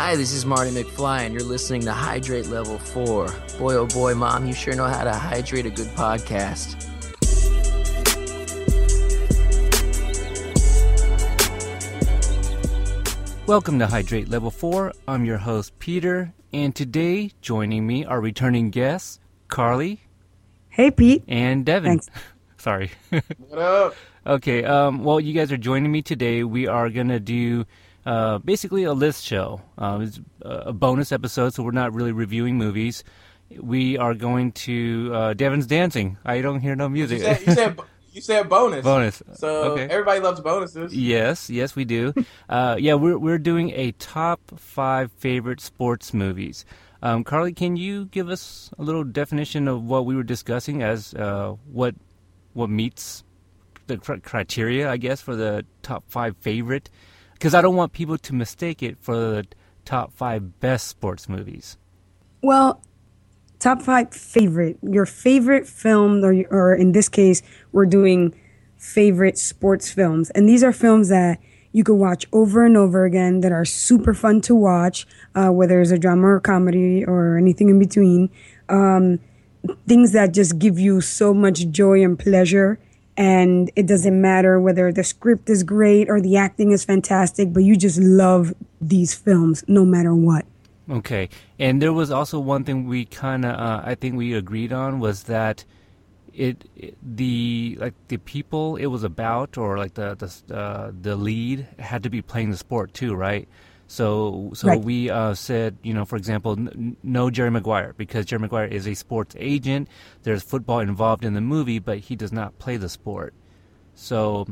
Hi, this is Marty McFly, and you're listening to Hydrate Level 4. Boy, oh boy, Mom, you sure know how to hydrate a good podcast. Welcome to Hydrate Level 4. I'm your host, Peter, and today joining me are returning guests, Carly Hey, Pete. and Devin. Thanks. Sorry. What up? okay, um, well, you guys are joining me today. We are going to do uh, basically a list show. Uh, it's a bonus episode, so we're not really reviewing movies. We are going to. Uh, Devin's dancing. I don't hear no You music. said you said you said bonus. Bonus. So Okay. everybody loves bonuses. Yes, yes, we do. uh, yeah, we're we're doing a top five favorite sports movies. Um, Carly, can you give us a little definition of what we were discussing as uh, what what meets the cr- criteria, I guess, for the top five favorite? Because I don't want people to mistake it for the top five best sports movies. Well, top five favorite. Your favorite film, or, or in this case, we're doing favorite sports films. And these are films that you could watch over and over again that are super fun to watch, uh, whether it's a drama or comedy or anything in between. Um, things that just give you so much joy and pleasure. And it doesn't matter whether the script is great or the acting is fantastic, but you just love these films no matter what. Okay, and there was also one thing we kind of, uh, I think we agreed on was that it, it the like the people it was about or like the the uh, the lead had to be playing the sport too, right? So so Right. we uh, said, you know, for example, n- no Jerry Maguire because Jerry Maguire is a sports agent. There's football involved in the movie, but he does not play the sport. So.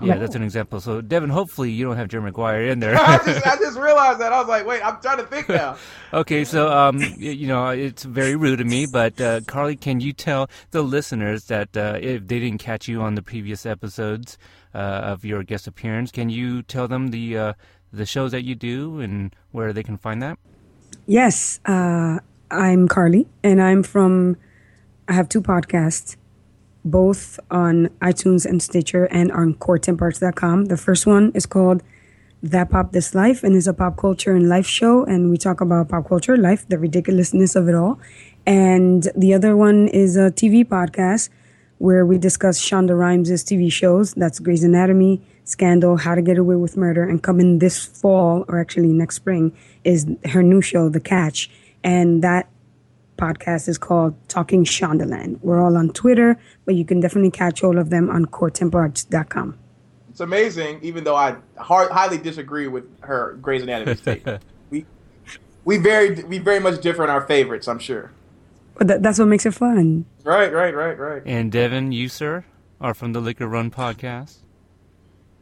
Yeah, that's an example. So, Devin, hopefully you don't have Jerry Maguire in there. I just I just realized that. I was like, wait, I'm trying to think now. Okay, so um, you know, it's very rude of me, but uh, Carly, can you tell the listeners that uh, if they didn't catch you on the previous episodes uh, of your guest appearance, can you tell them the uh, the shows that you do and where they can find that? Yes, uh, I'm Carly, and I'm from. I have two podcasts, both on iTunes and Stitcher, and on CoreTemparts.com. The first one is called "That Pop This Life" and is a pop culture and life show, and we talk about pop culture, life, the ridiculousness of it all. And the other one is a TV podcast where we discuss Shonda Rhimes' TV shows. That's Grey's Anatomy, Scandal, How to Get Away with Murder, and coming this fall, or actually next spring, is her new show, The Catch. And that podcast is called Talking Shondaland. We're all on Twitter, but you can definitely catch all of them on coretemperarts.com. It's amazing, even though I hard, highly disagree with her Grey's Anatomy statement. we we very we very much differ in our favorites. I'm sure. But that, that's what makes it fun. Right, right, right, right, And Devin, you sir, are from the Liquor Run podcast.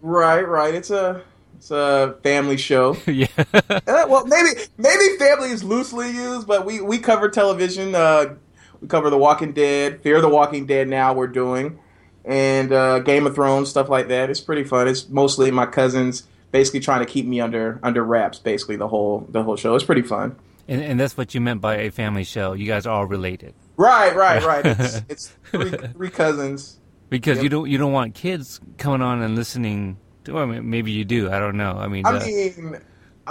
Right, right. It's a it's a family show. yeah. Uh, well, maybe maybe family is loosely used, but we we cover television. Uh, we cover The Walking Dead, Fear the Walking Dead. Now we're doing, and uh, Game of Thrones stuff like that. It's pretty fun. It's mostly my cousins basically trying to keep me under under wraps. Basically, the whole the whole show. It's pretty fun. And, and that's what you meant by a family show. You guys are all related Right, right, right. It's, it's three three cousins. Because Yep. you don't you don't want kids coming on and listening. To, well, I mean, maybe you do. I don't know. I mean, I uh, mean,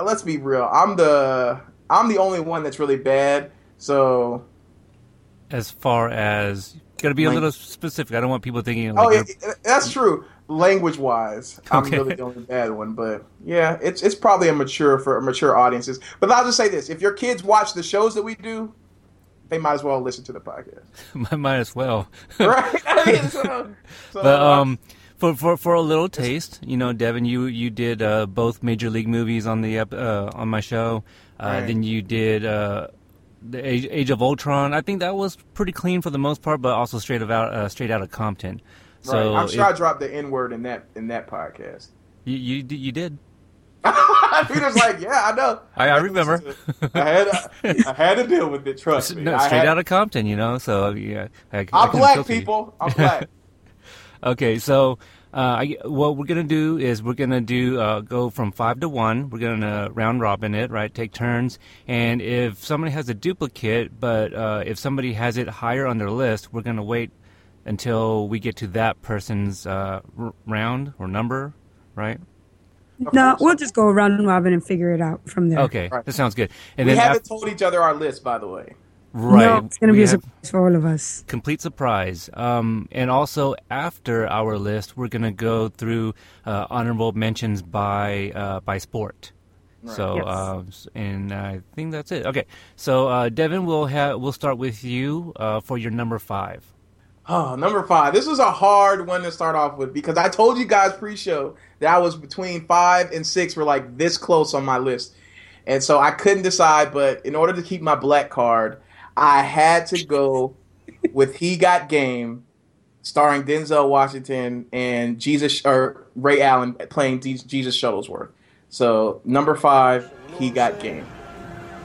let's be real. I'm the I'm the only one that's really bad. So as far as got to be a little specific. I don't want people thinking. Like Oh, yeah, that's true. Language wise, I'm Okay. really the only bad one. But yeah, it's it's probably a mature for mature audiences. But I'll just say this: if your kids watch the shows that we do, they might as well listen to the podcast, might as well. right? I mean, so, so, but um, for for for a little taste, you know, Devin, you you did uh, both major league movies on the uh, on my show. Uh, Right. Then you did uh, the Age, Age of Ultron. I think that was pretty clean for the most part, but also straight out uh, straight out of Compton. So right. I'm sure I dropped the N word in that in that podcast. you, you you did. Peter's like, yeah, I know. I, I remember. I had I had to deal with it. Trust me. no, straight had- out of Compton, you know. So yeah, I, can black, feel to you. people. I'm black. Okay, so uh, I, what we're gonna do is we're gonna do uh, go from five to one. We're gonna round robin it, right? Take turns, and if somebody has a duplicate, but uh, if somebody has it higher on their list, we're gonna wait until we get to that person's uh, r- round or number, right? No, we'll just go around robin and figure it out from there. Okay, Right. that sounds good. And we then haven't af- told each other our list, by the way. right, No, it's gonna be a surprise for all of us. complete surprise. Um, and also after our list, we're gonna go through uh, honorable mentions by uh, by sport. So, Yes. uh, and I think that's it. Okay, so uh, Devin, we'll have we'll start with you uh, for your number five. Oh, number five. This was a hard one to start off with because I told you guys pre-show that I was between five and six were like this close on my list, and so I couldn't decide. But in order to keep my black card, I had to go with "He Got Game," starring Denzel Washington and Jesus or Ray Allen playing Jesus Shuttlesworth. So number five, "He Got Game."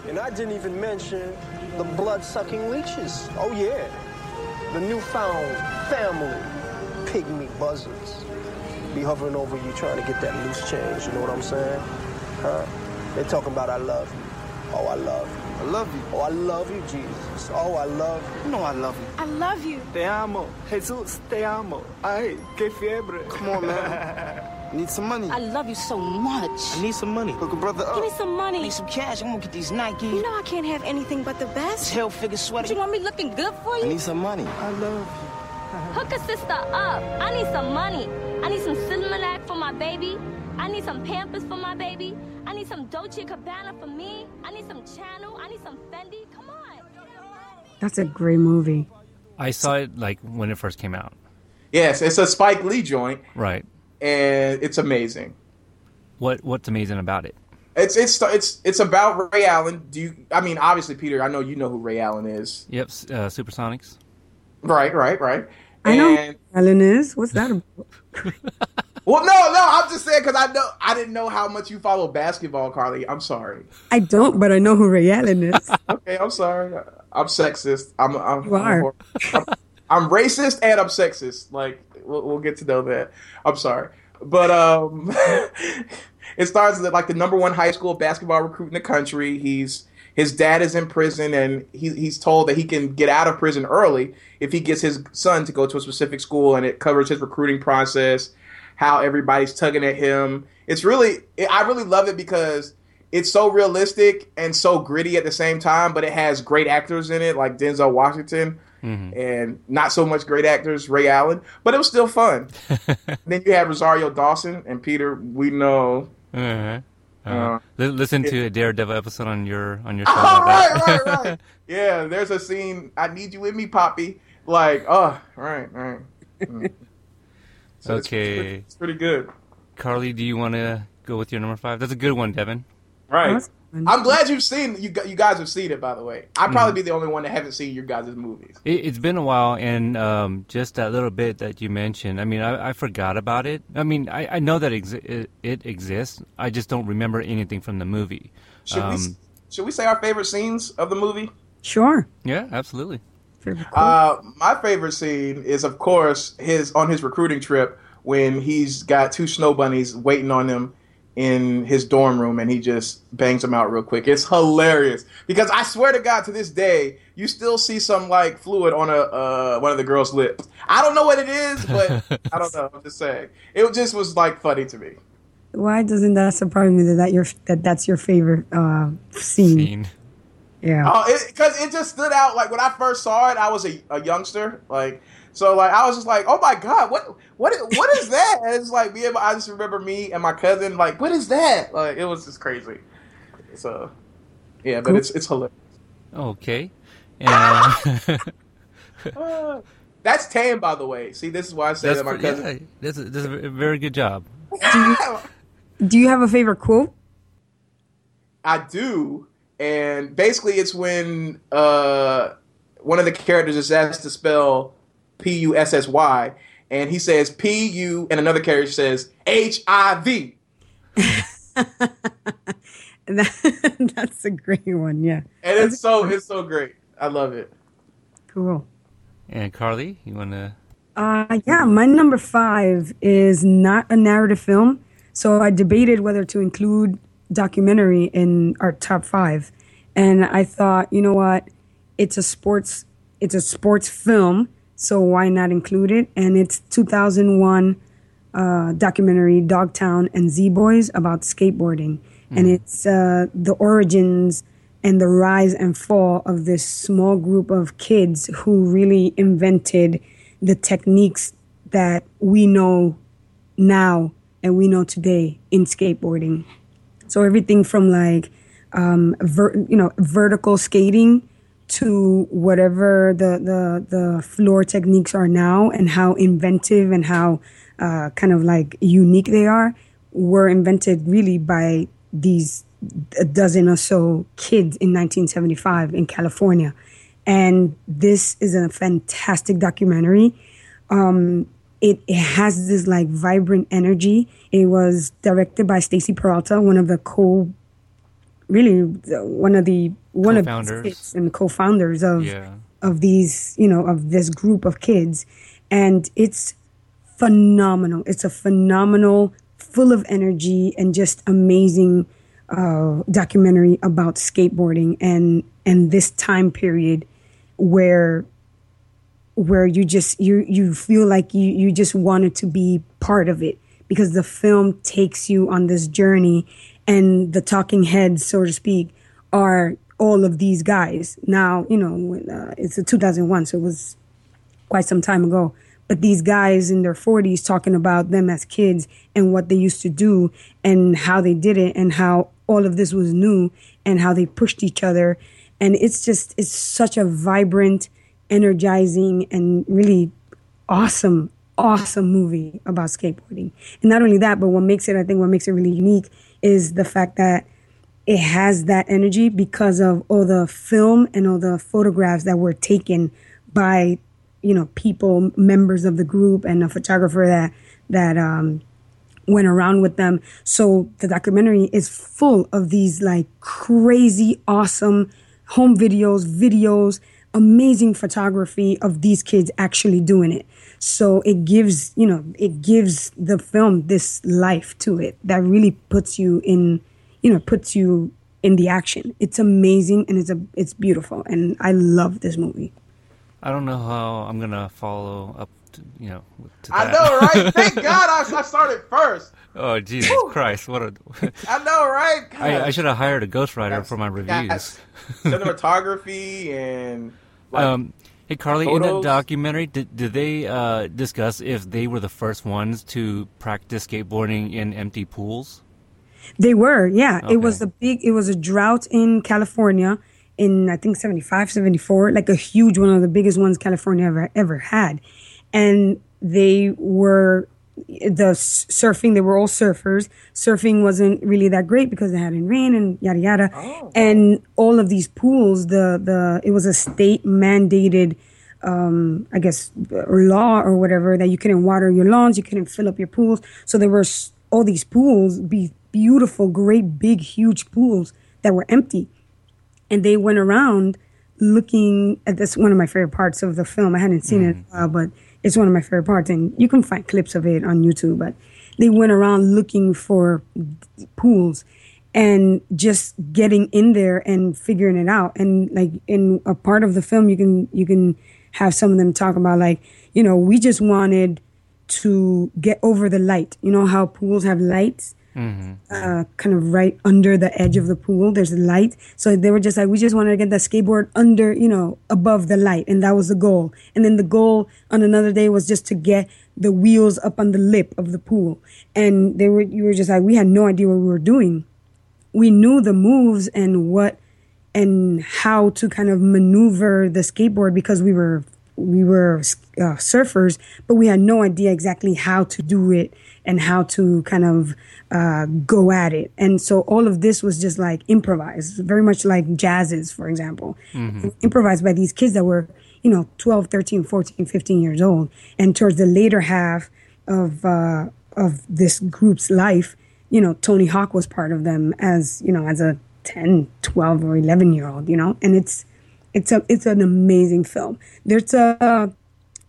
And I didn't even mention the blood-sucking leeches. Oh yeah, the newfound family, pygmy buzzards, be hovering over you trying to get that loose change. You know what I'm saying? Huh? They're talking about I love you. Oh, I love you. I love you. Oh, I love you, Jesus. Oh, I love you. No, I love you. I love you. Te amo. Jesus, te amo. Ay, que fiebre. Come on, man. Need some money. I love you so much. I need some money. Hook a brother up. Give me uh, some money. I Need some cash. I'm gonna get these Nike. You know I can't have anything but the best. Hilfiger sweater. You want me looking good for you? I need some money. I love you. Hook a sister up. I need some money. I need some Similac for my baby. I need some Pampers for my baby. I need some Dolce Gabbana for me. I need some Channel. I need some Fendi. Come on. That's a great movie. I saw it like when it first came out. Yes, it's a Spike Lee joint, Right. And it's amazing. What What's amazing about it? It's it's it's it's about Ray Allen. Do you? I mean, obviously, Peter. I know you know who Ray Allen is. Yep, uh, Supersonics. Right, right, right. I know And, who Ellen is. What's that about? well, no, no. I'm just saying because I know I didn't know how much you follow basketball, Carly. I'm sorry. I don't, but I know who Ray Allen is. Okay, I'm sorry. I'm sexist. I'm. I'm You are. I'm, I'm racist and I'm sexist. Like we'll, we'll get to know that. I'm sorry, but um, it starts like the number one high school basketball recruit in the country. He's his dad is in prison, and he, he's told that he can get out of prison early if he gets his son to go to a specific school, and it covers his recruiting process, how everybody's tugging at him. It's really, I really love it because it's so realistic and so gritty at the same time, but it has great actors in it, like Denzel Washington, and not so much great actors, Ray Allen, but it was still fun. then you have Rosario Dawson and Peter. We know. Uh-huh. Uh, Uh, listen to a Daredevil episode on your on your show. Oh, right, right, right. yeah, there's a scene. I need you with me, Poppy. Like, oh, right, right. Mm. So Okay. it's pretty, it's pretty good. Carly, do you want to go with your number five? That's a good one, Devin. Right. That's fun. I'm glad you've seen you. You guys have seen it, by the way. I'd probably be the only one that haven't seen your guys' movies. It, it's been a while, and um, just that little bit that you mentioned. I mean, I, I forgot about it. I mean, I, I know that exi- it, it exists. I just don't remember anything from the movie. Should we Um, should we say our favorite scenes of the movie? Sure. Yeah, absolutely. Uh, my favorite scene is, of course, his on his recruiting trip when he's got two snow bunnies waiting on him in his dorm room, and he just bangs them out real quick. It's hilarious because I swear to God, to this day, you still see some like fluid on a uh, one of the girls' lips. I don't know what it is, but I don't know. I'm just saying, it just was like funny to me. Why doesn't that surprise me that, that your that that's your favorite uh, scene? Scene. Yeah. Oh, because it, just stood out. Like when I first saw it, I was a, a youngster. Like so, like I was just like, oh my god, what what is, what is that? And it's like me and my, I just remember me and my cousin like, what is that? Like it was just crazy. So yeah, but Cool. it's it's hilarious. Okay. And, uh, that's tame, by the way. See, this is why I say that's, that my cousin. yeah, that's, a, that's a very good job. Do you have a favorite quote? I do, and basically, it's when uh, one of the characters is asked to spell P U S S Y, and he says P U, and another character says H I V. That, that's a great one. Yeah. And it's so it's so great. I love it. Cool. And Carly, you want to? Uh, yeah, my number five is not a narrative film. So I debated whether to include documentary in our top five. And I thought, you know what? It's a sports it's a sports film, so why not include it? And it's 2001 uh, documentary Dogtown and Z Boys about skateboarding, and it's uh, the origins and the rise and fall of this small group of kids who really invented the techniques that we know now and we know today in skateboarding. So everything from like um, ver- you know vertical skating to whatever the, the the floor techniques are now and how inventive and how uh, kind of like unique they are were invented really by these a dozen or so kids in 1975 in California. And this is a fantastic documentary. Um, it, it has this like vibrant energy. It was directed by Stacy Peralta, one of the co, really the- one of the one of the kids and co-founders of Yeah. of these, you know, of this group of kids, and it's phenomenal. It's a phenomenal, full of energy and just amazing uh, documentary about skateboarding and and this time period where where you just you you feel like you you just wanted to be part of it because the film takes you on this journey and the talking heads so to speak are all of these guys now you know uh, it's a 2001 so it was quite some time ago. But these guys in their 40s talking about them as kids and what they used to do and how they did it and how all of this was new and how they pushed each other. And it's just, it's such a vibrant, energizing, and really awesome, awesome movie about skateboarding. And not only that, but what makes it, I think, what makes it really unique is the fact that it has that energy because of all the film and all the photographs that were taken by you know people members of the group and a photographer that that um went around with them. So the documentary is full of these like crazy awesome home videos videos amazing photography of these kids actually doing it so it gives you know it gives the film this life to it that really puts you in you know puts you in the action it's amazing and it's a it's beautiful and i love this movie I don't know how I'm gonna follow up. To, you know, to I know, right? Thank God I, I started first. oh Jesus Christ! What a! I know, right? I, I should have hired a ghostwriter for my reviews. Cinematography and like, Um, hey Carly, in that documentary, did, did they uh, discuss if they were the first ones to practice skateboarding in empty pools? They were, yeah. It was a big, it was a drought in California in, I think, 75, 74, like a huge one of the biggest ones California ever, ever had. And they were, the surfing, they were all surfers. Surfing wasn't really that great because it hadn't rained and yada yada. And all of these pools, the, the, it was a state mandated, um, I guess, law or whatever that you couldn't water your lawns, you couldn't fill up your pools. So there were all these pools, be beautiful, great, big, huge pools that were empty. And they went around looking at this one of my favorite parts of the film. I hadn't seen it a while, but it's one of my favorite parts, and you can find clips of it on YouTube. But they went around looking for pools and just getting in there and figuring it out. And like in a part of the film, you can you can have some of them talk about like you know we just wanted to get over the light. You know how pools have lights uh, kind of right under the edge of the pool. There's a light. So they were just like, we just wanted to get the skateboard under, you know, above the light. And that was the goal. And then the goal on another day was just to get the wheels up on the lip of the pool. And they were, you were just like, we had no idea what we were doing. We knew the moves and what, and how to kind of maneuver the skateboard because we were we were uh, surfers, but we had no idea exactly how to do it and how to kind of uh, go at it. And so all of this was just like improvised, very much like jazzes, for example, improvised by these kids that were, you know, 12, 13, 14, 15 years old. And towards the later half of, uh, of this group's life, you know, Tony Hawk was part of them as, you know, as a 10, 12 or 11 year old, you know, and it's, it's a, it's an amazing film. There's a,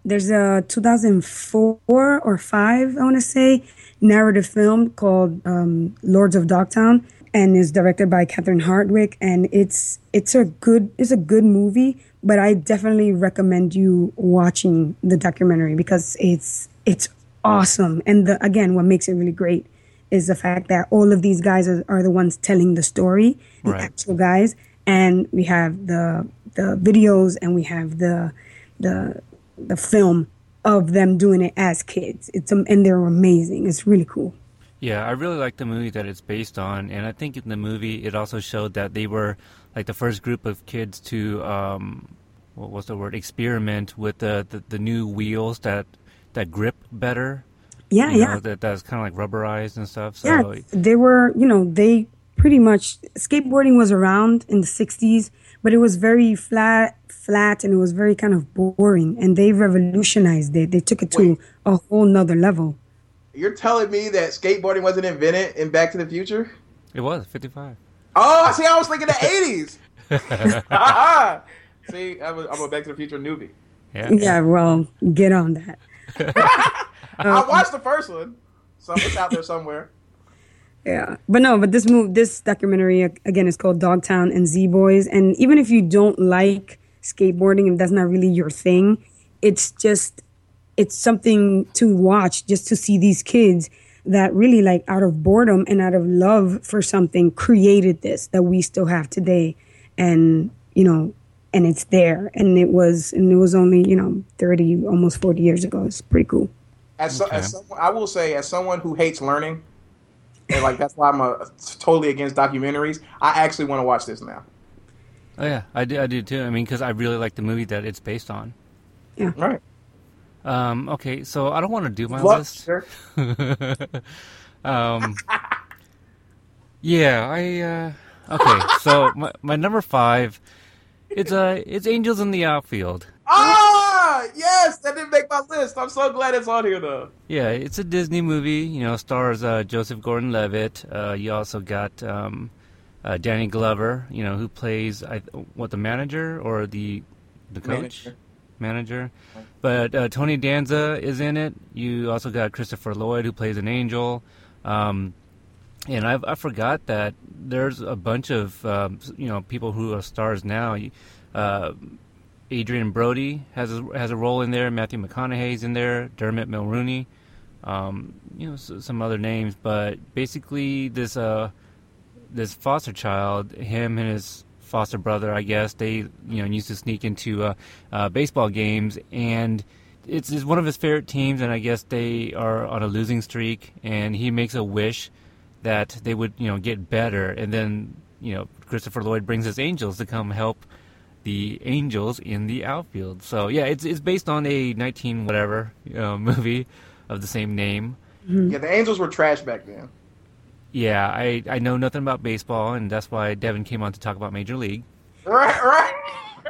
there's a 2004 or five, I want to say, narrative film called um, Lords of Dogtown, and is directed by Catherine Hardwicke. And it's it's a good it's a good movie, but I definitely recommend you watching the documentary because it's it's awesome. And the again, what makes it really great is the fact that all of these guys are, are the ones telling the story, the Right. actual guys, and we have the the videos and we have the the the film of them doing it as kids. It's um, and they're amazing. It's really cool. Yeah, I really like the movie that it's based on, and I think in the movie it also showed that they were like the first group of kids to um, what was the word? Experiment with the, the, the new wheels that that grip better. Yeah, you yeah. know, that that's kind of like rubberized and stuff. So Yeah, they were, you know, they pretty much skateboarding was around in the 60s, but it was very flat, flat, and it was very kind of boring. And they revolutionized it. They took it to a whole nother level. You're telling me that skateboarding wasn't invented in Back to the Future? it was fifty five. Oh, see, I was thinking the 80s. see, I was, I'm a Back to the Future newbie. Yeah. Yeah, well, get on that. I um, watched the first one. So it's out there somewhere. Yeah, but no, but this move, this documentary again is called Dogtown and Z Boys, and even if you don't like skateboarding, if that's not really your thing, it's just it's something to watch just to see these kids that really like out of boredom and out of love for something created this that we still have today, and you know, and it's there, and it was and it was only you know thirty almost forty years ago. It's pretty cool. As, so, as someone, I will say, as someone who hates learning, and like that's why I'm a, totally against documentaries. I actually want to watch this now. Oh yeah, I do. I do too. I mean, because I really like the movie that it's based on. Yeah. All right. Um, okay, so I don't want to do my Look, list. sir. Um, yeah, I. Uh, okay, so my, my number five, it's uh, it's Angels in the Outfield. Yes, that didn't make my list. I'm so glad it's on here though. Yeah, it's a Disney movie. You know, stars uh, Joseph Gordon-Levitt. Uh, you also got um, uh, Danny Glover. You know, who plays I, what the manager or the the coach Manager. manager. But uh, Tony Danza is in it. You also got Christopher Lloyd who plays an angel. Um, and I, I forgot that there's a bunch of um, you know people who are stars now. Uh, Adrien Brody has a, has a role in there. Matthew McConaughey's in there. Dermot Mulroney. Um, you know s- some other names, but basically this uh this foster child, him and his foster brother, I guess they you know used to sneak into uh, uh, baseball games and. It's, it's one of his favorite teams, and I guess they are on a losing streak. And he makes a wish that they would, you know, get better. And then, you know, Christopher Lloyd brings his angels to come help the angels in the outfield. So yeah, it's it's based on a 19 whatever you know, movie of the same name. Yeah, the Angels were trash back then. Yeah, I I know nothing about baseball, and that's why Devin came on to talk about Major League. Right, right.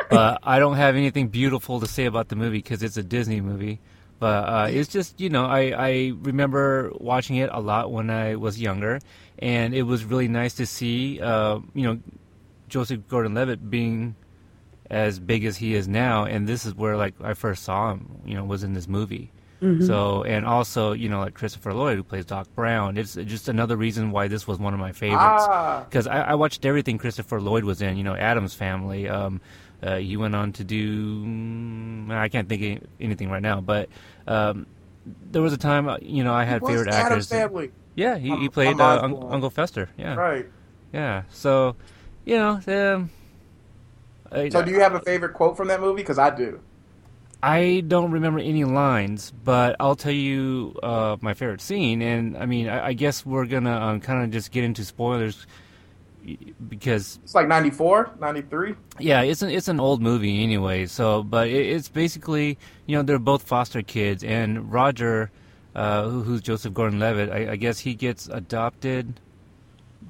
but I don't have anything beautiful to say about the movie because it's a Disney movie. But uh, it's just you know I I remember watching it a lot when I was younger, and it was really nice to see uh, you know Joseph Gordon-Levitt being as big as he is now, and this is where like I first saw him. You know, was in this movie. So and also you know like Christopher Lloyd who plays Doc Brown. It's just another reason why this was one of my favorites Ah, because I, I watched everything Christopher Lloyd was in. You know, Addams Family. Um, uh, he went on to do. mm, I can't think of anything right now, but um, there was a time. uh, You know, I had favorite Addams actors. Family? Yeah, he, he played uh, Un- Uncle Fester. Yeah, Right. yeah. So, you know, um, I, So, do you have a favorite quote from that movie? Because I do. I don't remember any lines, but I'll tell you uh, my favorite scene. And I mean, I, I guess we're gonna um, kind of just get into spoilers because It's like 94, 93. Yeah, it's an it's an old movie anyway. So, but it, it's basically you know they're both foster kids, and Roger, uh, who, who's Joseph Gordon-Levitt, I, I guess he gets adopted.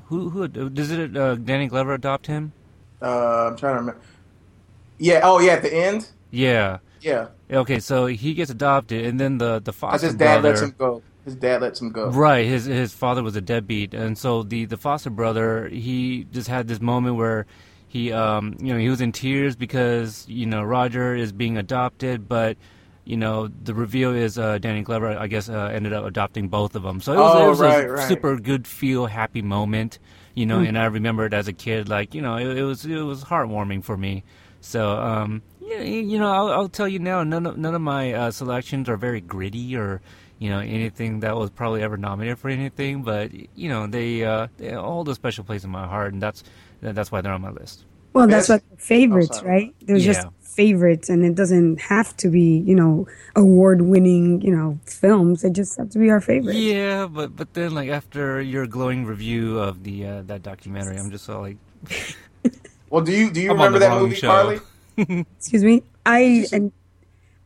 Who who does it? Uh, Danny Glover adopt him? Uh, I'm trying to remember. Yeah. Oh, yeah. At the end. Yeah. Yeah. Okay, so he gets adopted, and then the the foster his dad brother. lets him go. His dad lets him go. Right, his his father was a deadbeat, and so the the foster brother he just had this moment where he um you know he was in tears because you know Roger is being adopted, but you know the reveal is uh, Danny Glover I guess uh, ended up adopting both of them, so it was, Oh, it was right, a right. super good feel happy moment, you know, and I remember it as a kid like you know it, it was it was heartwarming for me, so um yeah, you know I'll, I'll tell you now none of none of my uh, selections are very gritty or you know anything that was probably ever nominated for anything, but you know they uh, they hold a special place in my heart, and that's that's why they're on my list. Well, that's Best- what favorites, sorry. right? There's just Yeah. favorites, and it doesn't have to be, you know, award-winning, you know, films. They just have to be our favorites. Yeah, but but then like after your glowing review of the uh, that documentary, I'm just all like, Well, do you do you I'm remember that movie, show. Carly? Excuse me. I and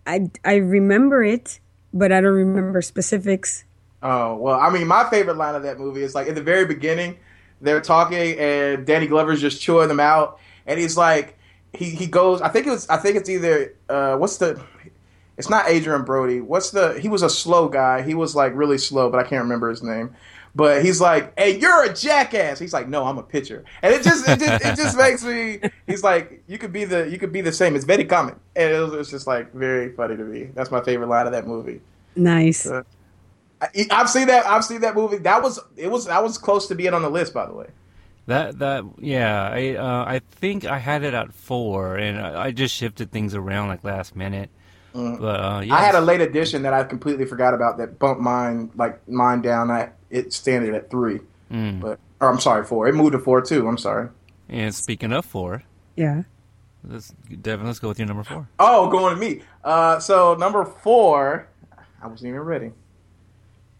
I I remember it, but I don't remember specifics. Oh well, I mean, my favorite line of that movie is like in the very beginning, they're talking and Danny Glover's just chewing them out, and he's like, he he goes, I think it was, I think it's either, uh, what's the, it's not Adrien Brody. What's the? He was a slow guy. He was like really slow, but I can't remember his name. But he's like, "Hey, you're a jackass." He's like, "No, I'm a pitcher," and it just it just, it just makes me. He's like, "You could be the you could be the same." It's very common, and it was, it's just like very funny to me. That's my favorite line of that movie. Nice. Uh, I, I've seen that. I've seen that movie. That was it was that was close to being on the list, by the way. That that yeah, I uh, I think I had it at four, and I, I just shifted things around like last minute. But uh, yeah, I had a late edition that I completely forgot about that bumped mine like mine down. I it standing at three, Mm. but or I'm sorry four. It moved to four too. I'm sorry. And speaking of four, Yeah. let's Devin, let's go with your number four. Oh, going to me. Uh, so number four, I wasn't even ready.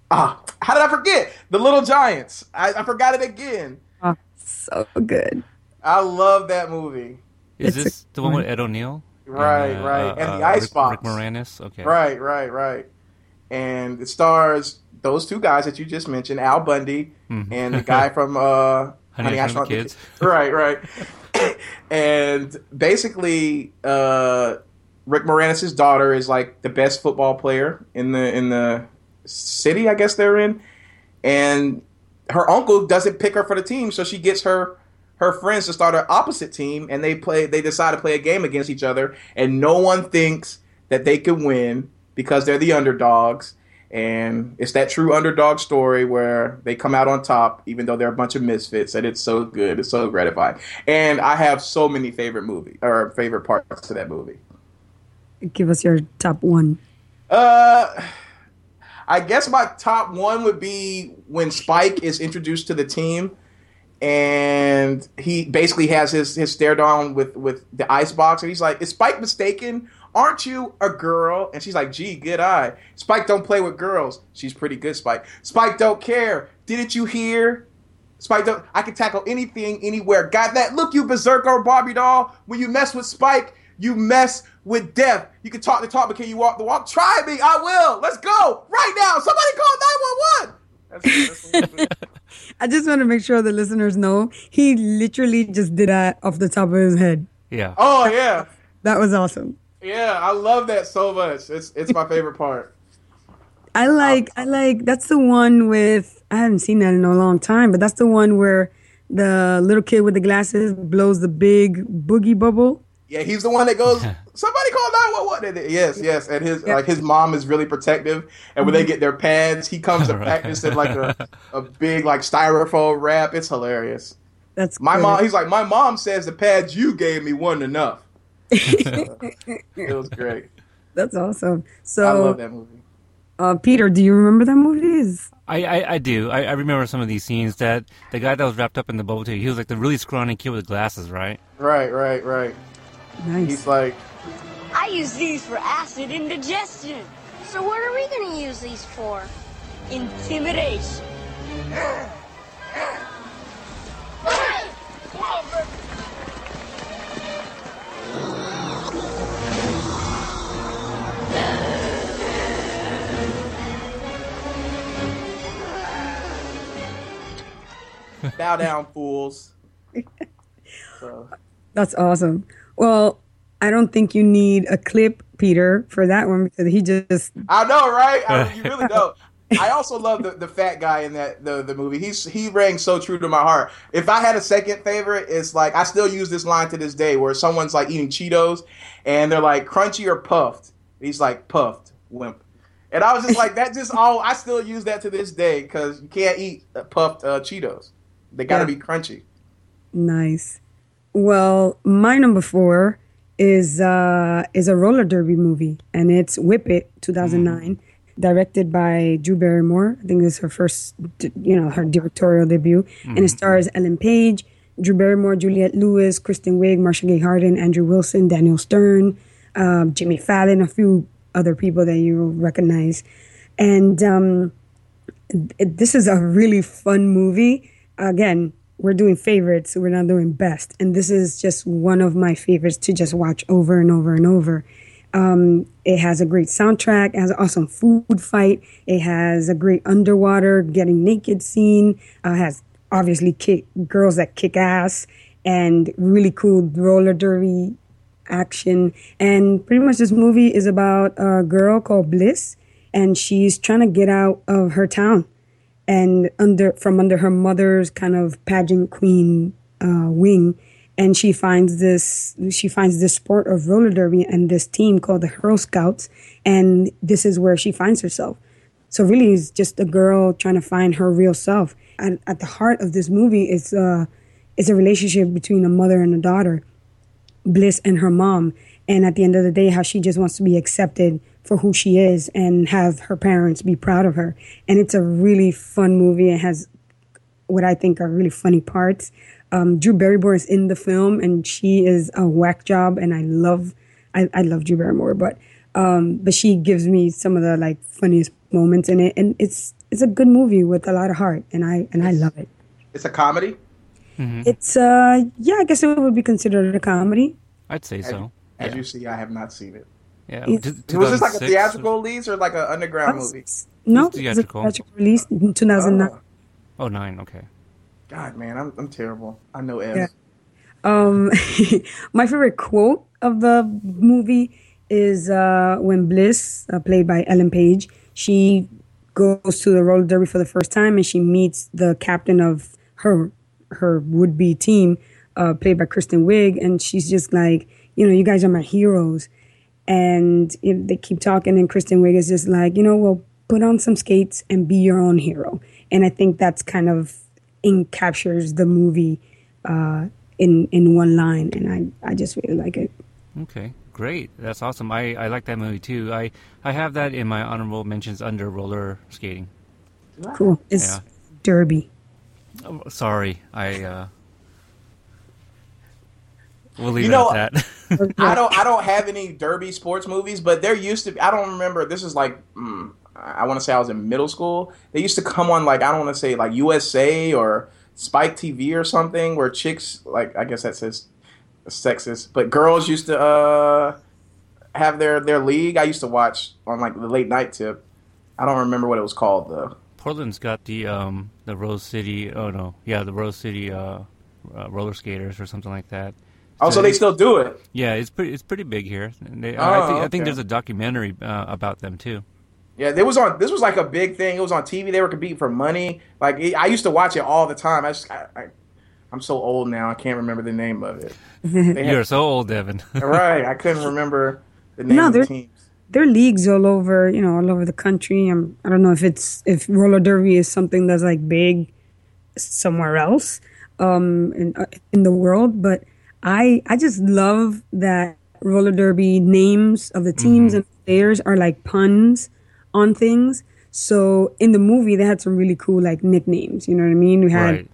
Ah, how did I forget? The Little Giants. I, I forgot it again. Oh, so good. I love that movie. Is It's this the one with. Ed O'Neill? Right, And, uh, right, uh, and the uh, Rick, Icebox. Rick Moranis. Okay. Right, right, right. And it stars those two guys that you just mentioned, Al Bundy Mhm. and the guy from uh, Honey, I Shrunk the Kids. Right, right. and basically, uh, Rick Moranis' daughter is like the best football player in the in the city, I guess they're in, and her uncle doesn't pick her for the team, so she gets her her friends to start an opposite team, and they play. They decide to play a game against each other, and no one thinks that they can win because they're the underdogs. And it's that true underdog story where they come out on top, even though they're a bunch of misfits, and it's so good, it's so gratifying. And I have so many favorite movie or favorite parts to that movie. Give us your top one. Uh, I guess my top one would be when Spike is introduced to the team, and he basically has his his stare down with with the ice box, and he's like, "Is Spike mistaken? Aren't you a girl?" And she's like, "Gee, good eye. Spike don't play with girls. She's pretty good, Spike. Spike don't care. Didn't you hear?" Spike, don't, I can tackle anything, anywhere. Got that? Look, you berserker Barbie doll. When you mess with Spike, you mess with death. You can talk the talk, but can you walk the walk? Try me. I will. Let's go right now. Somebody call 911. That's, that's what- I just want to make sure the listeners know he literally just did that off the top of his head. Yeah. oh yeah, That was awesome. yeah. I love that so much. It's it's my favorite part. I like I like that's the one with I haven't seen that in a long time, but that's the one where the little kid with the glasses blows the big boogie bubble. Yeah, he's the one that goes. Somebody call nine one one. Yes, yes, and his like his mom is really protective. And when they get their pads, he comes to practice in like a, a big like styrofoam wrap. It's hilarious. That's My good. mom, he's like, my mom says the pads you gave me weren't enough. it was great. That's awesome. So I So, love that movie. uh, Peter, do you remember that movie? Is I, I, I do. I, I remember some of these scenes that the guy that was wrapped up in the bubble tea, he was like the really scrawny kid with glasses, right? Right, right, right. Nice. He's like, I use these for acid indigestion. So what are we gonna use these for? Intimidation. bow down, fools. So, That's awesome. Well, I don't think you need a clip, Peter, for that one because he just I know, right? I mean, you really don't. I also love the, the fat guy in that the, the movie. He's he rang so true to my heart. If I had a second favorite, it's like I still use this line to this day, where someone's like eating Cheetos and they're like crunchy or puffed. He's like puffed, wimp. And I was just like, that just all. I still use that to this day because you can't eat puffed uh, Cheetos. They got to Yeah. be crunchy. Nice. Well, my number four is uh is a roller derby movie, and it's Whip It 2009. directed by Drew Barrymore. I think this is her first, you know, her directorial debut, and it stars Ellen Page, Drew Barrymore, Juliette Lewis, Kristen Wiig, Marcia Gay Harden, Andrew Wilson, Daniel Stern, um, Jimmy Fallon, a few other people that you recognize, and um, it, this is a really fun movie. Again, we're doing favorites, we're not doing best. And this is just one of my favorites to just watch over and over and over. Um, it has a great soundtrack, it has an awesome food fight, it has a great underwater getting naked scene, uh, has obviously kick, girls that kick ass, and really cool roller derby action. And pretty much this movie is about a girl called Bliss, and she's trying to get out of her town and under from under her mother's kind of pageant queen uh, wing. And she finds this she finds this sport of roller derby and this team called the Hurl Scouts. And this is where she finds herself. So really it's just a girl trying to find her real self. At, at the heart of this movie is uh is a relationship between a mother and a daughter Bliss and her mom. And at the end of the day, how she just wants to be accepted for who she is and have her parents be proud of her. And it's a really fun movie. It has what I think are really funny parts. Um, Drew Barrymore is in the film, and she is a whack job. And I love, I, I love Drew Barrymore, but um, but she gives me some of the like funniest moments in it, and it's it's a good movie with a lot of heart, and I and I love it. It's a comedy. It's uh yeah, I guess it would be considered a comedy. I'd say so. As Yeah. you see, I have not seen it. Yeah. It's- t- Was this like a 2006 theatrical release or like an underground movie? No, It's it's a theatrical. theatrical release in 2009. Oh, Oh, nine. Okay. God, man, I'm I'm terrible. I know Ev. Yeah. Um, my favorite quote of the movie is uh, when Bliss, uh, played by Ellen Page, she goes to the roller derby for the first time and she meets the captain of her her would be team, uh, played by Kristen Wiig, and she's just like, you know, you guys are my heroes. And if they keep talking, and Kristen Wiig is just like, you know, well, put on some skates and be your own hero. And I think that's kind of in captures the movie uh, in in one line, and I I just really like it. Okay. Great. That's awesome. I, I like that movie too. I, I have that in my honorable mentions under roller skating. Cool. It's Yeah. Derby. Oh, sorry. I uh We'll leave You it know- at that. I don't I don't have any derby sports movies, but there used to be. I don't remember. This is like mm, I want to say I was in middle school. They used to come on like I don't want to say like USA or Spike TV or something where chicks like I guess that says sexist, but girls used to uh have their their league. I used to watch on like the late night tip. I don't remember what it was called though. Portland's got the um the Rose City oh no. Yeah, the Rose City uh, uh roller skaters or something like that. Oh, so they still do it. Yeah, it's pretty it's pretty big here. They, Oh, I think I think there's a documentary uh, about them too. Yeah, it was on. This was like a big thing. It was on TV. They were competing for money. Like it, I used to watch it all the time. I just, I, I, I'm so old now. I can't remember the name of it. Had- You're so old, Devin. right. I couldn't remember the name No, of the teams. There are leagues all over, you know, all over the country. I'm, I don't know if it's if roller derby is something that's like big somewhere else um, in uh, in the world, but I I just love that roller derby names of the teams and players are like puns on things. So in the movie, they had some really cool like nicknames. You know what I mean? We had right.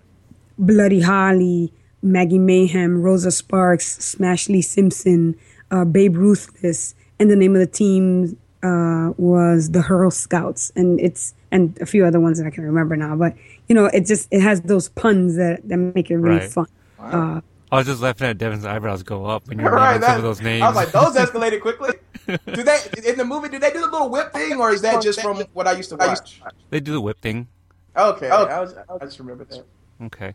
Bloody Holly, Maggie Mayhem, Rosa Sparks, Smashley Simpson, uh, Babe Ruthless, and the name of the team uh, was the Hurl Scouts, and it's and a few other ones that I can remember now. But you know, it just it has those puns that that make it really Right. fun. Uh, I was just laughing at Devin's eyebrows go up when you're Right. naming some of those names. I was like, those escalated quickly. do they in the movie? Do they do the little whip thing, or is that just from what I used to watch? they do the whip thing. Okay. I, was, I just remember that. Okay.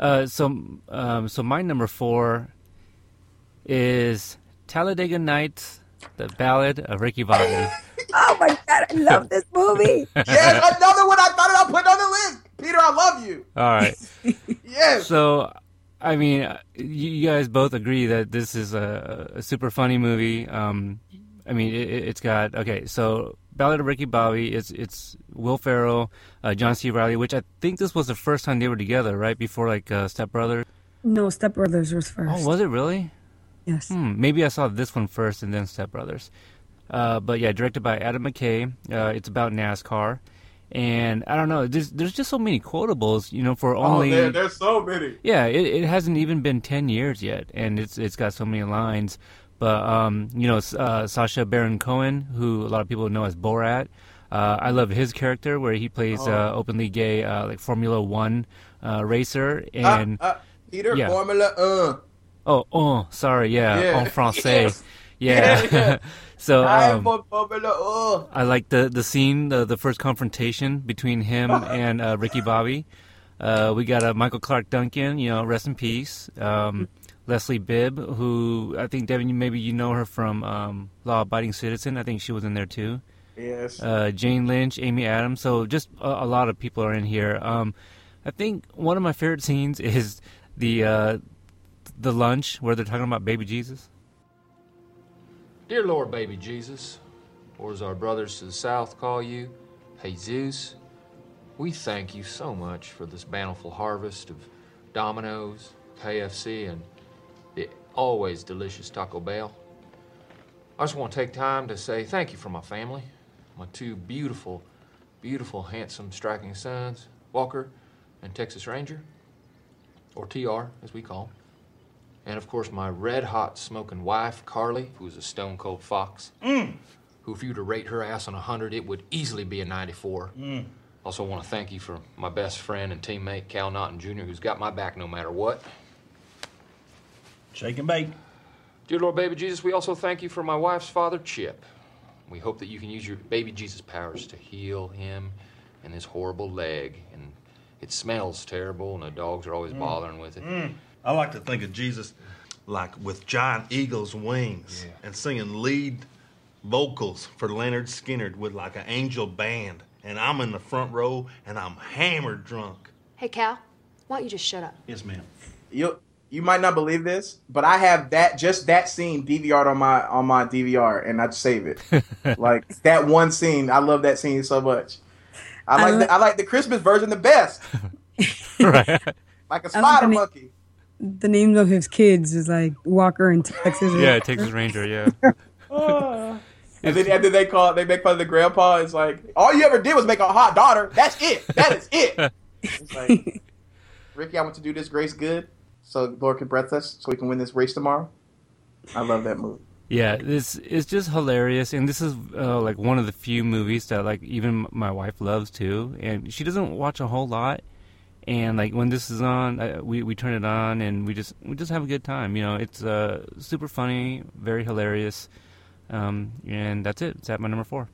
Uh, so, um, so my number four is Talladega Nights, the Ballad of Ricky Bobby. oh my god, I love this movie. Yes, another one I thought I'd put on the list. Peter, I love you. All right. Yes. So, I mean, uh, you, guys both agree that this is a, a super funny movie. Um, I mean, it, it's got okay. So, Ballad of Ricky Bobby. It's it's Will Ferrell, uh, John C. Reilly, which I think this was the first time they were together, right before like uh, Step Brothers. no, Step Brothers was first. Oh, was it really? yes. Hmm, maybe I saw this one first and then Step Brothers. Uh, but yeah, directed by Adam McKay. Uh, it's about NASCAR, and I don't know. There's there's just so many quotables, you know, for only. oh, there, there's so many. Yeah, it, it hasn't even been ten years yet, and it's it's got so many lines. But um, you know, uh, Sacha Baron Cohen, who a lot of people know as Borat. Uh, I love his character where he plays Oh. uh, openly gay, uh, like Formula One uh, racer, Ah, and ah, Peter yeah. Formula. Uh. oh, oh, sorry, yeah, Yeah. en français, Yes. yeah. So I um. I like the the scene, the the first confrontation between him and uh, Ricky Bobby. Uh, we got uh, Michael Clarke Duncan, you know, rest in peace. Um, Leslie Bibb, who I think Devin, maybe you know her from um, Law Abiding Citizen. I think she was in there too. Yes. Uh, Jane Lynch, Amy Adams. So just a, a lot of people are in here. Um, I think one of my favorite scenes is the uh, the lunch where they're talking about baby Jesus. Dear Lord, baby Jesus, or as our brothers to the south call you, Jesus, we thank you so much for this bountiful harvest of Domino's, KFC, and the always delicious Taco Bell. I just want to take time to say thank you for my family, my two beautiful, beautiful, handsome, striking sons, Walker and Texas Ranger, or TR as we call 'em. And of course, my red hot smoking wife, Carly, who's a stone cold fox. Mm. Who, if you were to rate her ass on a 100, it would easily be a 94. Mm. Also, want to thank you for my best friend and teammate, Cal Naughton Jr., who's got my back no matter what. Shake and bake. Dear Lord, baby Jesus, we also thank you for my wife's father, Chip. We hope that you can use your baby Jesus powers to heal him and his horrible leg. And it smells terrible, and the dogs are always mm. bothering with it. I like to think of Jesus like with giant eagle's wings and singing lead vocals for Lynyrd Skynyrd with like an angel band. And I'm in the front row and I'm hammered drunk. Hey, Cal, why don't you just shut up? Yes, ma'am. you you might not believe this, but I have that just that scene DVR'd on my on my DVR, and I save it. like that one scene, I love that scene so much. I I like li- the, I like the Christmas version the best, right. like a spider monkey. The names of his kids is like Walker and Texas. Yeah, Texas Ranger. Yeah. And then, and then they call they make fun of the grandpa. It's like all you ever did was make a hot daughter. That's it. That is it. It's like Ricky, I want to do this grace good, so Lord can breath us, so we can win this race tomorrow. I love that movie. Yeah, this is just hilarious, and this is uh, like one of the few movies that like even my wife loves too, and she doesn't watch a whole lot. And like when this is on, uh, we we turn it on, and we just we just have a good time. You know, it's uh, super funny, very hilarious, um, and that's it. It's at my number four.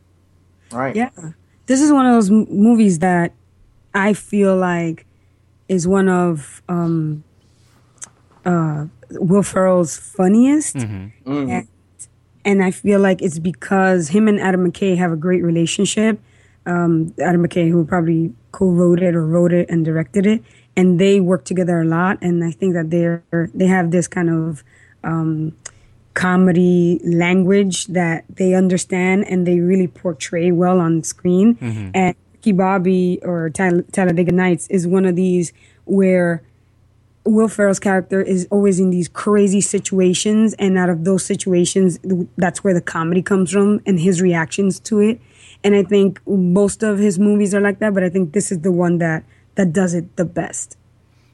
Right. Yeah. This is one of those m- movies that I feel like is one of um, uh, Will Ferrell's funniest. And, and I feel like it's because him and Adam McKay have a great relationship. Um, Adam McKay, who probably co-wrote it or wrote it and directed it, and they work together a lot. And I think that they're they have this kind of um, comedy language that they understand and they really portray well on screen. And Ricky Bobby or Tal- Talladega Nights is one of these where Will Ferrell's character is always in these crazy situations, and out of those situations, that's where the comedy comes from and his reactions to it. And I think most of his movies are like that, but I think this is the one that that does it the best.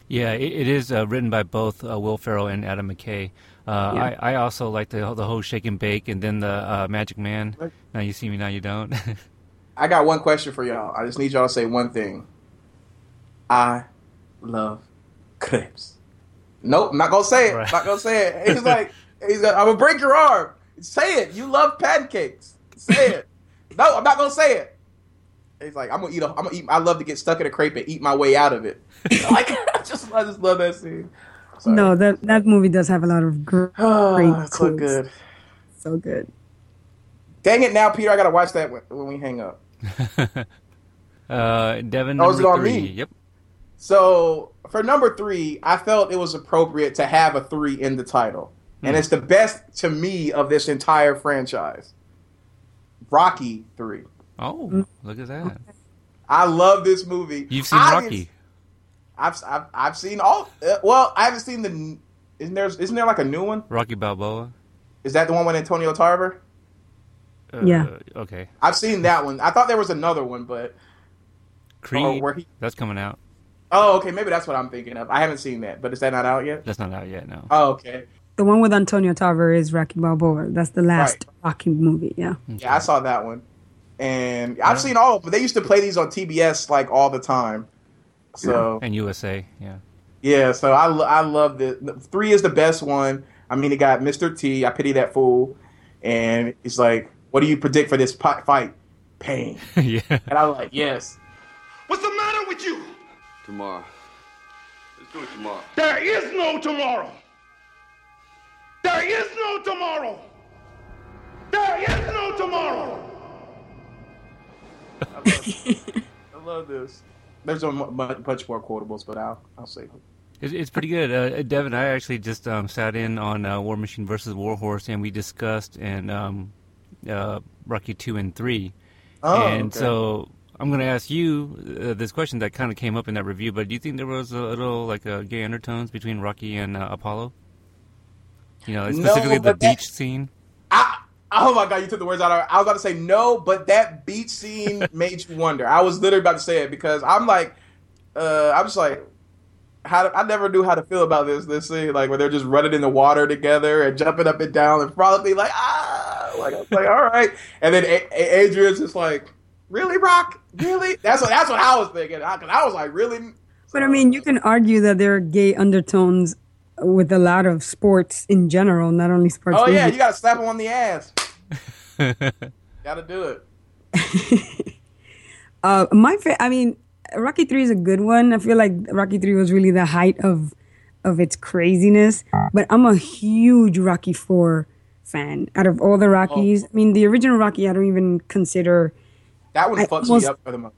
Yeah, it, it is uh, written by both uh, Will Ferrell and Adam McKay. Uh, Yeah. I, I also like the the whole shake and bake, and then the uh, Magic Man. Now you see me, now you don't. I got one question for y'all. I just need y'all to say one thing. I love crepes. Nope, I'm not gonna say it. Right. Not gonna say it. He's like, he's like, I'm gonna break your arm. Say it. You love pancakes. Say it. No, I'm not gonna say it. He's like, I'm gonna eat. A, I'm gonna eat. I love to get stuck in a crepe and eat my way out of it. like, I just, I just love that scene. Sorry. No, that that movie does have a lot of gr- Oh, great it's so good. So good. Dang it! Now, Peter, I gotta watch that when, when we hang up. uh, Devin, Oh, is number it on three. me? Yep. So for number three, I felt it was appropriate to have a three in the title, and it's the best to me of this entire franchise. Rocky three. Oh, look at that. I love this movie. You've seen I Rocky. didn't- I've, I've I've seen all. Uh, well, I haven't seen the. Isn't there isn't there like a new one? Rocky Balboa. Is that the one with Antonio Tarver? Uh, Yeah. Okay. I've seen that one. I thought there was another one, but Creed. Oh, where he- That's coming out. oh, okay, maybe that's what I'm thinking of. I haven't seen that, but is that not out yet? That's not out yet. No. Oh, okay. The one with Antonio Tarver is Rocky Balboa. That's the last Rocky movie. Yeah. Yeah, I saw that one, and I've seen all of them. They used to play these on TBS like all the time. So And USA. Yeah. yeah, so I I love it. Three is the best one. I mean, it got Mr. T. I pity that fool, and it's like, what do you predict for this pi- fight? Pain. yeah. And I was like, yes. What's the matter with you? Tomorrow. Let's do it tomorrow. There is no tomorrow. There is no tomorrow. There is no tomorrow. I love this. There's a mu- mu- much more quotables, but I'll I'll save it. It's, it's pretty good. Uh, Devin, I actually just um, sat in on uh, War Machine versus Warhorse, and we discussed and um, uh, Rocky two and three. Oh, and okay. so I'm going to ask you uh, this question that kind of came up in that review. But do you think there was a little like uh, gay undertones between Rocky and uh, Apollo? You know, No, specifically the but that- beach scene. Oh my god, you took the words out of I was about to say no, but that beach scene made you wonder. I was literally about to say it because I'm like, uh, I'm just like, how to, I never knew how to feel about this this scene, like where they're just running in the water together and jumping up and down and probably like ah, like I was like all right, and then a- A- Adrian's just like, really, Rock, really? That's what that's what I was thinking because I was like, really? But I mean, you can argue that there are gay undertones with a lot of sports in general, not only sports. Oh yeah, movies. you gotta slap him on the ass. gotta do it. Uh, my fa- I mean, Rocky Three is a good one. I feel like Rocky Three was really the height of of its craziness. But I'm a huge Rocky Four fan. Out of all the Rockies, I mean, the original Rocky, I don't even consider. That one I fucks almost- me up for the most.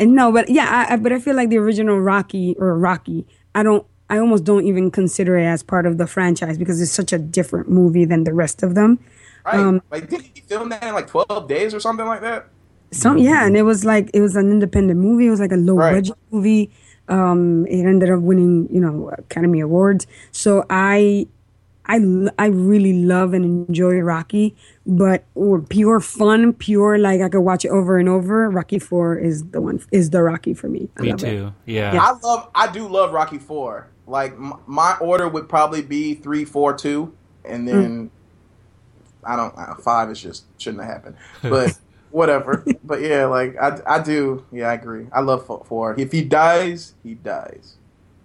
And no, but yeah, I, I, but I feel like the original Rocky or Rocky, I don't. I almost don't even consider it as part of the franchise because it's such a different movie than the rest of them. Right? Um, like, did he film that in like 12 days or something like that? Some yeah, and it was like it was an independent movie. It was like a low Right. budget movie. Um, it ended up winning, you know, Academy Awards. So I, I, I really love and enjoy Rocky, but or pure fun, pure like I could watch it over and over. Rocky Four is the one is the Rocky for me. I Me love it. too. Yeah. I love, I do love Rocky Four. Like m- my order would probably be three, four, two, and then I don't uh, five is just shouldn't have happened, but whatever. but yeah, like I, I do. Yeah, I agree. I love fo- four. If he dies, he dies.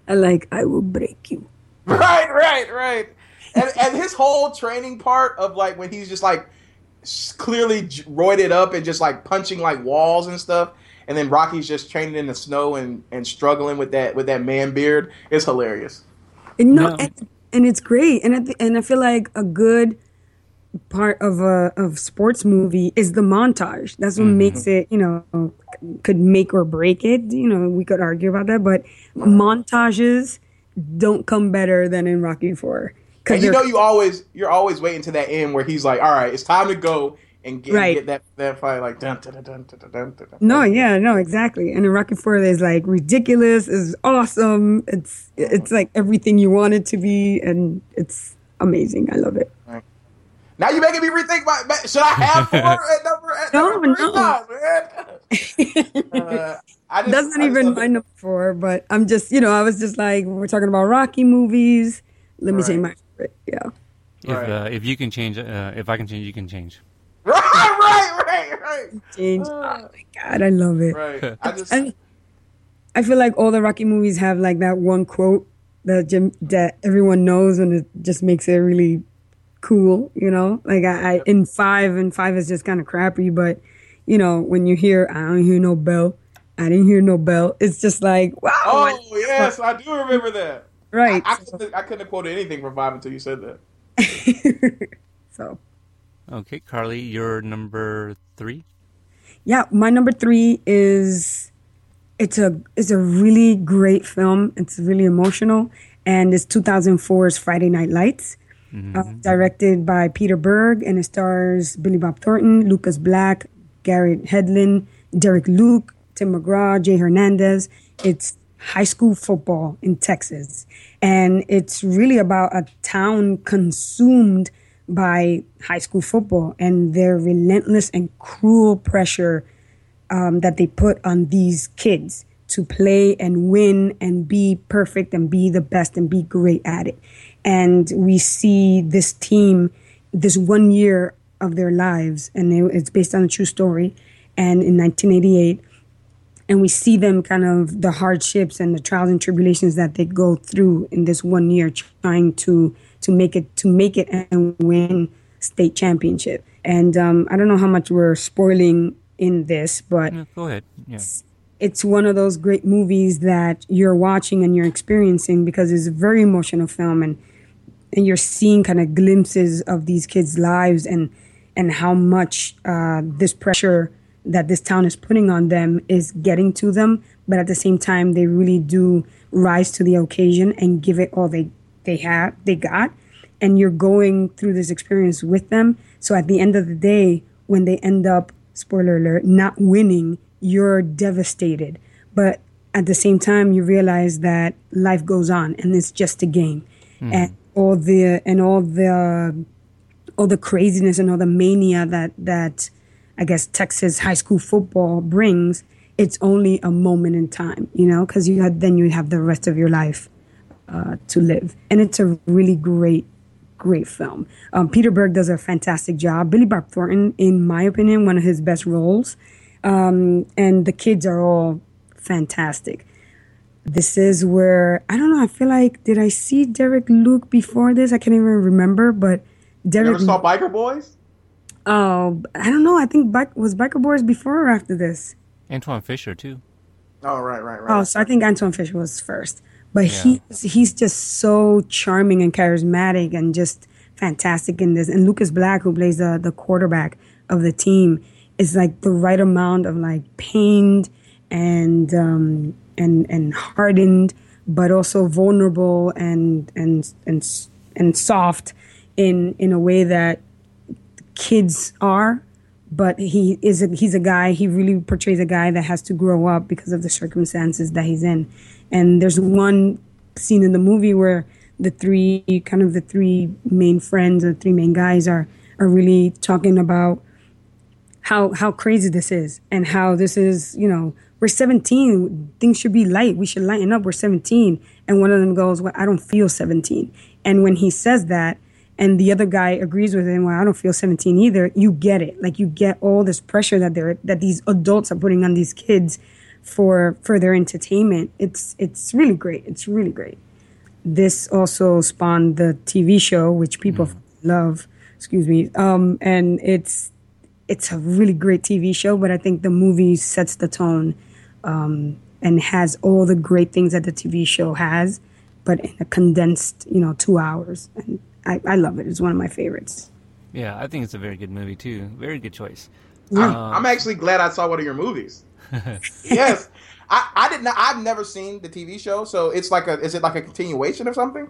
I like I will break you. Right, right, right. And and his whole training part of like when he's just like clearly roided up and just like punching like walls and stuff, and then Rocky's just training in the snow and and struggling with that with that man beard is hilarious. And no, and, and it's great. And I th- and I feel like a good part of a of sports movie is the montage. That's what mm-hmm. makes it, you know, could make or break it. You know, we could argue about that, but montages don't come better than in Rocky Four. And you know you always you're always waiting to that end where he's like, all right, it's time to go and get, Right. get that that fight like dun dun dun dun dun dun dun. dun. No, yeah, no, exactly. And in Rocky Four, there's like ridiculous, is awesome. It's it's like everything you want it to be, and it's amazing. I love it. Now you're making me rethink my. Should I have four at number? At No, number three? no. man. Uh, I just, That's not I even love my number four, but I'm just, you know, I was just like, we're talking about Rocky movies. Let me say my favorite. Yeah. If uh, if you can change, uh, if I can change, you can change. Right, right, right, right. Change. Oh, oh my God, I love it. Right. I just. I, I feel like all the Rocky movies have like that one quote that Jim, that everyone knows and it just makes it really cool, you know? Like I, I in five and five is just kind of crappy, but you know, when you hear, I don't hear no bell, I didn't hear no bell, it's just like, wow. Oh yes, I do remember that. Right. I, I, couldn't, I couldn't have quoted anything from five until you said that. So. Okay, Carly, you're number three. Yeah, my number three is it's a it's a really great film. It's really emotional, and it's 2004's Friday Night Lights, uh, directed by Peter Berg, and it stars Billy Bob Thornton, Lucas Black, Garrett Hedlund, Derek Luke, Tim McGraw, Jay Hernandez. It's high school football in Texas, and it's really about a town consumed by high school football and their relentless and cruel pressure um, that they put on these kids to play and win and be perfect and be the best and be great at it. And we see this team, this one year of their lives, and it, it's based on a true story. And in 1988, and we see them kind of the hardships and the trials and tribulations that they go through in this one year trying to to make it to make it and win state championship. And um, I don't know how much we're spoiling in this, but go ahead. Yeah. it's one of those great movies that you're watching and you're experiencing because it's a very emotional film and and you're seeing kind of glimpses of these kids' lives and and how much uh, this pressure that this town is putting on them is getting to them, but at the same time they really do rise to the occasion and give it all they they have they got, and you're going through this experience with them. So at the end of the day, when they end up spoiler alert not winning, you're devastated, but at the same time you realize that life goes on and it's just a game, hmm. and all the and all the all the craziness and all the mania that that I guess Texas high school football brings, it's only a moment in time, you know, because you had, then you have the rest of your life uh, to live, and it's a really great, great film. Um, Peter Berg does a fantastic job. Billy Bob Thornton, in my opinion, one of his best roles, um, and the kids are all fantastic. This is where I don't know. I feel like did I see Derek Luke before this? I can't even remember, but Derek. You Derek. ever saw Biker Boys? Oh, I don't know. I think Bike, was Biker Boys before or after this. Antwone Fisher too. Oh, right, right, right. Oh, so I think Antwone Fisher was first. But Yeah. he's he's just so charming and charismatic and just fantastic in this. And Lucas Black, who plays the the quarterback of the team, is like the right amount of like pained and um, and and hardened, but also vulnerable and and and and soft in in a way that kids are but he is a, he's a guy he really portrays a guy that has to grow up because of the circumstances that he's in and there's one scene in the movie where the three kind of the three main friends the three main guys are are really talking about how how crazy this is and how this is you know we're 17 things should be light. We should lighten up. We're 17 and one of them goes well i don't feel 17 and when he says that and the other guy agrees with him well i don't feel 17 either you get it. Like you get all this pressure that they're that these adults are putting on these kids for for their entertainment it's it's really great it's really great this also spawned the tv show which people love excuse me um and it's it's a really great TV show, but I think the movie sets the tone um, and has all the great things that the TV show has, but in a condensed, you know, two hours. And I, I love it. It's one of my favorites. Yeah, I think it's a very good movie too. Very good choice. I'm, Um, I'm actually glad I saw one of your movies. Yes, I, I did not. I've never seen the TV show, so it's like a. Is it like a continuation of something?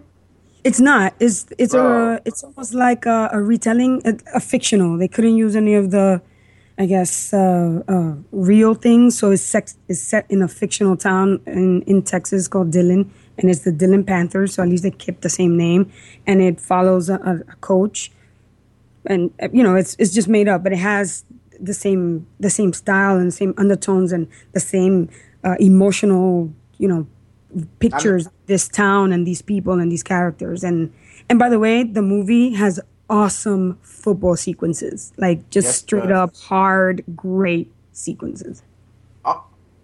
It's not. It's it's a it's almost like a, a retelling, a, a fictional. They couldn't use any of the, I guess, uh, uh, real things. So it's sex, it's set in a fictional town in in Texas called Dillon, and it's the Dillon Panthers. So at least they kept the same name, and it follows a, a, coach, and you know it's it's just made up, but it has the same the same style and the same undertones and the same uh, emotional, you know, pictures of this town and these people and these characters and and by the way the movie has awesome football sequences like just Yes, straight does. up hard great sequences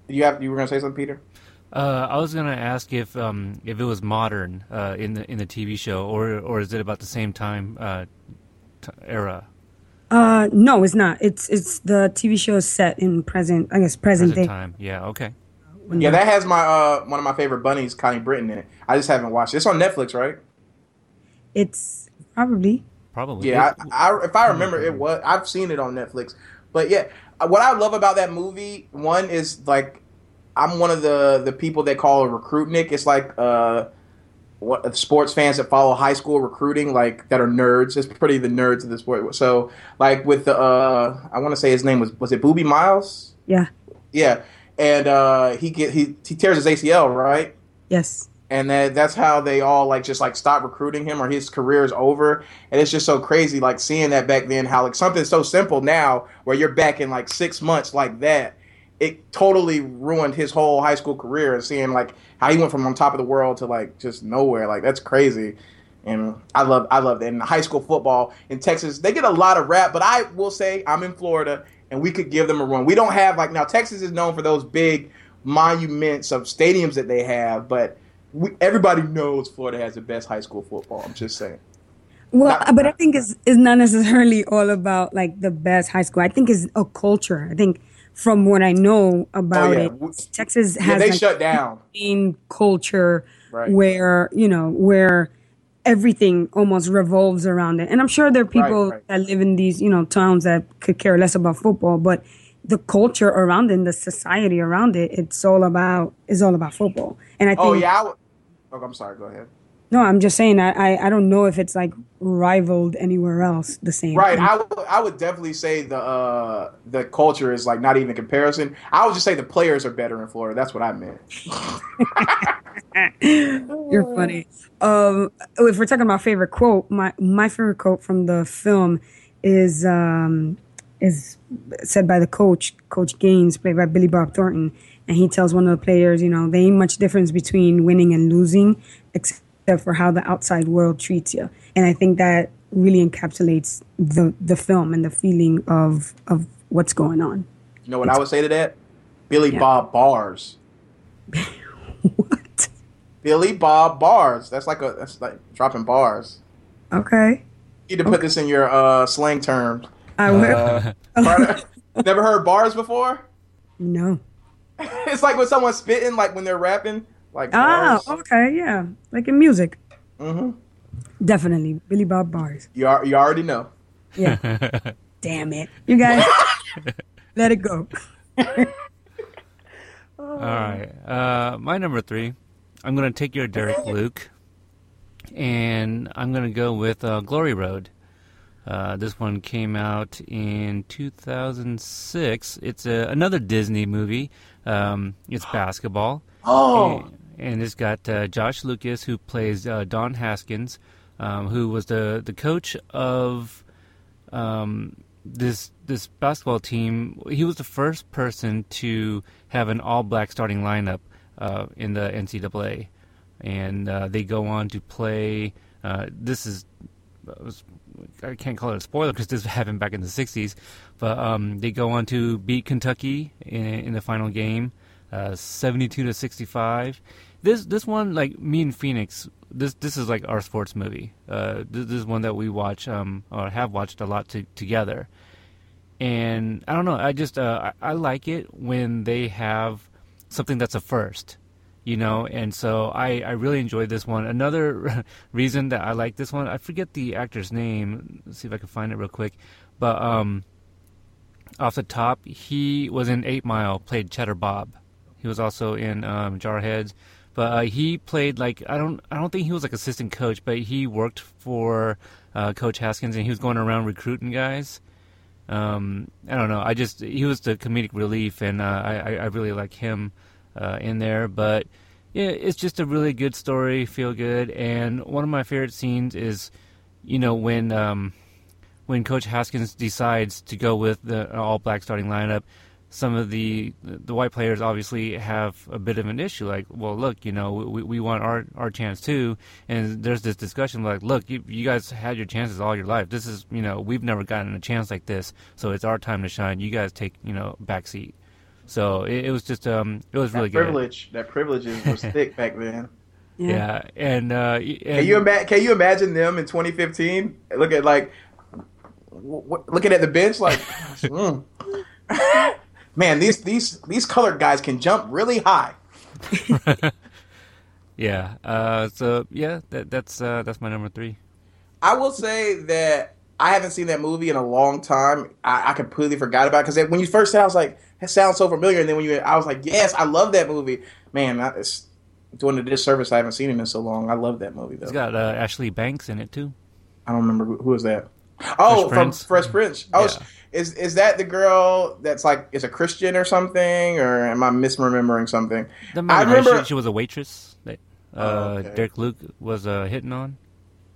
You have. You were gonna say something, Peter? Uh, I was gonna ask if um, if it was modern uh, in the in the TV show, or or is it about the same time uh, t- era? Uh no it's not it's it's the tv show is set in present i guess present, Present day time. Yeah. Okay. Yeah, that has my uh one of my favorite bunnies, Connie Britton, in it. I just haven't watched it. It's on Netflix, right? it's probably Probably. Yeah, I, I, if I remember, it was. I've seen it on Netflix. But yeah, uh, what I love about that movie, one is like, I'm one of the the people that call a recruit Nick. It's like uh, what sports fans that follow high school recruiting, like that are nerds. It's pretty the nerds of the sport. So like with the uh, I want to say his name was was it Boobie Miles? yeah Yeah, and uh, he get he he tears his ACL, right? yes and that that's how they all like just like stop recruiting him or his career is over. And it's just so crazy, like seeing that back then, how like something so simple now, where you're back in like six months like that, it totally ruined his whole high school career. And seeing like how he went from on top of the world to like just nowhere, like that's crazy. And I love I love that. And high school football in Texas, they get a lot of rap, but I will say I'm in Florida and we could give them a run. We don't have like now Texas is known for those big monuments of stadiums that they have, but we, everybody knows Florida has the best high school football. I'm just saying. Well, but I think it's, it's not necessarily all about like the best high school. I think it's a culture. I think from what I know oh, about Oh, yeah. it, Texas Yeah, has they like, shut down. main culture Right. where you know where everything almost revolves around it. And I'm sure there are people right. that live in these you know towns that could care less about football, but the culture around it, and the society around it, it's all about is all about football. And I oh, think Oh yeah. I w- oh, I'm sorry. Go ahead. No, I'm just saying I, I I don't know if it's like rivaled anywhere else the same. Right. I would I would definitely say the uh, the culture is like not even a comparison. I would just say the players are better in Florida. That's what I meant. You're funny. Um, if we're talking about favorite quote, my my favorite quote from the film is um, is said by the coach, Coach Gaines, played by Billy Bob Thornton, and he tells one of the players, you know, there ain't much difference between winning and losing, except for how the outside world treats you. And I think that really encapsulates the the film and the feeling of of what's going on. You know what I would say to that? Billy Bob bars. what? Billy Bob bars. That's like a that's like dropping bars. Okay. You need to put this in your uh, slang terms. I will. Uh, never heard bars before? No. it's like when someone's spitting, like when they're rapping, like Ah, bars. okay, yeah, like in music. Mm-hmm. Definitely, Billy Bob Bars. You are, you already know. Yeah. Damn it, you guys, let it go. All right. Uh, my number three, I'm going to take your Derek Luke, and I'm going to go with uh, Glory Road. Uh, this one came out in 2006. It's a, another Disney movie. Um, it's basketball. Oh. And, and it's got uh, Josh Lucas, who plays uh, Don Haskins, um, who was the, the coach of um, this this basketball team. He was the first person to have an all black starting lineup uh, in the NCAA, and uh, they go on to play. Uh, this is was, I can't call it a spoiler because this happened back in the '60s, but um, they go on to beat Kentucky in, in the final game, uh, 72 to 65. This this one, like me and Phoenix, this this is like our sports movie. Uh, this, this is one that we watch um, or have watched a lot to, together. And I don't know, I just uh, I, I like it when they have something that's a first, you know. And so I I really enjoyed this one. Another reason that I like this one, I forget the actor's name. Let's see if I can find it real quick. But um, off the top, he was in Eight Mile, played Cheddar Bob. He was also in um, Jarheads, but uh, he played like I don't I don't think he was like assistant coach, but he worked for uh, Coach Haskins and he was going around recruiting guys. Um, I don't know. I just he was the comedic relief, and uh, I I really like him uh, in there. But yeah, it's just a really good story, feel good, and one of my favorite scenes is, you know, when um, when Coach Haskins decides to go with the all black starting lineup, some of the the white players obviously have a bit of an issue. Like, well, look, you know, we, we want our our chance too. And there's this discussion like, look, you, you guys had your chances all your life. This is, you know, we've never gotten a chance like this, so it's our time to shine. You guys take, you know, back seat. So it, it was just, um, it was really that good. privilege, that privilege is, was thick back then. Yeah, and, uh, and Can you ima- Can you imagine them in 2015? Look at like, w- w- looking at the bench, like, gosh, mm. man, these these these colored guys can jump really high. yeah. Uh, so yeah, that, that's uh, that's my number three. I will say that I haven't seen that movie in a long time. I, I completely forgot about because when you first said, I was like, that sounds so familiar. And then when you, I was like, yes, I love that movie. Man, is doing a disservice. I haven't seen it in so long. I love that movie though. It's got uh, Ashley Banks in it too. I don't remember who, was that. Oh, from Prince. Fresh Prince. Oh, Yeah. is is that the girl that's like is a Christian or something, or am I misremembering something? That I might remember. she, she was a waitress. That- uh, Oh, okay. Derek Luke was uh, hitting on.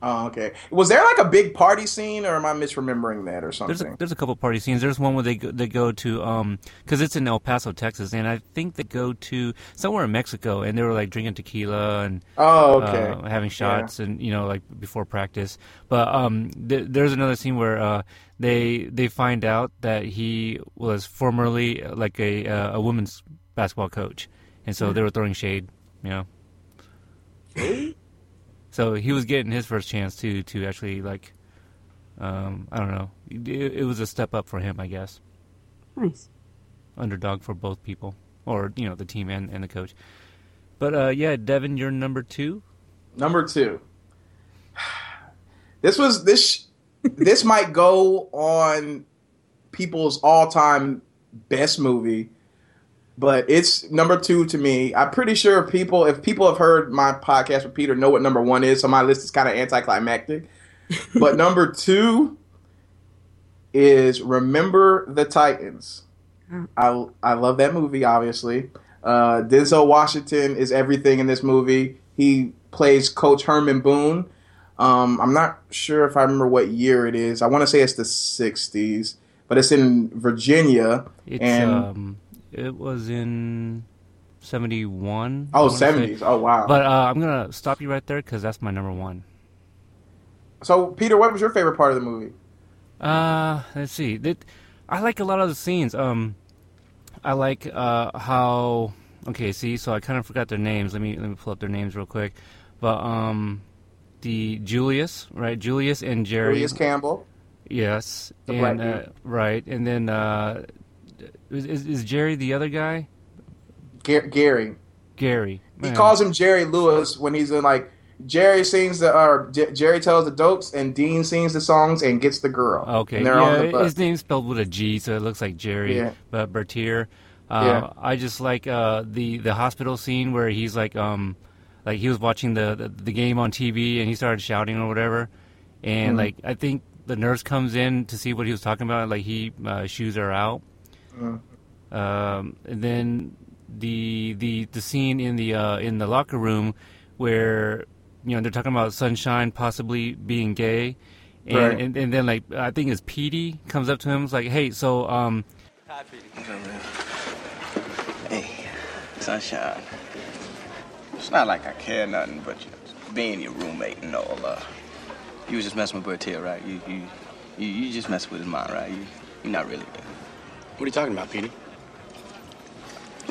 Oh, okay. Was there like a big party scene, or am I misremembering that, or something? There's a, there's a couple party scenes. There's one where they go, they go to um because it's in El Paso, Texas, and I think they go to somewhere in Mexico, and they were like drinking tequila and Oh, okay. uh, having shots, and you know like before practice. But um th- there's another scene where uh they they find out that he was formerly uh, like a uh, a women's basketball coach, and so Yeah. they were throwing shade, you know. So he was getting his first chance to to actually like, um, I don't know. It, it was a step up for him, I guess. Nice. Underdog for both people, or you know, the team and, and the coach. But uh, yeah, Devin, you're number two. Number two. This was this this might go on people's all time best movie, but it's number two to me. I'm pretty sure people, if people have heard my podcast with Peter, know what number one is. So my list is kind of anticlimactic. but number two is Remember the Titans. I I love that movie. Obviously, uh, Denzel Washington is everything in this movie. He plays Coach Herman Boone. Um, I'm not sure if I remember what year it is. I want to say it's the '60s, but it's in Virginia. It's and um, it was in seventy one. Oh, 70s. Oh, wow. But uh, I'm gonna stop you right there because that's my number one. so, Peter, what was your favorite part of the movie? Uh, let's see. That I like a lot of the scenes. Um, I like uh how. Okay, see, so I kind of forgot their names. Let me let me pull up their names real quick. But um, the Julius, right? Julius and Jerry. Julius Campbell. Yes, The and uh, right, and then uh, is, is is Jerry the other guy? Ga- Gary. Gary. He calls him Jerry Lewis when he's in like Jerry sings the or J- Jerry tells the dopes and Dean sings the songs and gets the girl. Okay, and they're on the yeah, his name's spelled with a G, so it looks like Jerry, Yeah. but Bertier. Uh, Yeah. I just like uh, the the hospital scene where he's like um like he was watching the, the the game on TV and he started shouting or whatever, and Mhm. like I think the nurse comes in to see what he was talking about, like he uh, shoes her out, Mhm. um, and then the the the scene in the uh, in the locker room where you know they're talking about sunshine possibly being gay and, Right. and and then like i think it's Petey comes up to him it's like hey so um Hey, sunshine. It's not like I care nothing, but you know, being your roommate and all. Uh, you was just messing with Bertier, right? You, you, you, you just messing with his mind, right? You, you're not really. What are you talking about, Petey?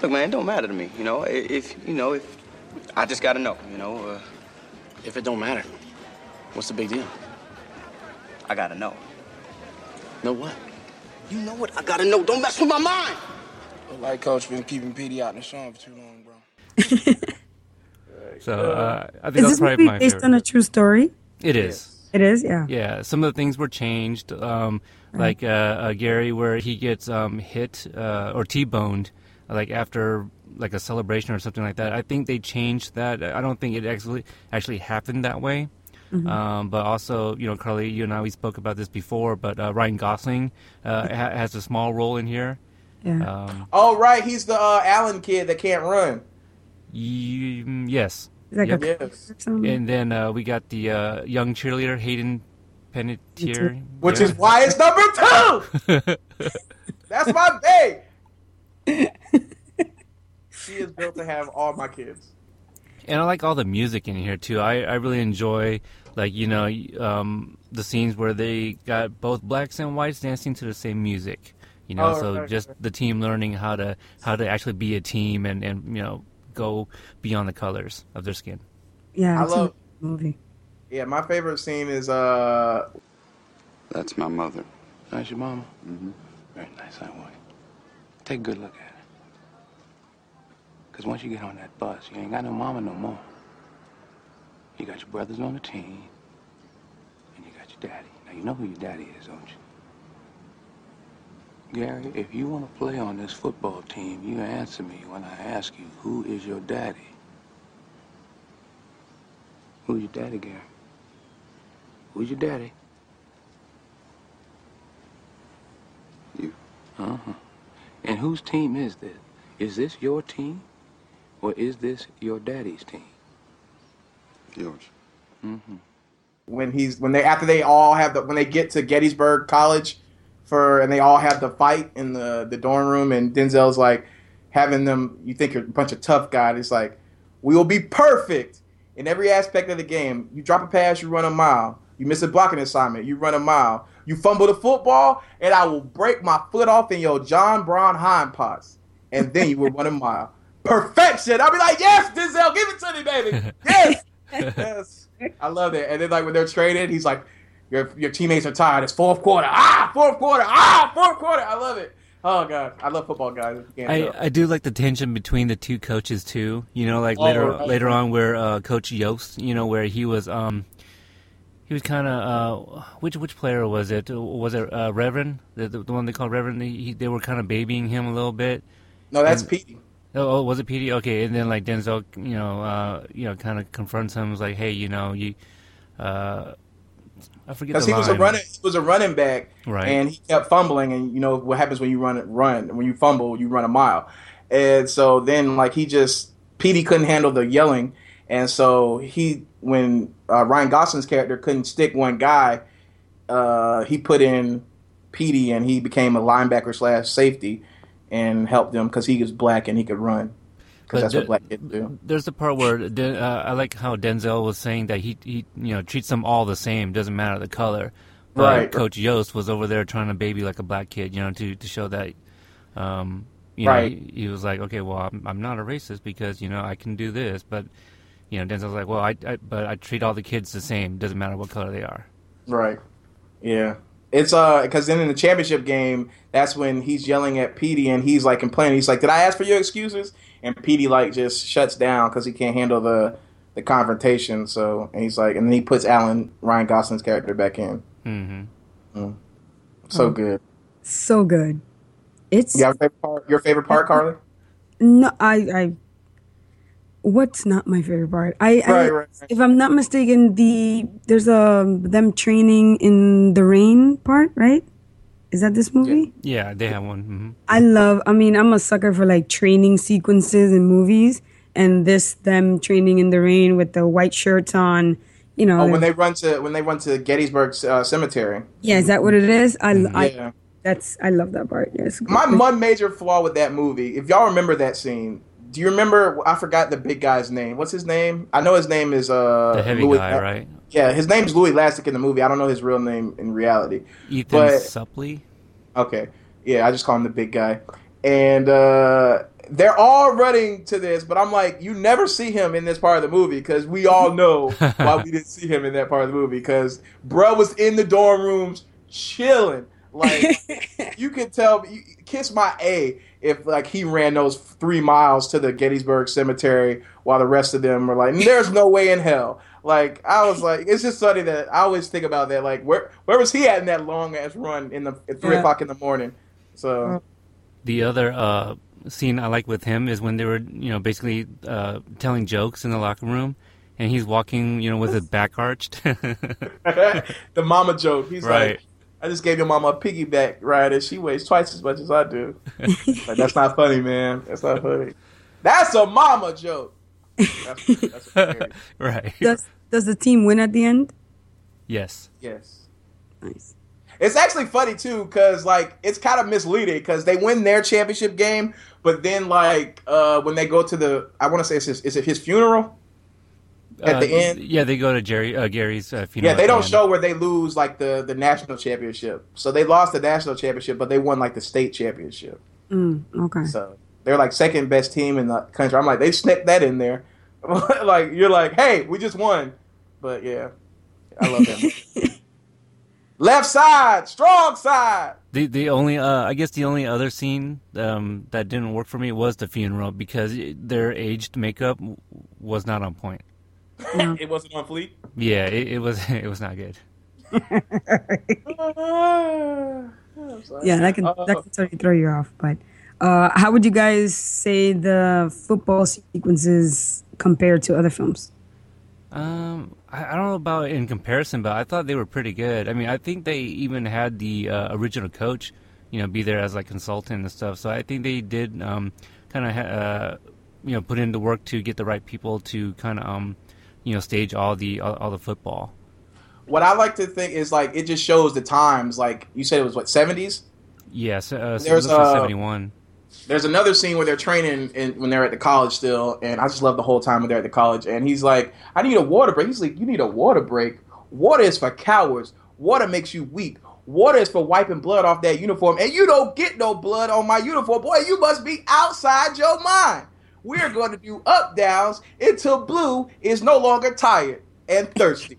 Look, man, it don't matter to me. You know, if you know, if I just gotta know. You know, uh, if it don't matter, what's the big deal? I gotta know. Know what? You know what? I gotta know. Don't mess with my mind. Like coach been keeping Petey out in the sun for too long, bro. so uh, i think Is that's this probably movie my based favorite on a true story? it is It is, yeah. yeah some of the things were changed um like uh, uh gary where he gets um hit uh or t-boned like after like a celebration or something like that i think they changed that i don't think it actually actually happened that way Mhm. Um, but also, you know, Carly, you and I, we spoke about this before, but uh, Ryan Gosling uh, ha- has a small role in here. Yeah. Um, Oh right, he's the uh, Alan kid that can't run. y- mm, yes. Is that Yep. Yes. or something? And then uh, we got the uh, young cheerleader, Hayden Panettiere. Which Yeah. is why it's number two. That's my babe. she is built to have all my kids. And I like all the music in here too. I, I really enjoy like you know um, the scenes where they got both blacks and whites dancing to the same music. You know, Oh, so right, just the team learning how to how to actually be a team and, and you know go beyond the colors of their skin. Yeah, I it's a love- movie. Yeah, my favorite scene is uh That's my mother. That's your mama. Mm-hmm. Very nice, I want. Take a good look at her. Because once you get on that bus, you ain't got no mama no more. You got your brothers on the team, and you got your daddy. Now, you know who your daddy is, don't you? Gary, if you want to play on this football team, you answer me when I ask you, who is your daddy? Who's your daddy, Gary? Who's your daddy? You. Uh-huh. And whose team is this? Is this your team? Or is this your daddy's team? Yours. Mm-hmm. when he's when they after they all have the when they get to Gettysburg College for and they all have the fight in the the dorm room and Denzel's like having them you think you're a bunch of tough guys it's like we will be perfect in every aspect of the game. You drop a pass you run a mile. You miss a blocking assignment you run a mile. You fumble the football and I will break my foot off in your John Brown hind parts and then you will run a mile. Perfection! I'll be like yes Denzel give it to me baby. Yes! Yes. I love that. And then like when they're traded, he's like, "Your your teammates are tired. It's fourth quarter. Ah, fourth quarter. Ah, fourth quarter. I love it. Oh god, I love football guys. I. I do like the tension between the two coaches too. You know, like Oh, later right. later on where uh, Coach Yost, you know, where he was um he was kind of uh which which player was it? Was it uh, Reverend the, the the one they called Reverend? He, they were kind of babying him a little bit. no, that's And- Petey. Oh, oh, was it Petey? Okay, and then like Denzel, you know, uh, you know, kind of confronts him. Was like, hey, you know, you, uh, I forget Because he was a running, he was a running back, Right. And he kept fumbling, and you know what happens when you run run when you fumble, you run a mile, and so then like he just Petey couldn't handle the yelling, and so he when uh, Ryan Gosling's character couldn't stick one guy, uh, he put in Petey, and he became a linebacker slash safety, and helped them because he was black and he could run, because that's what black kids do. There's the part where Den- uh, I like how Denzel was saying that he he you know treats them all the same, doesn't matter the color. But Right. Coach Yost was over there trying to baby like a black kid, you know, to to show that, um, you Right. know, he, he was like, okay, well, I'm I'm not a racist because you know I can do this, but you know, Denzel's like, well, I, I but I treat all the kids the same, doesn't matter what color they are. Right. Yeah. It's uh because then in the championship game, that's when he's yelling at Petey and he's like complaining. He's like, "Did I ask for your excuses?" And Petey like just shuts down because he can't handle the the confrontation. So and he's like, and then he puts Alan Ryan Gosling's character back in. Mm-hmm. Mm. So Oh. good. So good. It's You have a favorite part? Your favorite part, Carly? no, I, I. What's not my favorite part? I, I Right, right, if I'm not mistaken, the there's a them training in the rain part, right? Is that this movie? Yeah, they have one. hmm I love. I mean, I'm a sucker for like training sequences in movies, and this them training in the rain with the white shirts on. You know, Oh, when they run to when they run to Gettysburg uh, Cemetery. yeah, is that what it is? I, I Yeah. that's I love that part. Yes, My one major flaw with that movie, if y'all remember that scene, do you remember? I forgot the big guy's name. What's his name? I know his name is uh The heavy Louis- guy, right? Yeah, his name's Louie Lastik in the movie. I don't know his real name in reality. Ethan But Suplee. okay, yeah, I just call him the big guy. And uh they're all running to this, but I'm like, you never see him in this part of the movie because we all know why we didn't see him in that part of the movie because bruh was in the dorm rooms chilling. Like you could tell, you, kiss my A if like he ran those three miles to the Gettysburg Cemetery while the rest of them were like, "There's no way in hell." Like I was like, it's just funny that I always think about that. Like where where was he at in that long ass run in the at three Yeah. o'clock in the morning? So The other uh, scene I like with him is when they were, you know, basically uh, telling jokes in the locker room, and he's walking, you know, with his back arched. the mama joke. He's Right. like, I just gave your mama a piggyback ride and she weighs twice as much as I do. like, that's not funny, man. That's not funny. That's a mama joke. That's, that's hilarious. right. Does does the team win at the end? Yes. Yes. Nice. It's actually funny too, cause like it's kind of misleading, cause they win their championship game, but then like uh, when they go to the, I want to say it's his, is it his funeral at Uh, the end? Yeah, they go to Jerry uh, Gary's uh, funeral. Yeah, they don't end. show where they lose like the the national championship. So they lost the national championship, but they won like the state championship. Mm, okay. So they're like second best team in the country. I'm like, they snipped that in there. like you're like, hey, we just won. But yeah, I love that. Left side, strong side. The the only uh, I guess the only other scene um, that didn't work for me was the funeral because their aged makeup was not on point. it wasn't on fleet. Yeah, it, it was it was not good. Yeah, that can Uh, that can totally throw you off. But uh, how would you guys say the football sequences compared to other films? Um, I, I don't know about in comparison, but I thought they were pretty good. I mean, I think they even had the uh, original coach, you know, be there as like consultant and stuff. So I think they did um, kind of ha- uh, you know put in the work to get the right people to kind of um, you know stage all the all, all the football. What I like to think is like it just shows the times. Like you said, it was what seventies. Yes, uh, so There's, it uh, 71. There's another scene where they're training in, when they're at the college still, and I just love the whole time when they're at the college. And he's like, "I need a water break." He's like, "You need a water break. Water is for cowards. Water makes you weak. Water is for wiping blood off that uniform, and you don't get no blood on my uniform, boy. You must be outside your mind. We're going to do up downs until Blue is no longer tired and thirsty."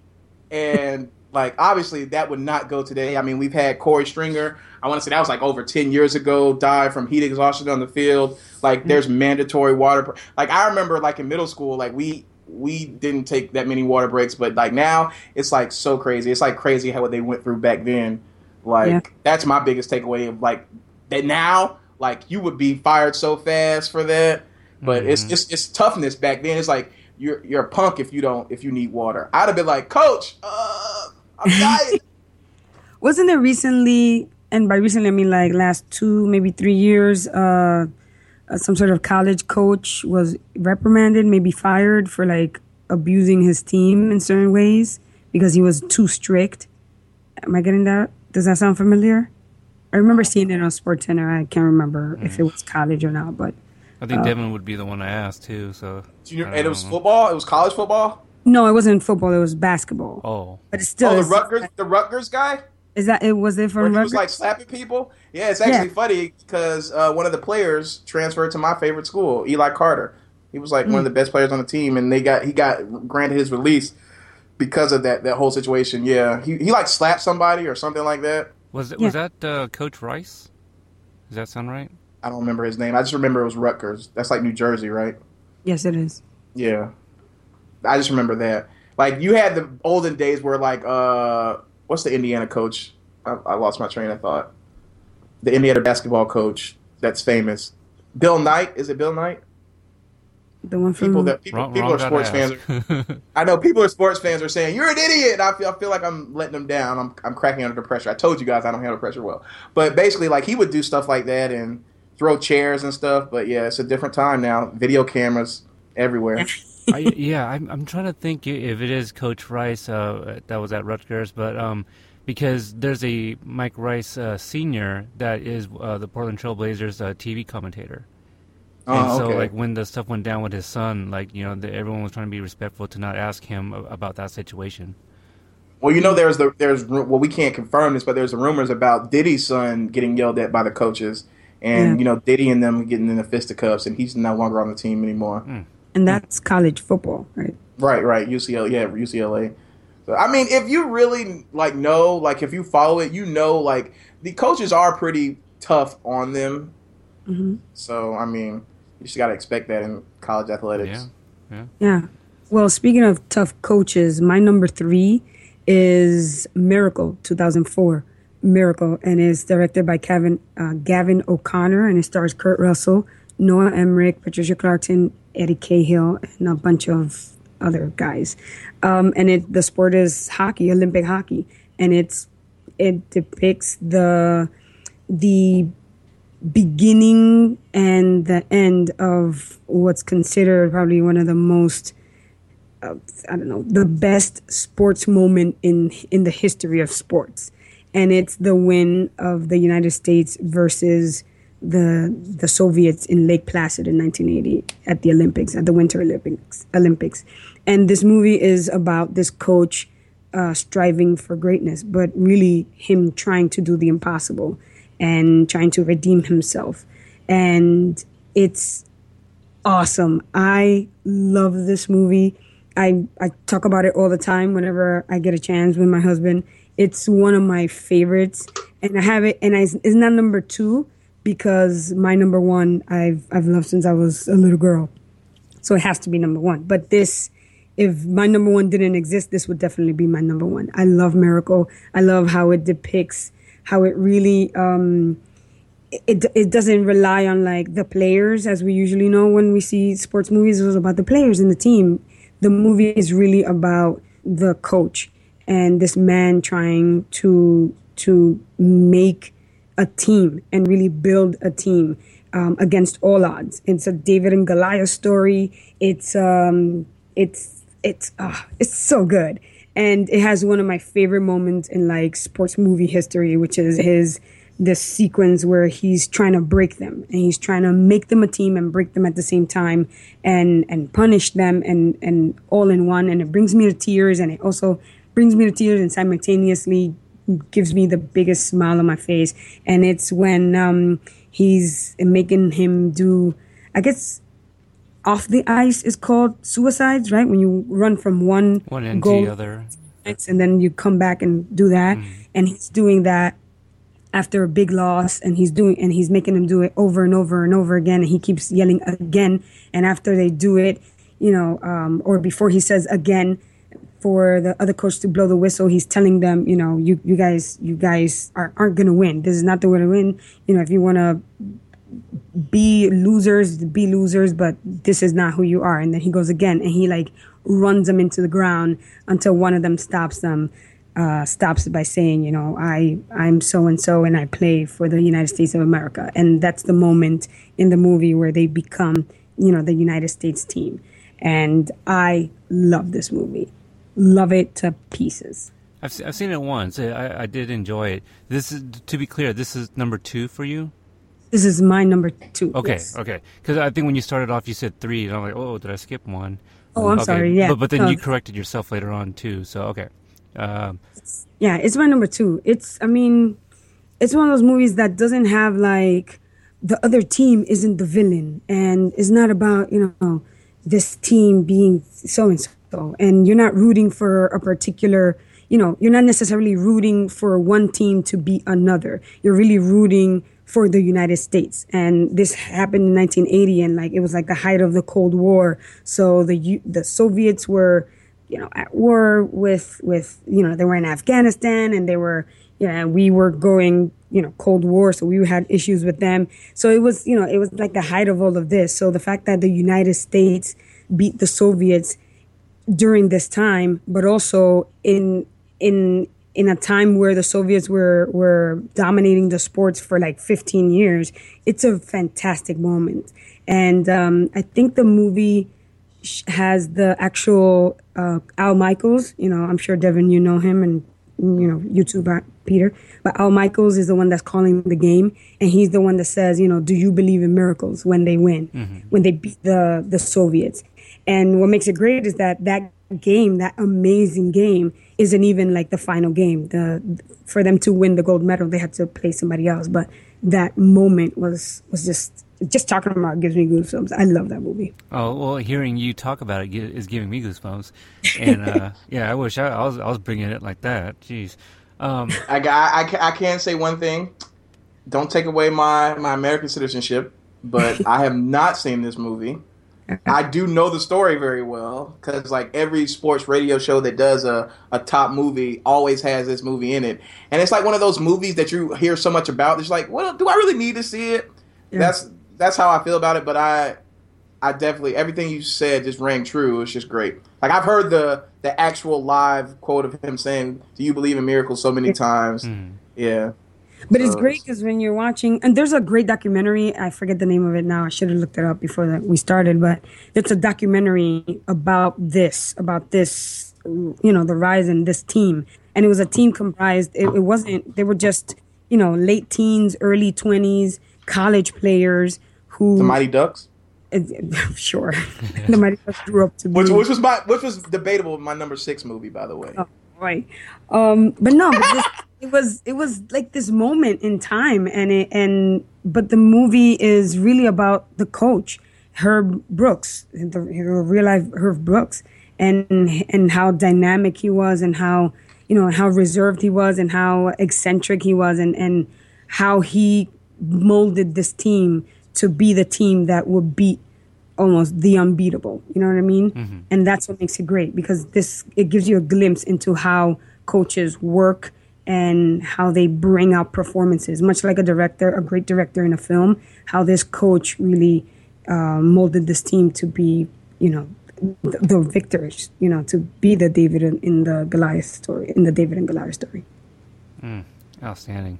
And like obviously that would not go today. I mean, we've had Corey Stringer. I want to say that was like over ten years ago. Died from heat exhaustion on the field. Like mm-hmm. there's mandatory water. br- Like I remember like in middle school, like we we didn't take that many water breaks, but like now it's like so crazy. It's like crazy how what they went through back then. Like Yeah. that's my biggest takeaway of like that now. Like you would be fired so fast for that, but it's it's it's toughness back then. It's like you're you're a punk if you don't if you need water. I'd have been like, Coach, uh, I'm dying. Wasn't there recently, and by recently I mean like last two, maybe three years, uh, uh, some sort of college coach was reprimanded, maybe fired for like abusing his team in certain ways because he was too strict. Am I getting that? Does that sound familiar? I remember seeing it on Sports Center. I can't remember if it was college or not, but I think uh, Devin would be the one I asked too. So Junior, and it was know. football. It was college football. no, it wasn't football. It was basketball. Oh, But it's still oh, the it's- Rutgers, the Rutgers guy. Is that it? Was it Where from he was Rutgers? like slapping people. Yeah, it's actually Yeah. funny because uh, one of the players transferred to my favorite school, Eli Carter. He was like one of Hmm. the best players on the team, and they got he got granted his release because of that that whole situation. Yeah, he he like slapped somebody or something like that. was it Yeah. was that uh, Coach Rice? Does that sound right? I don't remember his name. I just remember it was Rutgers. That's like New Jersey, right? yes, it is. Yeah, I just remember that. Like you had the olden days where like uh, what's the Indiana coach? I, I lost my train of thought. The Indiana basketball coach that's famous, Bill Knight. Is it Bill Knight? The one from People that people, Wrong- people wrong are sports fans. Are, I know people are sports fans are saying you're an idiot. And I feel I feel like I'm letting them down. I'm I'm cracking under the pressure. I told you guys I don't handle pressure well. But basically, like he would do stuff like that and throw chairs and stuff. But yeah, it's a different time now. Video cameras everywhere. I, yeah, I'm, I'm trying to think if it is Coach Rice uh, that was at Rutgers, but um, because there's a Mike Rice uh, Senior that is uh, the Portland Trailblazers uh, TV commentator. And Oh, so, okay. like when the stuff went down with his son, like you know, the, everyone was trying to be respectful to not ask him a- about that situation. Well, you know, there's the there's well, we can't confirm this, but there's the rumors about Diddy's son getting yelled at by the coaches, and Yeah. you know, Diddy and them getting in the fisticuffs, and he's no longer on the team anymore. And that's college football, right? Right, right. UCLA, yeah, UCLA. So, I mean, if you really like know, like if you follow it, you know, like the coaches are pretty tough on them. hmm So, I mean, you just got to expect that in college athletics. Yeah, yeah. Yeah. Well, speaking of tough coaches, my number three is Miracle 2004. Miracle, and is directed by Kevin uh, Gavin O'Connor, and it stars Kurt Russell, Noah Emmerich, Patricia Clarkson, Eddie Cahill, and a bunch of other guys. Um, and it the sport is hockey, Olympic hockey, and it's it depicts the the beginning and the end of what's considered probably one of the most uh, I don't know the best sports moment in in the history of sports, and it's the win of the United States versus the the Soviets in Lake Placid in 1980 at the Olympics at the Winter Olympics Olympics, and this movie is about this coach uh, striving for greatness, but really him trying to do the impossible and trying to redeem himself, and it's awesome. I love this movie. I, I talk about it all the time whenever I get a chance with my husband. It's one of my favorites, and I have it. And I, it's not number two because my number one I've I've loved since I was a little girl, so it has to be number one. But this, if my number one didn't exist, this would definitely be my number one. I love Miracle. I love how it depicts how it really. Um, it it doesn't rely on like the players as we usually know when we see sports movies. It was about the players and the team. The movie is really about the coach and this man trying to to make a team and really build a team um, against all odds. It's a David and Goliath story. It's um, it's it's uh, it's so good, and it has one of my favorite moments in like sports movie history, which is his this sequence where he's trying to break them and he's trying to make them a team and break them at the same time and and punish them and and all in one and it brings me to tears and it also brings me to tears and simultaneously gives me the biggest smile on my face. And it's when um, he's making him do i guess off the ice is called suicides right? When you run from one One end to the other. and then you come back and do that. And he's doing that after a big loss and he's doing and he's making them do it over and over and over again and he keeps yelling again. And after they do it you know um, or before he says again for the other coach to blow the whistle. He's telling them you know you, you guys you guys are, aren't gonna win. This is not the way to win. You know if you want to be losers be losers but this is not who you are. And then he goes again and he like runs them into the ground until one of them stops them uh, stops by saying you know i i'm so and so and i play for the united states of america. And that's the moment in the movie where they become you know the united states team. And i love this movie love it to pieces I've, I've seen it once. I, I did enjoy it. This is to be clear. This is number two for you. this is my number two Okay, yes. okay. Because I think when you started off, you said three, and I'm like, oh, did I skip one? Oh, I'm Okay, sorry, yeah. But, but then No. you corrected yourself later on too. So okay. Um, Yeah, it's my number two. It's, I mean, it's one of those movies that doesn't have like the other team isn't the villain, and it's not about you know this team being so and so, and you're not rooting for a particular. You know, you're not necessarily rooting for one team to beat another. You're really rooting for the United States. And this happened in 1980, and like it was like the height of the Cold War. So the the Soviets were you know at war with with you know they were in Afghanistan and they were you know we were going you know Cold War so we had issues with them so it was you know it was like the height of all of this so the fact that the United States beat the Soviets during this time but also in in in a time where the Soviets were were dominating the sports for like 15 years it's a fantastic moment and um, I think the movie has the actual uh, Al Michaels. You know, I'm sure Devin, you know him, and you know YouTube Peter. But Al Michaels is the one that's calling the game, and he's the one that says, you know, do you believe in miracles when they win, when they beat the the Soviets? And what makes it great is that that game, that amazing game, isn't even like the final game. The for them to win the gold medal, they had to play somebody else. But that moment was was just just talking about it gives me goosebumps. I love that movie. oh well, hearing you talk about it is giving me goosebumps. And uh, yeah, I wish I, I was I was bringing it like that. Jeez. Um, I, got- I, I can say one thing. Don't take away my, my American citizenship, but I have not seen this movie. I do know the story very well because, like, every sports radio show that does a, a top movie always has this movie in it. And it's like one of those movies that you hear so much about. It's like, well, do I really need to see it? That's that's how I feel about it. But I I definitely everything you said just rang true. It's just great. Like I've heard the the actual live quote of him saying, "Do you believe in miracles?" so many times. Mm. Yeah. But it's great because when you're watching, and there's a great documentary. I forget the name of it now. I should have looked it up before that we started. But it's a documentary about this, about this, you know, the rise in this team. And it was a team comprised. It, it wasn't. They were just, you know, late teens, early twenties, college players who The Mighty Ducks. sure, the Mighty Ducks grew up to be. Which, which was my which was debatable my number six movie by the way. Oh, right. Um, but no, but this, it was it was like this moment in time, and it, and but the movie is really about the coach, Herb Brooks, the, the real life Herb Brooks, and and how dynamic he was, and how you know how reserved he was, and how eccentric he was, and and how he molded this team to be the team that would beat almost the unbeatable. You know what I mean? Mm-hmm. And that's what makes it great because this it gives you a glimpse into how coaches work and how they bring out performances. Much like a director, a great director in a film, how this coach really uh, molded this team to be, you know, the, the victors. You know, to be the David in, in the Goliath story, in the David and Goliath story. mm, outstanding.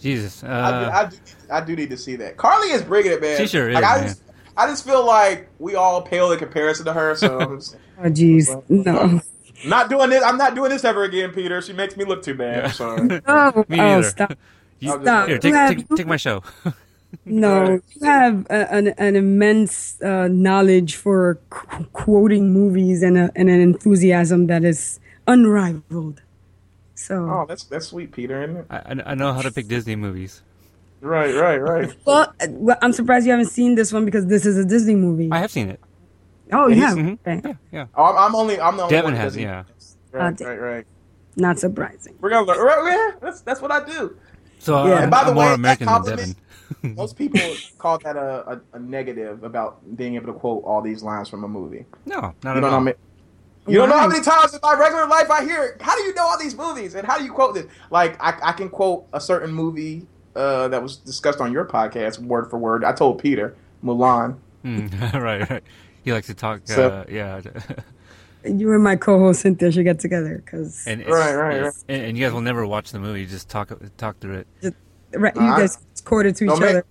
Jesus. Uh, I, do, I, do, I do need to see that. Carly is bringing it, man. She sure Like, is, I man. just, I just feel like we all pale in comparison to her. So I'm Oh, jeez. No. Not doing this. I'm not doing this ever again, Peter. She makes me look too bad. I'm sorry. Oh, Me oh, neither. stop. You- Stop. Here, take, have- take, take my show. No, you have a, an, an immense uh, knowledge for qu- quoting movies and, a, and an enthusiasm that is unrivaled. So, Oh, that's that's sweet, Peter, isn't it? I, I- I know how to pick Disney movies. Right, right, right. uh, well, I'm surprised you haven't seen this one because this is a Disney movie. I have seen it. Oh, you He's- have? Mhm. Okay. Yeah. Oh, I'm, I'm only I'm the only Devin one that has, doesn't- yeah. Right, Uh, right, right. Not surprising. We're gonna learn. Right, yeah, that's that's what I do. So Yeah. I'm, And by the I'm more way, American that than Devin. compliment, most people call that a, a, a negative about being able to quote all these lines from a movie. No, not you at don't know all. how many, you don't know how many times in my regular life I hear, "How do you know all these movies?" and "How do you quote this?" Like I, I can quote a certain movie uh, that was discussed on your podcast word for word. I told Peter Mulan. Hmm, right, right. He likes to talk. So- uh, yeah. You and my co-host Cynthia should get together because And Right, right, right. And, and you guys will never watch the movie. You just talk talk through it. right, you I- guys quoted to each make, other.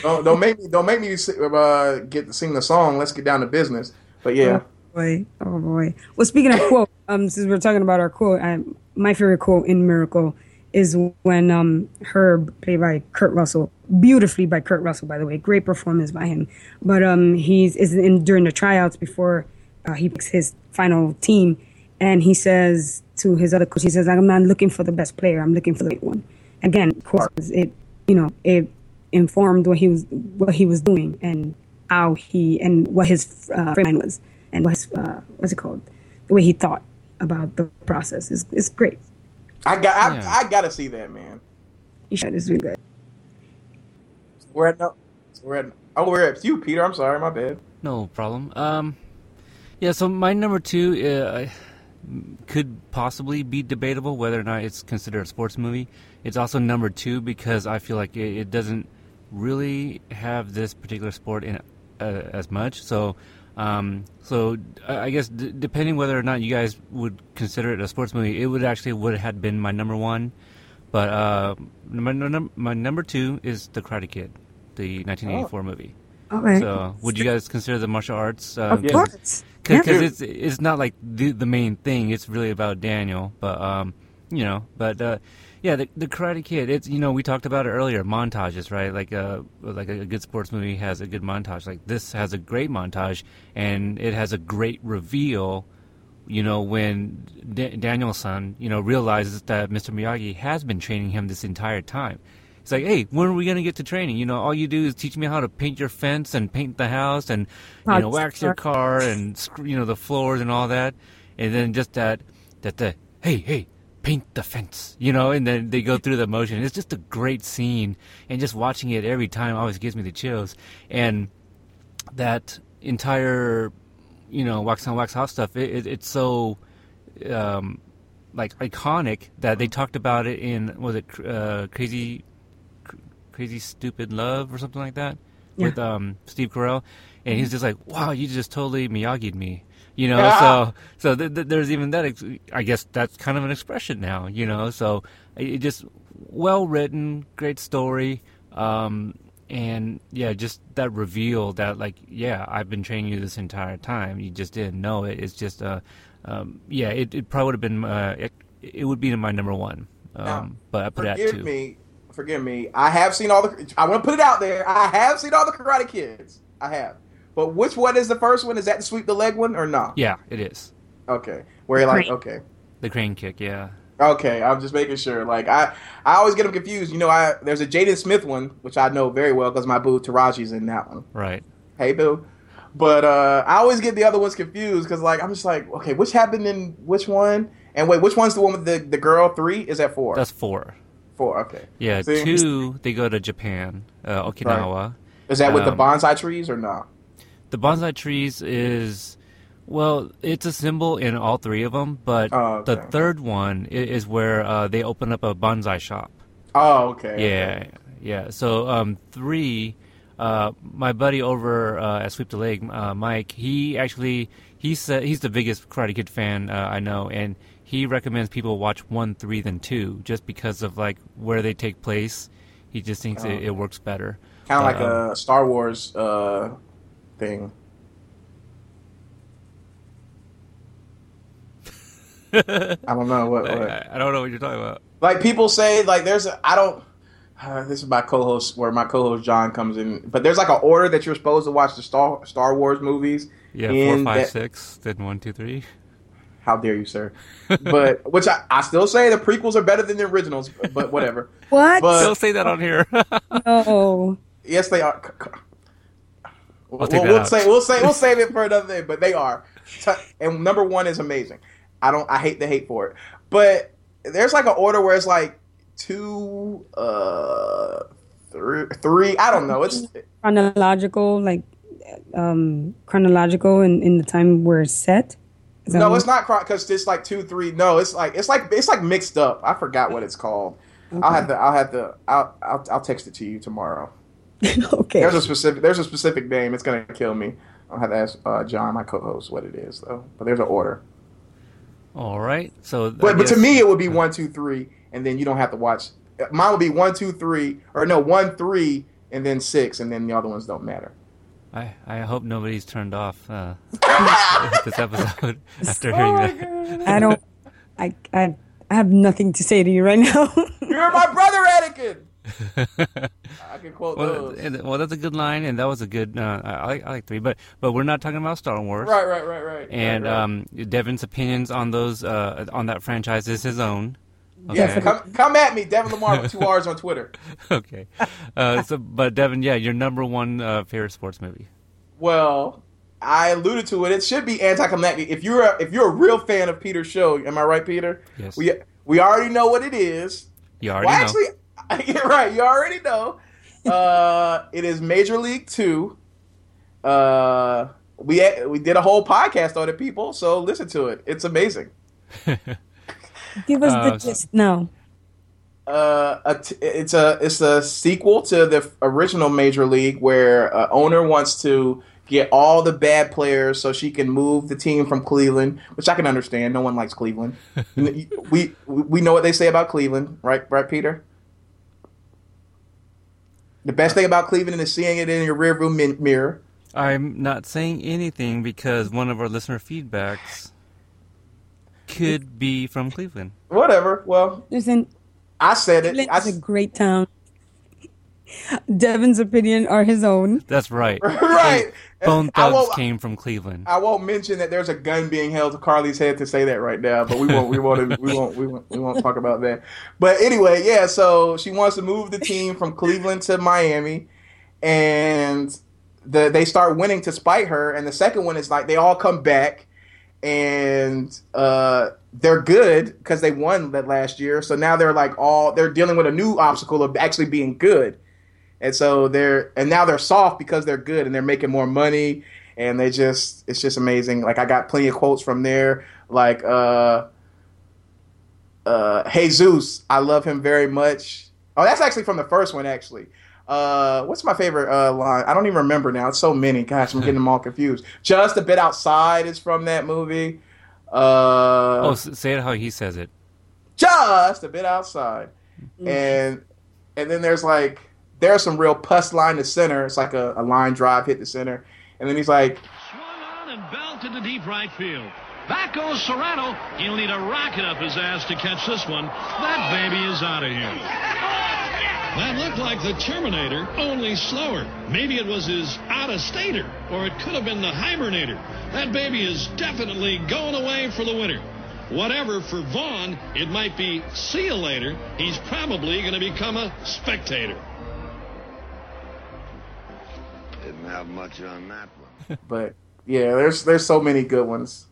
don't, don't make me don't make me uh, get sing the song. Let's get down to business. But yeah, Oh boy, oh boy. Well, speaking of quote, um, since we're talking about our quote, I, my favorite quote in Miracle is when um Herb, played by Kurt Russell, beautifully by Kurt Russell, by the way, great performance by him. But um, he's is in during the tryouts before uh, he picks his final team, and he says to his other coach, he says, "I'm not looking for the best player. I'm looking for the right one." Again, of course, it you know it informed what he was what he was doing and how he and what his uh, frame was and what his uh, what's it called the way he thought about the process is great. I got I, Yeah. I gotta see that man. You should. It's really good. We're at no, we're at oh we're at you, Peter. I'm sorry, my bad. No problem. Um, yeah. So my number two uh, could possibly be debatable whether or not it's considered a sports movie. It's also number two because I feel like it, it doesn't really have this particular sport in it uh, as much. So. Um, so I I guess d- depending whether or not you guys would consider it a sports movie, it would actually would have been my number one. But uh, my, num- my number two is The Karate Kid, the 1984 movie. Okay. So, would you guys consider the martial arts? Uh, Of course. Because Yeah. it's it's not like the the main thing. It's really about Daniel. But um, you know, but uh, yeah, the the Karate Kid. It's you know we talked about it earlier. Montages, right? Like uh like a, good sports movie has a good montage. Like this has a great montage, and it has a great reveal. You know when D- Daniel-san, you know, realizes that Mr. Miyagi has been training him this entire time. It's like, hey, when are we gonna get to training? You know, all you do is teach me how to paint your fence and paint the house and you know wax your car and you know the floors and all that, and then just that that the hey hey paint the fence, you know, and then they go through the motion. It's just a great scene, and just watching it every time always gives me the chills. And that entire you know wax on wax off stuff, it, it, it's so um, like iconic that they talked about it in was it uh, crazy crazy stupid love or something like that Yeah. with um, Steve Carell, and he's just like, "Wow, you just totally Miyagi'd me," you know. Yeah. So, so th- th- there's even that. Ex- I guess that's kind of an expression now, you know. So it just well written, great story, um, and yeah, just that reveal that like, yeah, I've been training you this entire time. You just didn't know it. It's just uh, um, yeah, it, it probably would have been uh, it, it would be in my number one, um, Now, but I put it at Forgive two. me, forgive me. I have seen all the. I want to put it out there. I have seen all the Karate Kids. I have. But which one is the first one? Is that the sweep the leg one or not? Yeah, it is Okay. Where you're like, okay. the crane kick. Yeah. Okay, I'm just making sure. Like I, I always get them confused. You know, I there's a Jaden Smith one which I know very well because my boo Taraji's in that one. Right. Hey boo, but uh, I always get the other ones confused because like I'm just like, okay, which happened in which one? And wait, which one's the one with the the girl? Three is that four? That's four. four. Okay. Yeah, See? two. They go to Japan, uh, Okinawa. Is that with the Um, bonsai trees or not? The bonsai trees is, well, it's a symbol in all three of them, but Oh, the third one is where uh, they open up a bonsai shop. Oh, okay. Yeah, yeah. So um, three, uh, my buddy over uh, at Sweep the Leg, uh, Mike, he actually he said he's the biggest Karate Kid fan uh, I know, and he recommends people watch one, three, then two, just because of like where they take place. He just thinks it, Oh. it works better. Kind of like um, a Star Wars uh, thing. I don't know what. what. I, I don't know what you're talking about. Like people say, like there's a I don't. Uh, this is my co-host where my co-host John comes in, but there's like an order that you're supposed to watch the Star Star Wars movies. Yeah, in four, five, that- six, then one, two, three. How dare you, sir? But which I, I still say the prequels are better than the originals, but whatever. What? But Don't say that on here. No. yes, they are. C- c- I'll take We'll, that we'll out. say we'll say we'll save it for another day, but they are. And number one is amazing. I don't. I hate the hate for it, but there's like an order where it's like two, uh, three, three. I don't know. It's chronological, like um chronological in, in the time where it's set. Is no, it's not because it's like two, three. No, it's like it's like it's like mixed up. I forgot what it's called. I'll have to. I'll have to. I'll, I'll I'll text it to you tomorrow. okay. There's a specific. There's a specific name. It's gonna kill me. I'll have to ask uh, John, my co-host, what it is though. But there's an order. All right. So, I But, but to me, it would be one, two, three, and then you don't have to watch. Mine would be one, two, three, or no, one, three, and then six, and then the other ones don't matter. I, I hope nobody's turned off uh, this episode after Oh hearing my that. I don't. I, I I have nothing to say to you right now. You're my brother, Anakin. I can quote Well, those. well, that's a good line, and that was a good. Uh, I, like I like three, but but we're not talking about Star Wars, Right, right, right, right. And right, right. um, Devin's opinions on those uh, on that franchise is his own. yeah, come, come at me, Devin Lamar with two R's on Twitter. okay. Uh, so, but Devin, yeah, your number one uh, favorite sports movie. Well, I alluded to it. It should be anticlimactic. If you're a, if you're a real fan of Peter's show, am I right, Peter? Yes. We we already know what it is. You already well, know. actually, right. You already know. Uh, it is Major League Two. Uh, we we did a whole podcast on it, people. So listen to it. It's amazing. Give us Uh, the gist now. Uh, a t- it's a it's a sequel to the original Major League, where a owner wants to get all the bad players so she can move the team from Cleveland, which I can understand. No one likes Cleveland. we we know what they say about Cleveland, right? Right, Peter. The best thing about Cleveland is seeing it in your rearview mi- mirror. I'm not saying anything because one of our listener feedbacks could be from Cleveland. Whatever. Well, listen. I said it. Cleveland is a great town. Devin's opinion are his own. That's right. Right. Bone Thugs came from Cleveland. I won't mention that there's a gun being held to Carly's head to say that right now, but we won't. We won't. We won't. We won't. We won't talk about that. But anyway, yeah. So she wants to move the team from Cleveland to Miami, and the they start winning to spite her. And the second one is like they all come back, and uh, they're good because they won that last year. So now they're like all they're dealing with a new obstacle of actually being good. And so they're and now they're soft because they're good and they're making more money and they just it's just amazing. Like I got plenty of quotes from there, like uh uh Jesus, I love him very much. Oh, that's actually from the first one actually. Uh what's my favorite uh line? I don't even remember now. It's so many. Gosh, I'm getting them all confused. Just a bit outside is from that movie. Uh oh, s- say it how he says it. just a bit outside. And and then there's like there's some real pus line to center. It's like a, a line drive hit the center. And then he's like, swung on and belted to deep right field. Back goes Cerrano. He'll need a rocket up his ass to catch this one. That baby is out of here. That looked like the Terminator, only slower. Maybe it was his out-of-stater, or it could have been the hibernator. That baby is definitely going away for the winter. Whatever for Vaughn, it might be see you later. He's probably going to become a spectator. Didn't have much on that one. but yeah, there's there's so many good ones.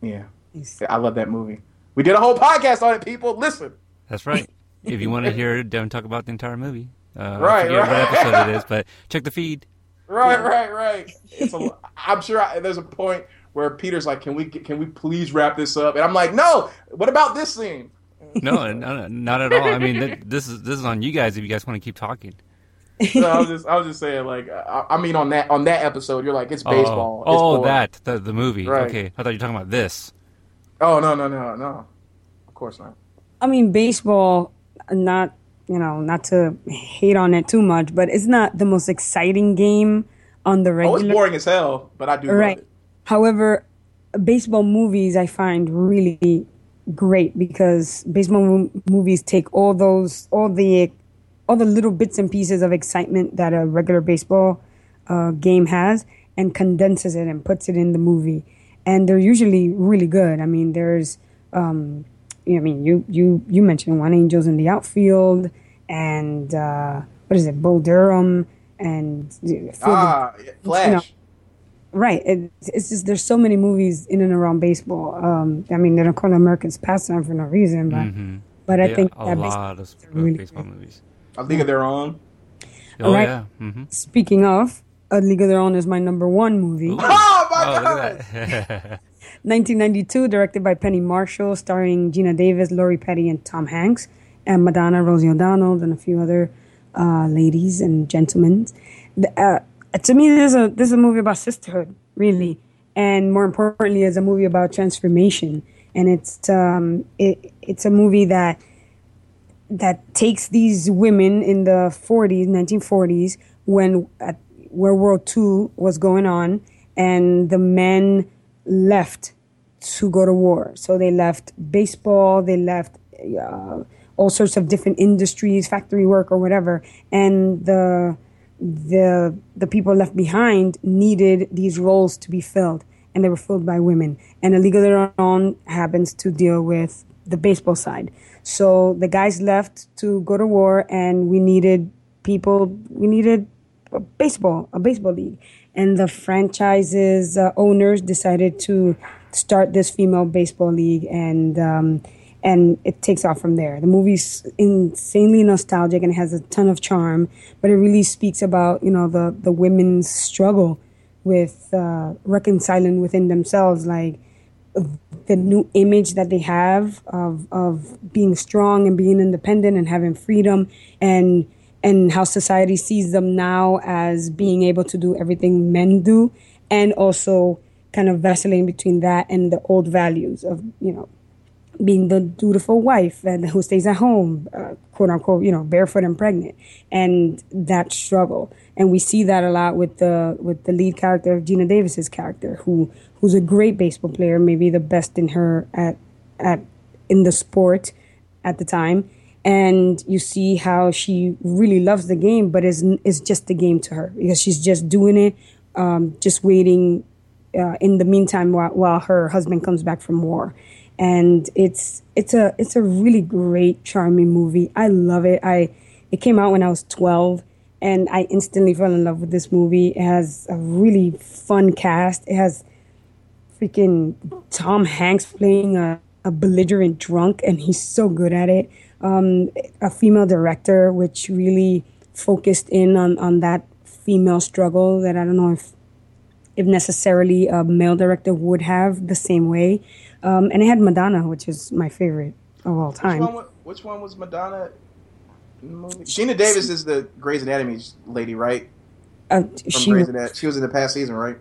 Yeah. I love that movie. We did a whole podcast on it, people. Listen. That's right. if you want to hear Devin talk about the entire movie, uh, Right, I forget right. what episode it is, but check the feed. Right, right, right. It's a, I'm sure I, there's a point where Peter's like, "Can we can we please wrap this up?" And I'm like, "No. What about this scene?" No, no, not at all. I mean, th- this is this is on you guys if you guys want to keep talking. So I was just I was just saying like I, I mean on that on that episode you're like it's oh. baseball. Oh, it's oh boring." that the the movie. Right. Okay, I thought you were talking about this. Oh no no no no. Of course not. I mean, baseball, not, you know, not to hate on it too much, but it's not the most exciting game on the regular. Oh, it's boring as hell, but I do love right. it. However, baseball movies I find really great because baseball mo- movies take all those all the all the little bits and pieces of excitement that a regular baseball uh, game has and condenses it and puts it in the movie, and they're usually really good. I mean, there's um, you know, I mean, you you you mentioned One Angels in the outfield, and uh, what is it, Bull Durham, and Field of- Ah, you know, Flash. Right. It, it's just there's so many movies in and around baseball. Um, I mean, they don't call it Americans pastime for no reason, but Mhm. but I Yeah, think a that lot of baseball- uh, really baseball movies. A League of Their Own. Oh Right. yeah. hmm Speaking of, A League of Their Own is my number one movie. Oh my Oh, god! look at that. 1992, directed by Penny Marshall, starring Geena Davis, Lori Petty, and Tom Hanks, and Madonna, Rosie O'Donnell, and a few other uh, ladies and gentlemen. The, uh, to me, this is a this is a movie about sisterhood, really, and more importantly, it's a movie about transformation. And it's um, it, it's a movie that that takes these women in the 40s, 1940s, when at, where World II was going on, and the men left to go to war. So they left baseball, they left uh, all sorts of different industries, factory work or whatever, and the the the people left behind needed these roles to be filled, and they were filled by women. And A League of Their Own happens to deal with the baseball side. So the guys left to go to war, and we needed people. We needed a baseball, a baseball league, and the franchise's uh, owners decided to start this female baseball league, and um, and it takes off from there. The movie's insanely nostalgic and has a ton of charm, but it really speaks about you know the the women's struggle with uh, reconciling within themselves, like the new image that they have of of being strong and being independent and having freedom and and how society sees them now as being able to do everything men do and also kind of vacillating between that and the old values of you know being the dutiful wife and who stays at home, uh, quote unquote, you know, barefoot and pregnant, and that struggle. And we see that a lot with the with the lead character of Geena Davis's character, who who's a great baseball player, maybe the best in her at at in the sport at the time. And you see how she really loves the game, but is is just the game to her because she's just doing it, um, just waiting uh, in the meantime while, while her husband comes back from war and it's it's a it's a really great charming movie. I love it. I it came out when i was 12 and i instantly fell in love with this movie. It has a really fun cast. It has freaking tom hanks playing a, a belligerent drunk and he's so good at it. Um, a female director which really focused in on on that female struggle that i don't know if if necessarily a male director would have the same way. Um, and it had Madonna, which is my favorite of all Which time. one, which one was Madonna in the movie? Geena Davis is the Grey's Anatomy lady, right? Uh, she Grey's was, Anatomy. She was in the past season, right?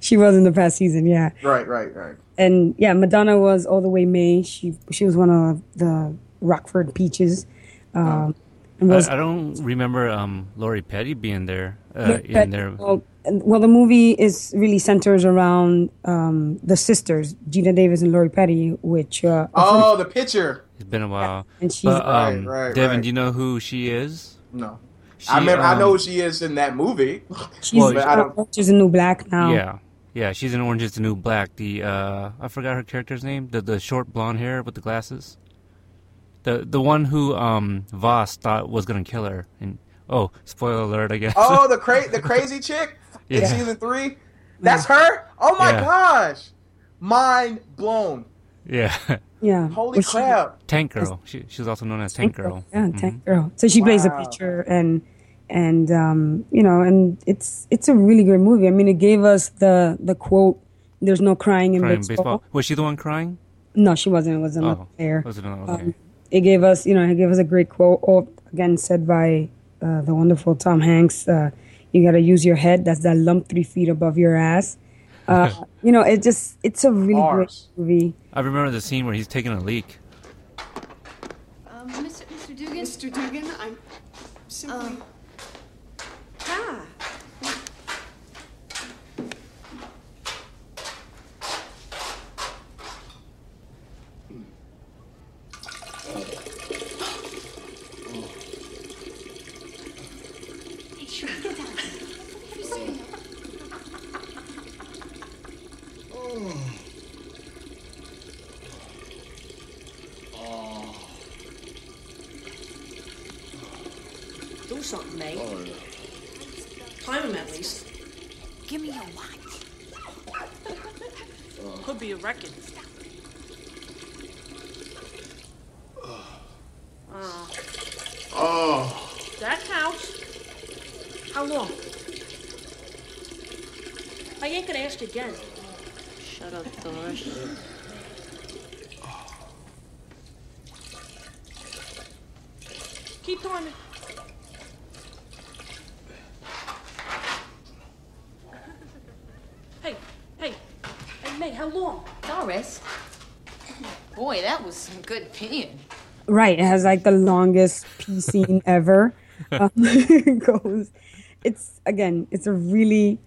she was in the past season, yeah. Right, right, right. And yeah, Madonna was all the way Mae. She she was one of the Rockford Peaches. Um, and was I, I don't remember um, Lori Petty being there uh, Yeah, in there. Well, and- well, the movie is really centers around um, the sisters, Geena Davis and Lori Petty, which uh, are Oh, the picture. It's been a while. And she's- but, um, Right, right, Devin, right. do you know who she is? No. She, I remember. I know um, who she is in that movie. she's Well, but I don't. she's a new black now. Yeah, yeah, she's in Orange Is the New Black. The uh, I forgot her character's name. The the short blonde hair with the glasses. The the one who um Vause thought was gonna kill her. And oh, spoiler alert, I guess. Oh, the cra- the crazy chick in season three. That's her. Oh my Yeah. gosh, mind blown. yeah, Yeah. Holy Well, she- crap. Tank Girl. She she's also known as Tank Girl. Yeah, Tank Girl. So she plays a Wow. pitcher, and and um, you know, and it's it's a really great movie. I mean, it gave us the the quote, "There's no crying in Crying baseball." baseball. Was she the one crying? No, she wasn't. It was another Oh, player. was it another- Um, it gave us, you know, it gave us a great quote. All, again, said by uh, the wonderful Tom Hanks. Uh, you got to use your head. That's that lump three feet above your ass. Uh, you know, it just it's a really Bars. great movie. I remember the scene where he's taking a leak. Um, Mr. Mr. Dugan? Mr. Dugan, I'm simply. Ah. do something, Mae. Time him at least. Give me your watch. Could be a record. Uh, Oh. that counts. How long? I ain't gonna ask again. Shut up, Doris. Keep timing. Hey, Mae, how long? Doris. Boy, that was some good peeing. Right. It has like the longest pee scene ever. Um, it goes. It's again. It's a really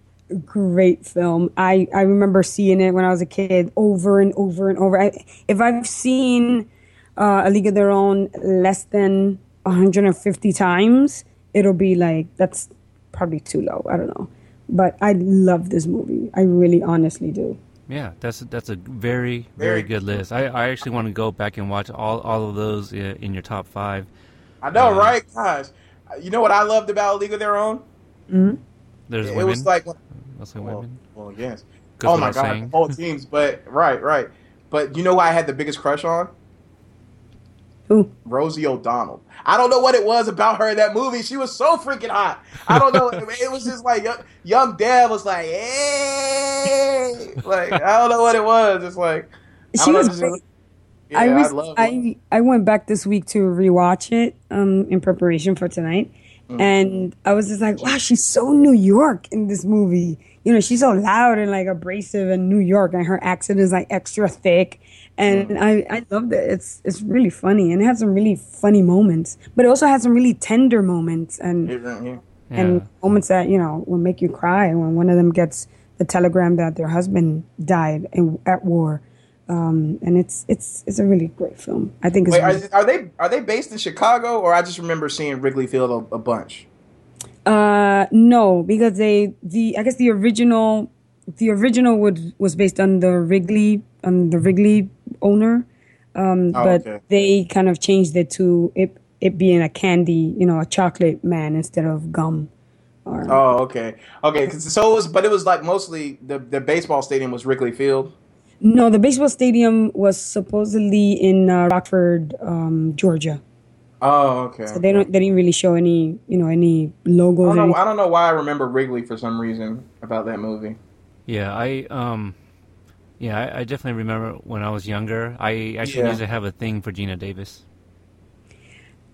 great film. I I remember seeing it when I was a kid over and over and over. I, if I've seen uh, A League of Their Own less than 150 times, it'll be like that's probably too low. I don't know. But I love this movie. I really, honestly do. Yeah, that's that's a very very good list. I, I actually want to go back and watch all all of those in, in your top five. I know, Uh, right? Gosh, you know what I loved about League of Their Own? Mm-hmm. There's it women. was like when- Mostly well, women. Well, yes. Oh my god, saying. the whole teams. But right, right. But you know who I had the biggest crush on? Who? Rosie O'Donnell. I don't know what it was about her in that movie. She was so freaking hot. I don't know. it, was just like young, Dad was like, hey, like I don't know what it was. It's like I She know, was just- great. Yeah, I, I, rec- I I went back this week to rewatch it um, in preparation for tonight, Mm. and I was just like, wow, she's so New York in this movie. You know, she's so loud and like abrasive in New York, and her accent is like extra thick. And Mm. I, I loved it. It's it's really funny, and it had some really funny moments, but it also had some really tender moments and Yeah. and moments that you know will make you cry when one of them gets the telegram that their husband died in, at war. Um, and it's it's it's a really great film. I think it's Wait, really- are, are they are they based in Chicago or I just remember seeing Wrigley Field a, a bunch? Uh, no, because they the I guess the original the original would was based on the Wrigley on the Wrigley owner, um, Oh, but okay. they kind of changed it to it it being a candy, you know, a chocolate man instead of gum. Or Oh, okay, okay. 'cause- so it was, but it was like mostly the the baseball stadium was Wrigley Field. no, the baseball stadium was supposedly in uh, Rockford, um, Georgia. Oh, okay. So they don't they didn't really show any you know any I logos. don't know. I don't know why I remember Wrigley for some reason about that movie. Yeah, I um, yeah, I, I definitely remember when I was younger. I actually Yeah. used to have a thing for Geena Davis.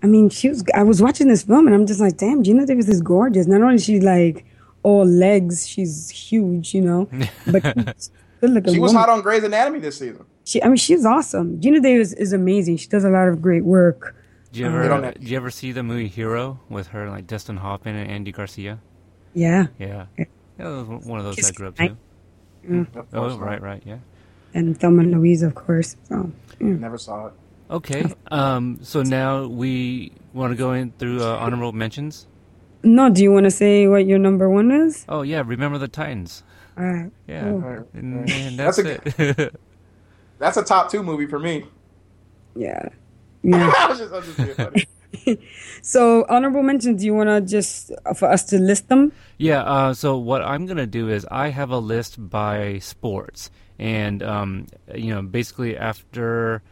I mean, she was. I was watching this film and I'm just like, damn, Geena Davis is gorgeous. Not only is she like all legs, she's huge, you know, but she's good. She was woman. hot on Grey's Anatomy this season. She, I mean, she's awesome. Geena Davis is amazing. She does a lot of great work. Did you Um, ever did you ever see the movie Hero with her like Dustin Hoffman and Andy Garcia? Yeah. Yeah, yeah, that was one of those Kiss I grew up Goodnight. to. Mm. Oh, right, right, yeah. And Thelma and Louise, of course. So, yeah. Never saw it. Okay, um, so now we want to go in through uh, honorable mentions. No, do you want to say what your number one is? Oh yeah, remember the Titans. All right. Yeah, cool. and, and that's, That's it. That's a top two movie for me. Yeah. Yeah. I was just, I was just being funny. so, honorable mentions, do you want to just, uh, for us to list them? Yeah, uh, so what I'm to do is I have a list by sports. And, um, you know, basically after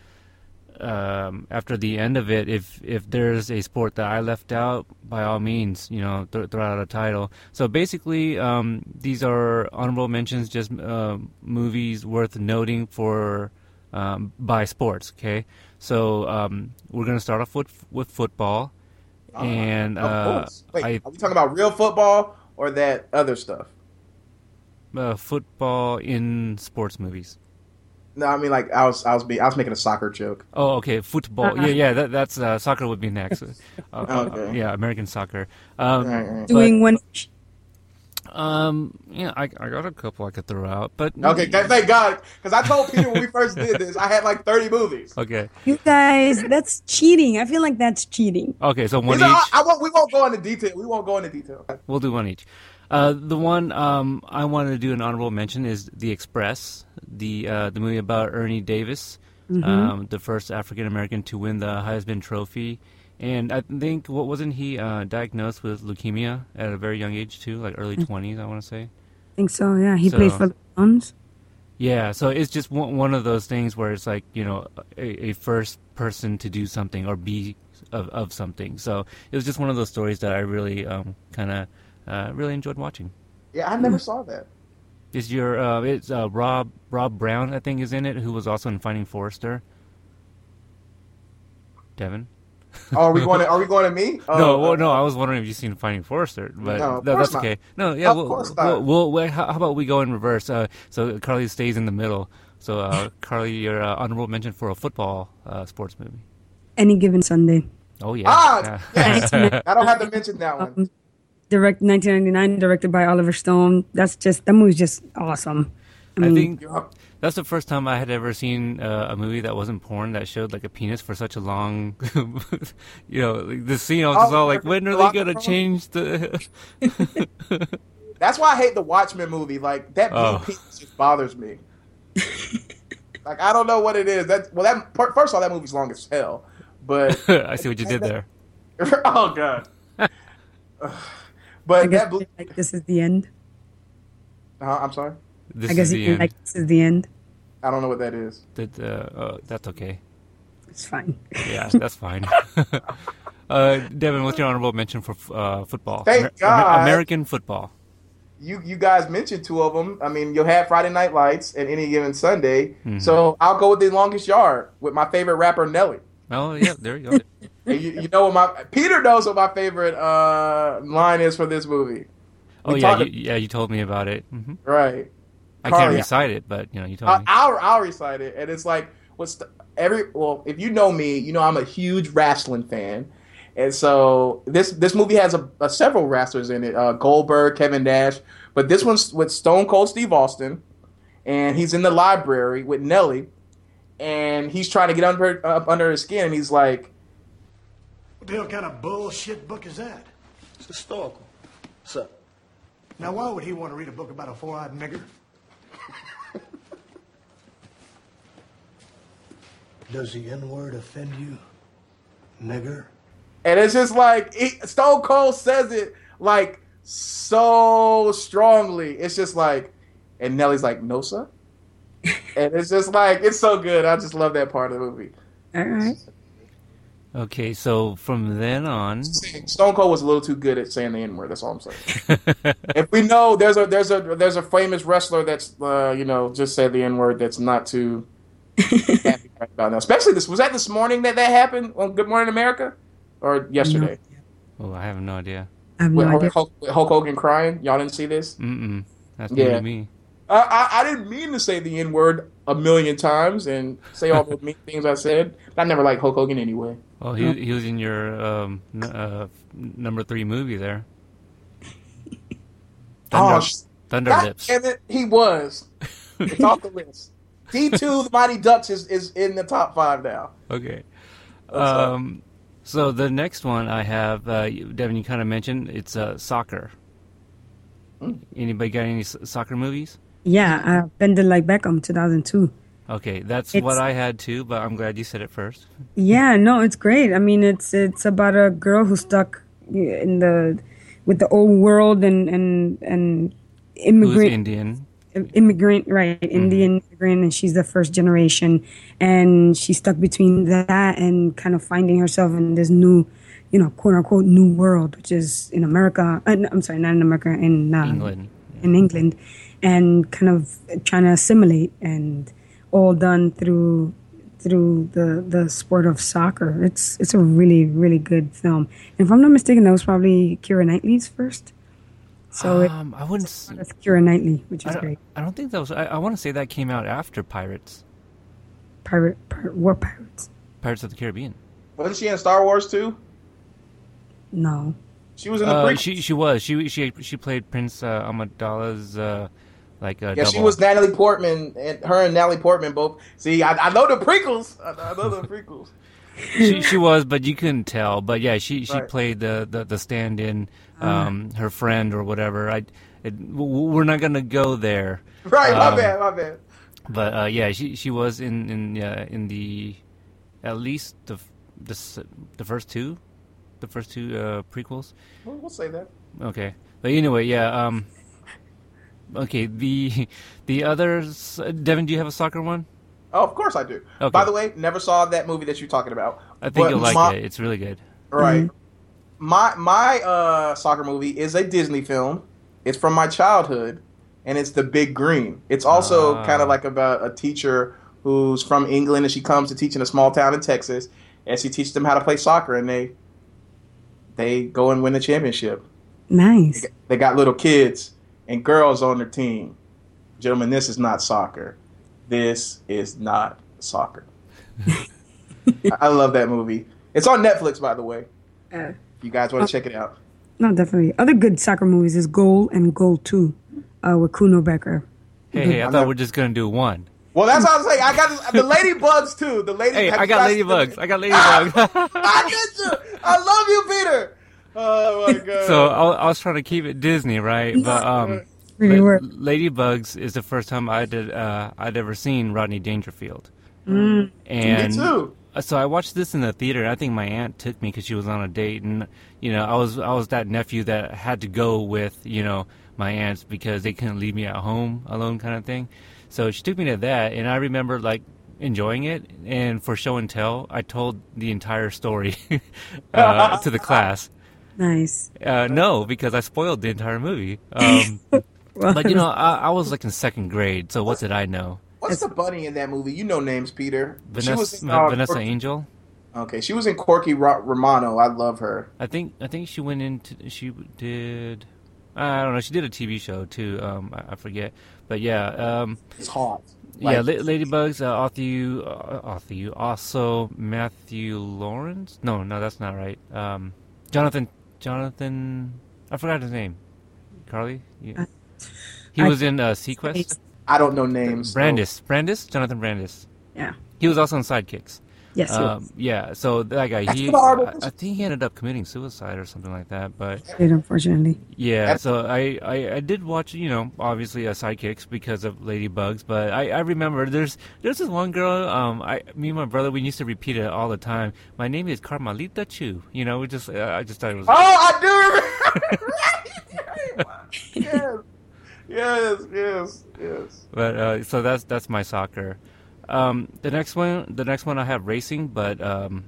um, after the end of it, if, if there's a sport that I left out, by all means, you know, th- throw out a title. So basically, um, these are honorable mentions, just uh, movies worth noting for um, by sports, okay? So um, we're going to start off with, with football. And of uh, course. Wait, I, are we talking about real football or that other stuff? uh, football in sports movies. No, I mean like I was I was being I was making a soccer joke. Oh, okay, football. Yeah, yeah, that, that's uh, soccer would be next. Uh, uh, yeah, American soccer. Um, Right, right. Doing one. but, um, yeah, I, I got a couple I could throw out, but Okay, th- thank God, because I told Peter when we first did this, I had like thirty movies. Okay, You guys, that's cheating. I feel like that's cheating. okay, so one These are- each. I won't. We won't go into detail. We won't go into detail. We'll do one each. Uh, the one um, I wanted to do an honorable mention is The Express, the uh, the movie about Ernie Davis, Mhm. um, the first African American to win the Heisman Trophy, And I think what wasn't he uh, diagnosed with leukemia at a very young age too, like early Mm. twenties, I want to say. I think so. Yeah, he played So- for the Suns. Yeah, so it's just one, one of those things where it's like you know a, a first person to do something or be of, of something. So it was just one of those stories that I really um, kind of uh, really enjoyed watching. Yeah, I never saw that. Is your uh, it's uh, Rob Rob Brown I think is in it who was also in Finding Forrester. Devin. Oh, are we going to? Are we going to me? Oh, no, well, no. I was wondering if you've seen Finding Forrester, but No, of that- course that's not. okay. No, yeah, Of we'll, course we'll, not. we'll, well, how how about we go in reverse? Uh, so Carly stays in the middle. So uh, Carly, your uh, honorable mention for a football uh, sports movie. Any given Sunday. Oh yeah. Ah, yeah. yes. I don't have to mention that one. Um, direct 1999, directed by Oliver Stone. That's just that movie's just awesome. I, I mean, think that's the first time I had ever seen uh, a movie that wasn't porn that showed like a penis for such a long, you know, like, the scene. I was just Oh, all like, when are they gonna room? change the? That's why I hate the Watchmen movie. Like that blue Oh. piece just bothers me. like I don't know what it is. That well, that first of all, that movie's long as hell. But I see what you did there. oh god. I but guess that blue. like this is the end. Uh, I'm sorry. This I guess is you the can end. like this is the end. I don't know what that is. That, uh, uh, that's okay. It's fine. Yeah, that's fine. uh, Devin, what's your honorable mention for uh, football? Thank God. American football. You you guys mentioned two of them. I mean, you'll have Friday Night Lights and any given Sunday. Mhm. So I'll go with the longest yard with my favorite rapper Nelly. Oh yeah, there you go. You, you know what my Peter knows what my favorite uh, line is for this movie. Oh We yeah, you, yeah, you told me about it. hmm right. I can't recite it, but you know, you told I, me. I'll I'll recite it, and it's like what's the, every well, if you know me, you know I'm a huge wrestling fan, and so this this movie has a, a several wrestlers in it: uh, Goldberg, Kevin Nash, but this one's with Stone Cold Steve Austin, and he's in the library with Nelly, and he's trying to get under up under his skin, and he's like, What the hell kind of bullshit book is that? It's historical. What's up? Now, why would he want to read a book about a four-eyed nigger? Does the N-word offend you, nigger? and it's just like he, Stone Cold says it like so strongly. It's just like, and Nelly's like, no, sir. and it's just like it's so good. I just love that part of the movie. All right. Okay, so from then on, Stone Cold was a little too good at saying the N word. That's all I'm saying. if we know there's a there's a there's a famous wrestler that's uh, you know just said the N word that's not too happy right about now. Especially this was that this morning that that happened on Good Morning America or yesterday. oh, I have no idea. I have With no Hulk, idea. Hulk, Hulk Hogan crying. Y'all didn't see this? Mm-mm. That's new Yeah. to me. I, I, I didn't mean to say the N word a million times and say all the mean things I said. I never liked Hulk Hogan anyway. Well, he he was in your um, n- uh, number three movie there. Thunder, Oh, Thunder God Lips. damn it, he was. It's off the list. D two, the Mighty Ducks is, is in the top five now. Okay. Um, so the next one I have, uh, Devin, you kind of mentioned it's uh, soccer. Hmm. Anybody got any s- soccer movies? Yeah, uh, Bend It Like Beckham, 2002. Okay, that's It's- what I had too, but I'm glad you said it first. Yeah, no, it's great. I mean, it's it's about a girl who's stuck in the with the old world and and and immigrant Who's Indian? Immigrant right indian immigrant and she's the first generation. And she's stuck between that and kind of finding herself in this new you know quote unquote new world which is in america uh, i'm sorry not in america in uh, England. in england and kind of trying to assimilate and all done through through the the sport of soccer. It's it's a really really good film. And if i'm not mistaken that was probably Keira Knightley's first so it- Um, I wouldn't. s- that's Keira Knightley, which is don't, great. I don't think that was. I, I want to say that came out after Pirates, Pirate, pirate, war pirates. Pirates of the Caribbean. Wasn't she in Star Wars too? No. She was in the Uh, she she was she she she played Prince uh, Amidala's uh, like uh, yeah, she was Natalie Portman, and her and Natalie Portman both. See, I, I know the prequels. I, I know the prequels. she she was, but you couldn't tell. But yeah, she she Right. played the the, the stand-in, um, her friend or whatever. I, it, we're not gonna go there. Right, my Um, bad, my bad. But uh, yeah, she she was in in uh, in the at least the f- this the first two, the first two uh, prequels. We'll, we'll say that. Okay, but anyway, yeah. Um, okay, the the others. Devin, do you have a soccer one? Oh, of course I do. Okay. By the way, never saw that movie that you're talking about. I think But you'll like my- it. It's really good. Right. My my uh, soccer movie is a Disney film. It's from my childhood, and it's The Big Green. It's also Ah. kind of like about a teacher who's from England, and she comes to teach in a small town in Texas, and she teaches them how to play soccer, and they they go and win the championship. Nice. They got little kids and girls on their team. Gentlemen, this is not soccer. This is not soccer. I- I love that movie. It's on Netflix, by the way. Uh, If you guys want to check it out. no, definitely. Other good soccer movies is Goal and Goal Two, uh, with Kuno Becker. Hey, hey, I thought we are just gonna do one. Well, that's what I'm saying. I got the ladybugs too. The lady. Hey, I got ladybugs. I got ladybugs. I get you. I love you, Peter. Oh my god. so I, I was trying to keep it Disney, right? But um, Really Ladybugs is the first time I did uh, I'd ever seen Rodney Dangerfield. Mm. And Me too. Uh, So I watched this in the theater. I think my aunt took me because she was on a date, and you know I was I was that nephew that had to go with you know my aunts because they couldn't leave me at home alone, kind of thing. So she took me to that, and I remember like enjoying it. And for show and tell, I told the entire story uh, to the class. Nice. Uh, no, because I spoiled the entire movie. Um, but you know, I, I was like in second grade, so what did I know? What's the bunny in that movie? You know names, Peter. She was Vanessa, in, uh, Vanessa Corky- Angel. Okay, she was in Corky Romano. I love her. I think I think she went into she did I don't know she did a TV show too. Um, I, I forget, but yeah, um, It's hot. yeah, La- Ladybugs. Uh, Arthur, uh, Arthur, also Matthew Lawrence. No, no, that's not right. Um, Jonathan, Jonathan. I forgot his name. Carly. Yeah. He was in uh, seaQuest. I don't know names. so- Brandis, Brandis, Jonathan Brandis. Yeah. He was also in Sidekicks. Yes, he Um, yeah. So that guy, he, That's horrible. I, I think he ended up committing suicide or something like that. But Did, unfortunately. yeah, so I, I, I did watch, you know, obviously uh, Sidekicks because of Ladybugs, but I, I remember there's there's this one girl, um, I me and my brother we used to repeat it all the time. My name is Carmelita Chu. You know, we just uh, I just thought it was. Oh, I do remember. yes, yes, yes, yes. But uh, so that's that's my soccer. Um, the next one, the next one I have racing, but um,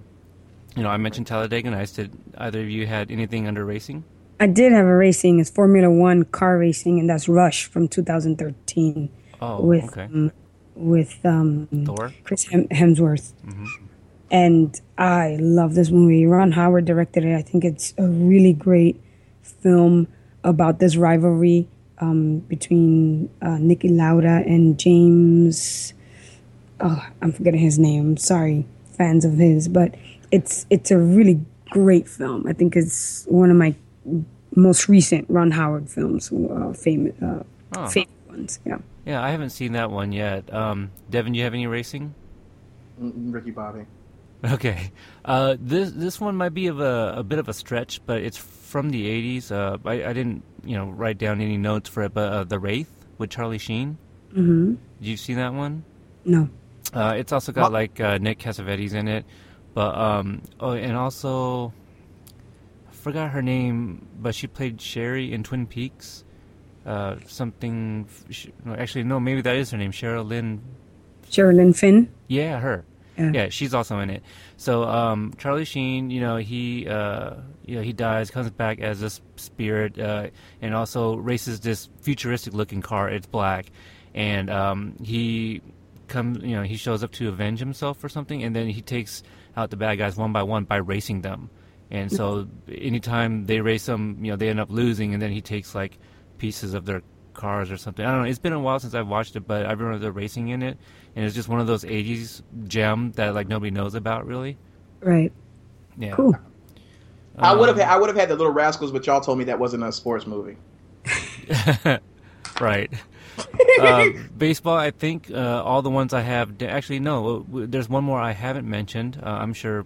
you know I mentioned Talladega Nights. Did either of you had anything under racing? I did have a racing. It's Formula One car racing, and that's Rush from 2013. Oh, with, okay. um, with um, Thor? Chris Hem- Hemsworth. Mm-hmm. And I love this movie. Ron Howard directed it. I think it's a really great film about this rivalry um, between uh, Niki Lauda and James. Oh, I'm forgetting his name. Sorry, fans of his, but it's it's a really great film. I think it's one of my most recent Ron Howard films, uh, famous uh, Oh. favorite ones. Yeah. Yeah, I haven't seen that one yet. Um, Devin, do you have any racing? Mm, Ricky Bobby. Okay, uh, this this one might be of a, a bit of a stretch, but it's from the '80s. Uh, I, I didn't, you know, write down any notes for it, but uh, The Wraith with Charlie Sheen. Mm-hmm. Did you see that one? No. Uh, it's also got like uh, Nick Cassavetes in it, but um, oh, and also I forgot her name, but she played Sherry in Twin Peaks. Uh, something. actually, no. Maybe that is her name, Cheryl Lynn Sherilyn Fenn. yeah, her. Yeah. Yeah. she's also in it. So um, Charlie Sheen, you know, he uh, you know he dies, comes back as a s- spirit, uh, and also races this futuristic-looking car. It's black, and um, he comes, you know, he shows up to avenge himself or something, and then he takes out the bad guys one by one by racing them. And so anytime they race them, you know, they end up losing, and then he takes like pieces of their cars or something. I don't know. It's been a while since I've watched it, but I remember the racing in it, and it's just one of those '80s gem that like nobody knows about, really. Right. Yeah. Cool. I would have Um, I would have had the Little Rascals, but y'all told me that wasn't a sports movie. right. uh, baseball, I think uh, all the ones I have. Actually, no. There's one more I haven't mentioned. Uh, I'm sure.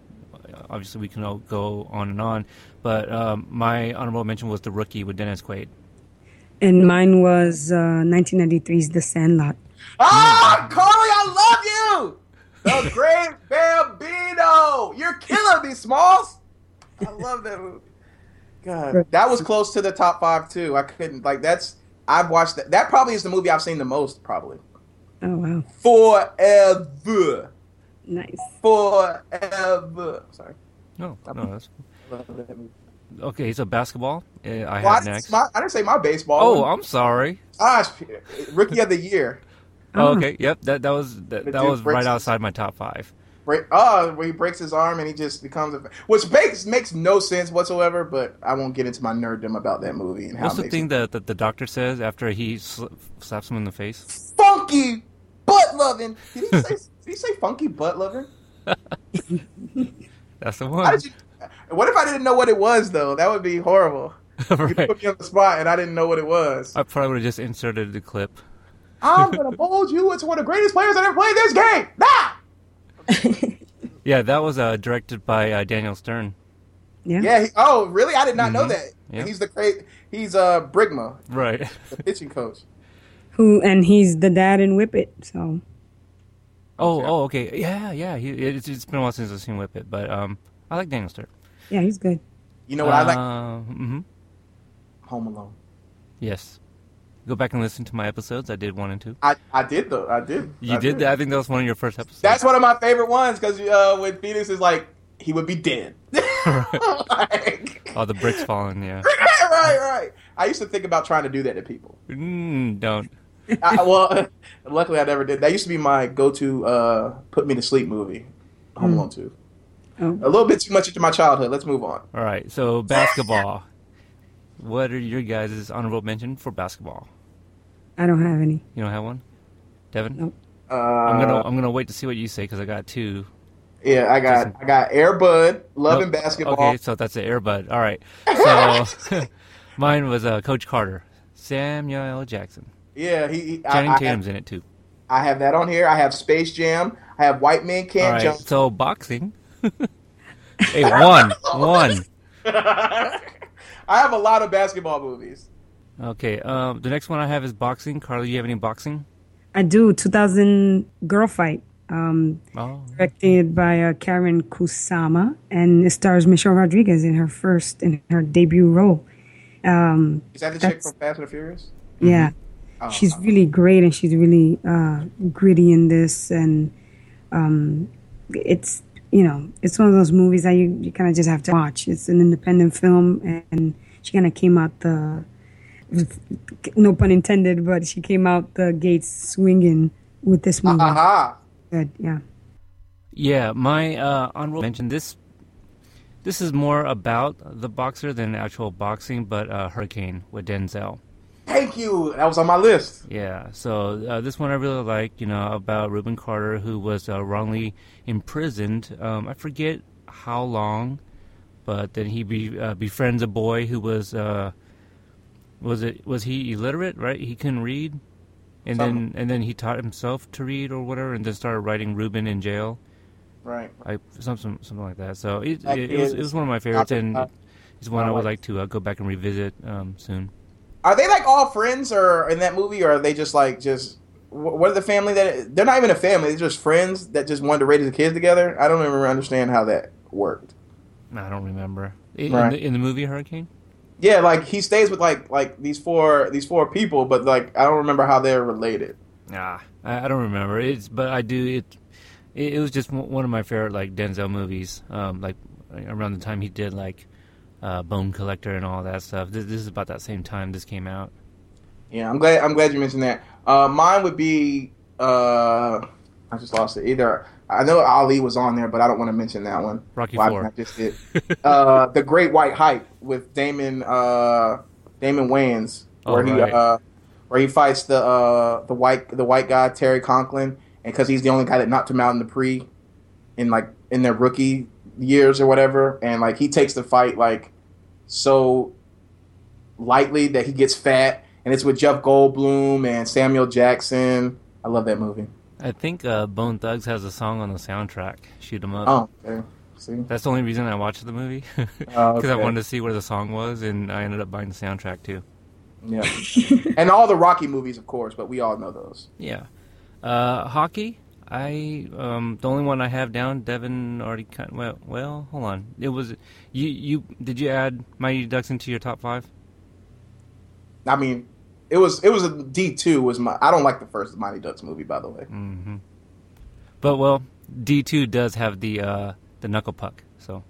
Obviously, we can all go on and on, but um, my honorable mention was the rookie with Dennis Quaid. And mine was uh, 1993's The Sandlot. Ah, Carly, I love you. The Great Bambino. You're killing me, Smalls. I love that movie. God, that was close to the top five too. I couldn't like that's. I've watched that. That probably is the movie I've seen the most. Probably Oh wow. forever, Nice. forever. Sorry. No, no, that's Love that movie. Okay. So basketball, uh, I Well, have didn't next. say my, I didn't say my baseball. Oh, one. I'm sorry. gosh, rookie of the year. Oh, okay. Yep. That that was that, that was right his- outside my top five. Break, oh, where he breaks his arm and he just becomes a. Which makes makes no sense whatsoever. But I won't get into my nerddom about that movie and how What's the thing that, that the doctor says after he sl- slaps him in the face? funky butt loving. Did he say? did he say funky butt loving? That's the How one. did you? What if I didn't know what it was though? That would be horrible. You put me on the spot and I didn't know what it was. I probably would have just inserted the clip. I'm gonna bold you into one of the greatest players that ever played this game. Nah. Yeah, that was uh, directed by uh, Daniel Stern. Yeah. Yeah. He, oh, really? I did not know Mhm. that. Yeah. And he's the great. He's uh Brickma, Right. the pitching coach. Who and he's the dad in Whip It. So Oh, oh, okay. Yeah, yeah. He, it's, it's been a while since I've seen Whip It, but um, I like Daniel Stern. Yeah, he's good. You know what I like? hmm Home Alone. Yes. Go back and listen to my episodes. I did one and two. I, I did though. I did. You I did that? I think that was one of your first episodes. That's one of my favorite ones because uh, when Phoenix is like, he would be dead. Oh, the bricks falling. Yeah. right, right. I used to think about trying to do that to people. Mm, don't. I, well, luckily I never did. That used to be my go-to uh, put me to sleep movie. Home Hmm. Alone two. Oh. A little bit too much into my childhood. Let's move on. All right. So basketball. what are your guys' honorable mention for basketball? I don't have any. You don't have one, Devin? Nope. Uh, I'm gonna I'm gonna wait to see what you say because I got two. Yeah, I got I got Air Bud, loving Nope. basketball. Okay, so that's the Air Bud. All right. So mine was uh, Coach Carter, Samuel L. Jackson. Yeah, he. he I, Channing I Tatum's have, in it too. I have that on here. I have Space Jam. I have White Man Can't right. Jump. So boxing. hey, one, one. I have a lot of basketball movies. Okay. Um, the next one I have is boxing. Carly, do you have any boxing? I do. 2000 Girl Fight. Um, Oh. directed by uh, Karyn Kusama, and it stars Michelle Rodriguez in her first in her debut role. Um, Is that the chick that's- from Fast and the Furious? Yeah, Oh, she's really great, and she's really uh, gritty in this, and um, it's you know it's one of those movies that you, you kind of just have to watch. It's an independent film, and she kind of came out the no pun intended, but she came out the gates swinging with this movie. Aha. Good, yeah. Yeah, my uh, honorable mention. This this is more about the boxer than actual boxing, but uh, Hurricane with Denzel. Thank you. That was on my list. Yeah, so uh, this one I really like, you know, about Rubin Carter who was uh, wrongly imprisoned. Um, I forget how long, but then he be, uh, befriends a boy who was uh, was it was he illiterate? Right, he couldn't read, and then and then he taught himself to read or whatever, and then started writing Rubin in jail. Right. I something something like that. So it, That it, it, was, it was one of my favorites, and it's one I I would like like to uh, go back and revisit um, soon. Are they like all friends, or in that movie, or are they just like just what are the family that they're not even a family? They're just friends that just wanted to raise the kids together. I don't even understand how that worked. I don't remember in, Right. in, the, in the movie Hurricane. Yeah, like he stays with like like these four these four people, but like I don't remember how they're related. Nah, I, I don't remember. It's but I do it. It, it was just one one of my favorite like Denzel movies. Um, like around the time he did like uh, Bone Collector and all that stuff. This, this is about that same time this came out. Yeah, I'm glad I'm glad you mentioned that. Uh, mine would be uh, I just lost it. Either I know Ali was on there, but I don't want to mention that one. Rocky Why Four. I just did. uh, the Great White Hype with Damon uh, Damon Wayans, Oh, where he right. uh, where he fights the uh, the white the white guy Terry Conklin, and because he's the only guy that knocked him out in the pre, in like in their rookie years or whatever, and like he takes the fight like so lightly that he gets fat, and it's with Jeff Goldblum and Samuel Jackson. I love that movie. I think uh, Bone Thugs has a song on the soundtrack. Shoot 'em up. Oh, okay. See, That's the only reason I watched the movie because Oh, I wanted to see where the song was, and I ended up buying the soundtrack too. yeah, and all the Rocky movies, of course, but we all know those. Yeah. Uh, hockey. I um the only one I have down, Devin already kind well well hold on it was you you did you add Mighty Ducks into your top five? I mean, it was it was a D two was my. I don't like the first Mighty Ducks movie, by the way. Mm-hmm. But well, D two does have the uh the knuckle puck, so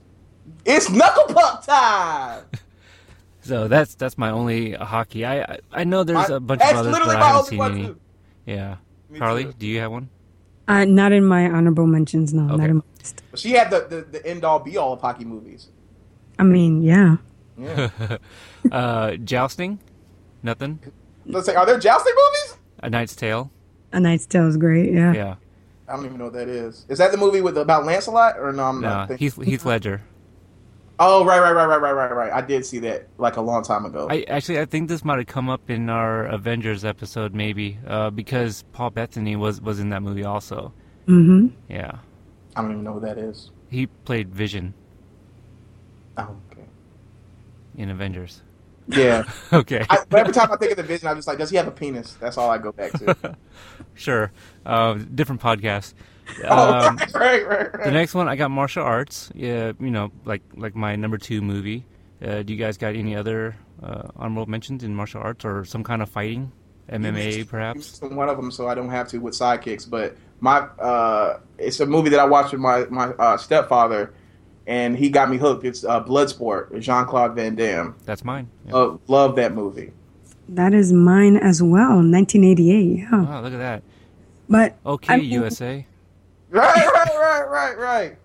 It's knuckle puck time. so that's that's my only hockey. I I, I know there's My- a bunch of others, but I haven't seen any. too. Yeah, Me Carly, too. do you have one? Uh, not in my honorable mentions. No, not in. My, She had the the, the end all be all of hockey movies. I mean, yeah. Yeah. uh, jousting, nothing. Let's say, are there jousting movies? A Knight's Tale. A Knight's Tale is great. Yeah. Yeah. I don't even know what that is. Is that the movie with about Lancelot or no? I'm No, not thinking. Heath Heath Ledger. Oh right, right, right, right, right, right, right. I did see that like a long time ago. I actually I think this might have come up in our Avengers episode maybe uh, because Paul Bettany was was in that movie also. Mm-hmm. Yeah, I don't even know who that is. he played Vision Oh, okay. in Avengers. Yeah. okay. I, but every time I think of the Vision, I'm just like, does he have a penis? That's all I go back to. Sure. Uh, different podcast. Oh, Um, right, right, right, right. The next one I got martial arts. Yeah, you know, like like my number two movie. Uh, do you guys got any other uh, honorable mentions in martial arts or some kind of fighting, MMA perhaps? One of them, so I don't have to with sidekicks. But my, uh, it's a movie that I watched with my my uh, stepfather, and he got me hooked. It's uh, Bloodsport, Jean Claude Van Damme. That's mine. Uh, love that movie. That is mine as well. 1988. Yeah. Wow, look at that. But Okay, I mean, USA. Right, right, right, right, right.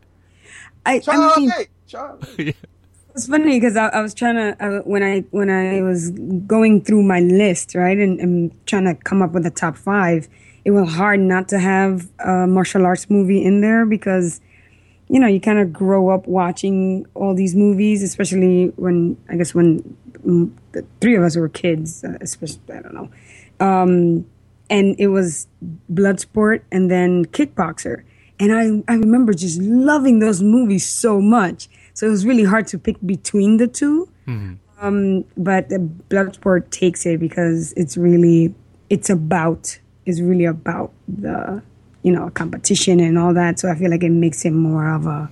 I, I mean, Charlie. It's funny because I, I was trying to uh, when I when I was going through my list, right, and, and trying to come up with a top five. It was hard not to have a martial arts movie in there because, you know, you kind of grow up watching all these movies, especially when I guess when mm, the three of us were kids, uh, especially I don't know, um, and it was Bloodsport and then Kickboxer, and I I remember just loving those movies so much. So it was really hard to pick between the 2 Um, but the Bloodsport takes it because it's really it's about it's really about the you know competition and all that. So I feel like it makes it more of a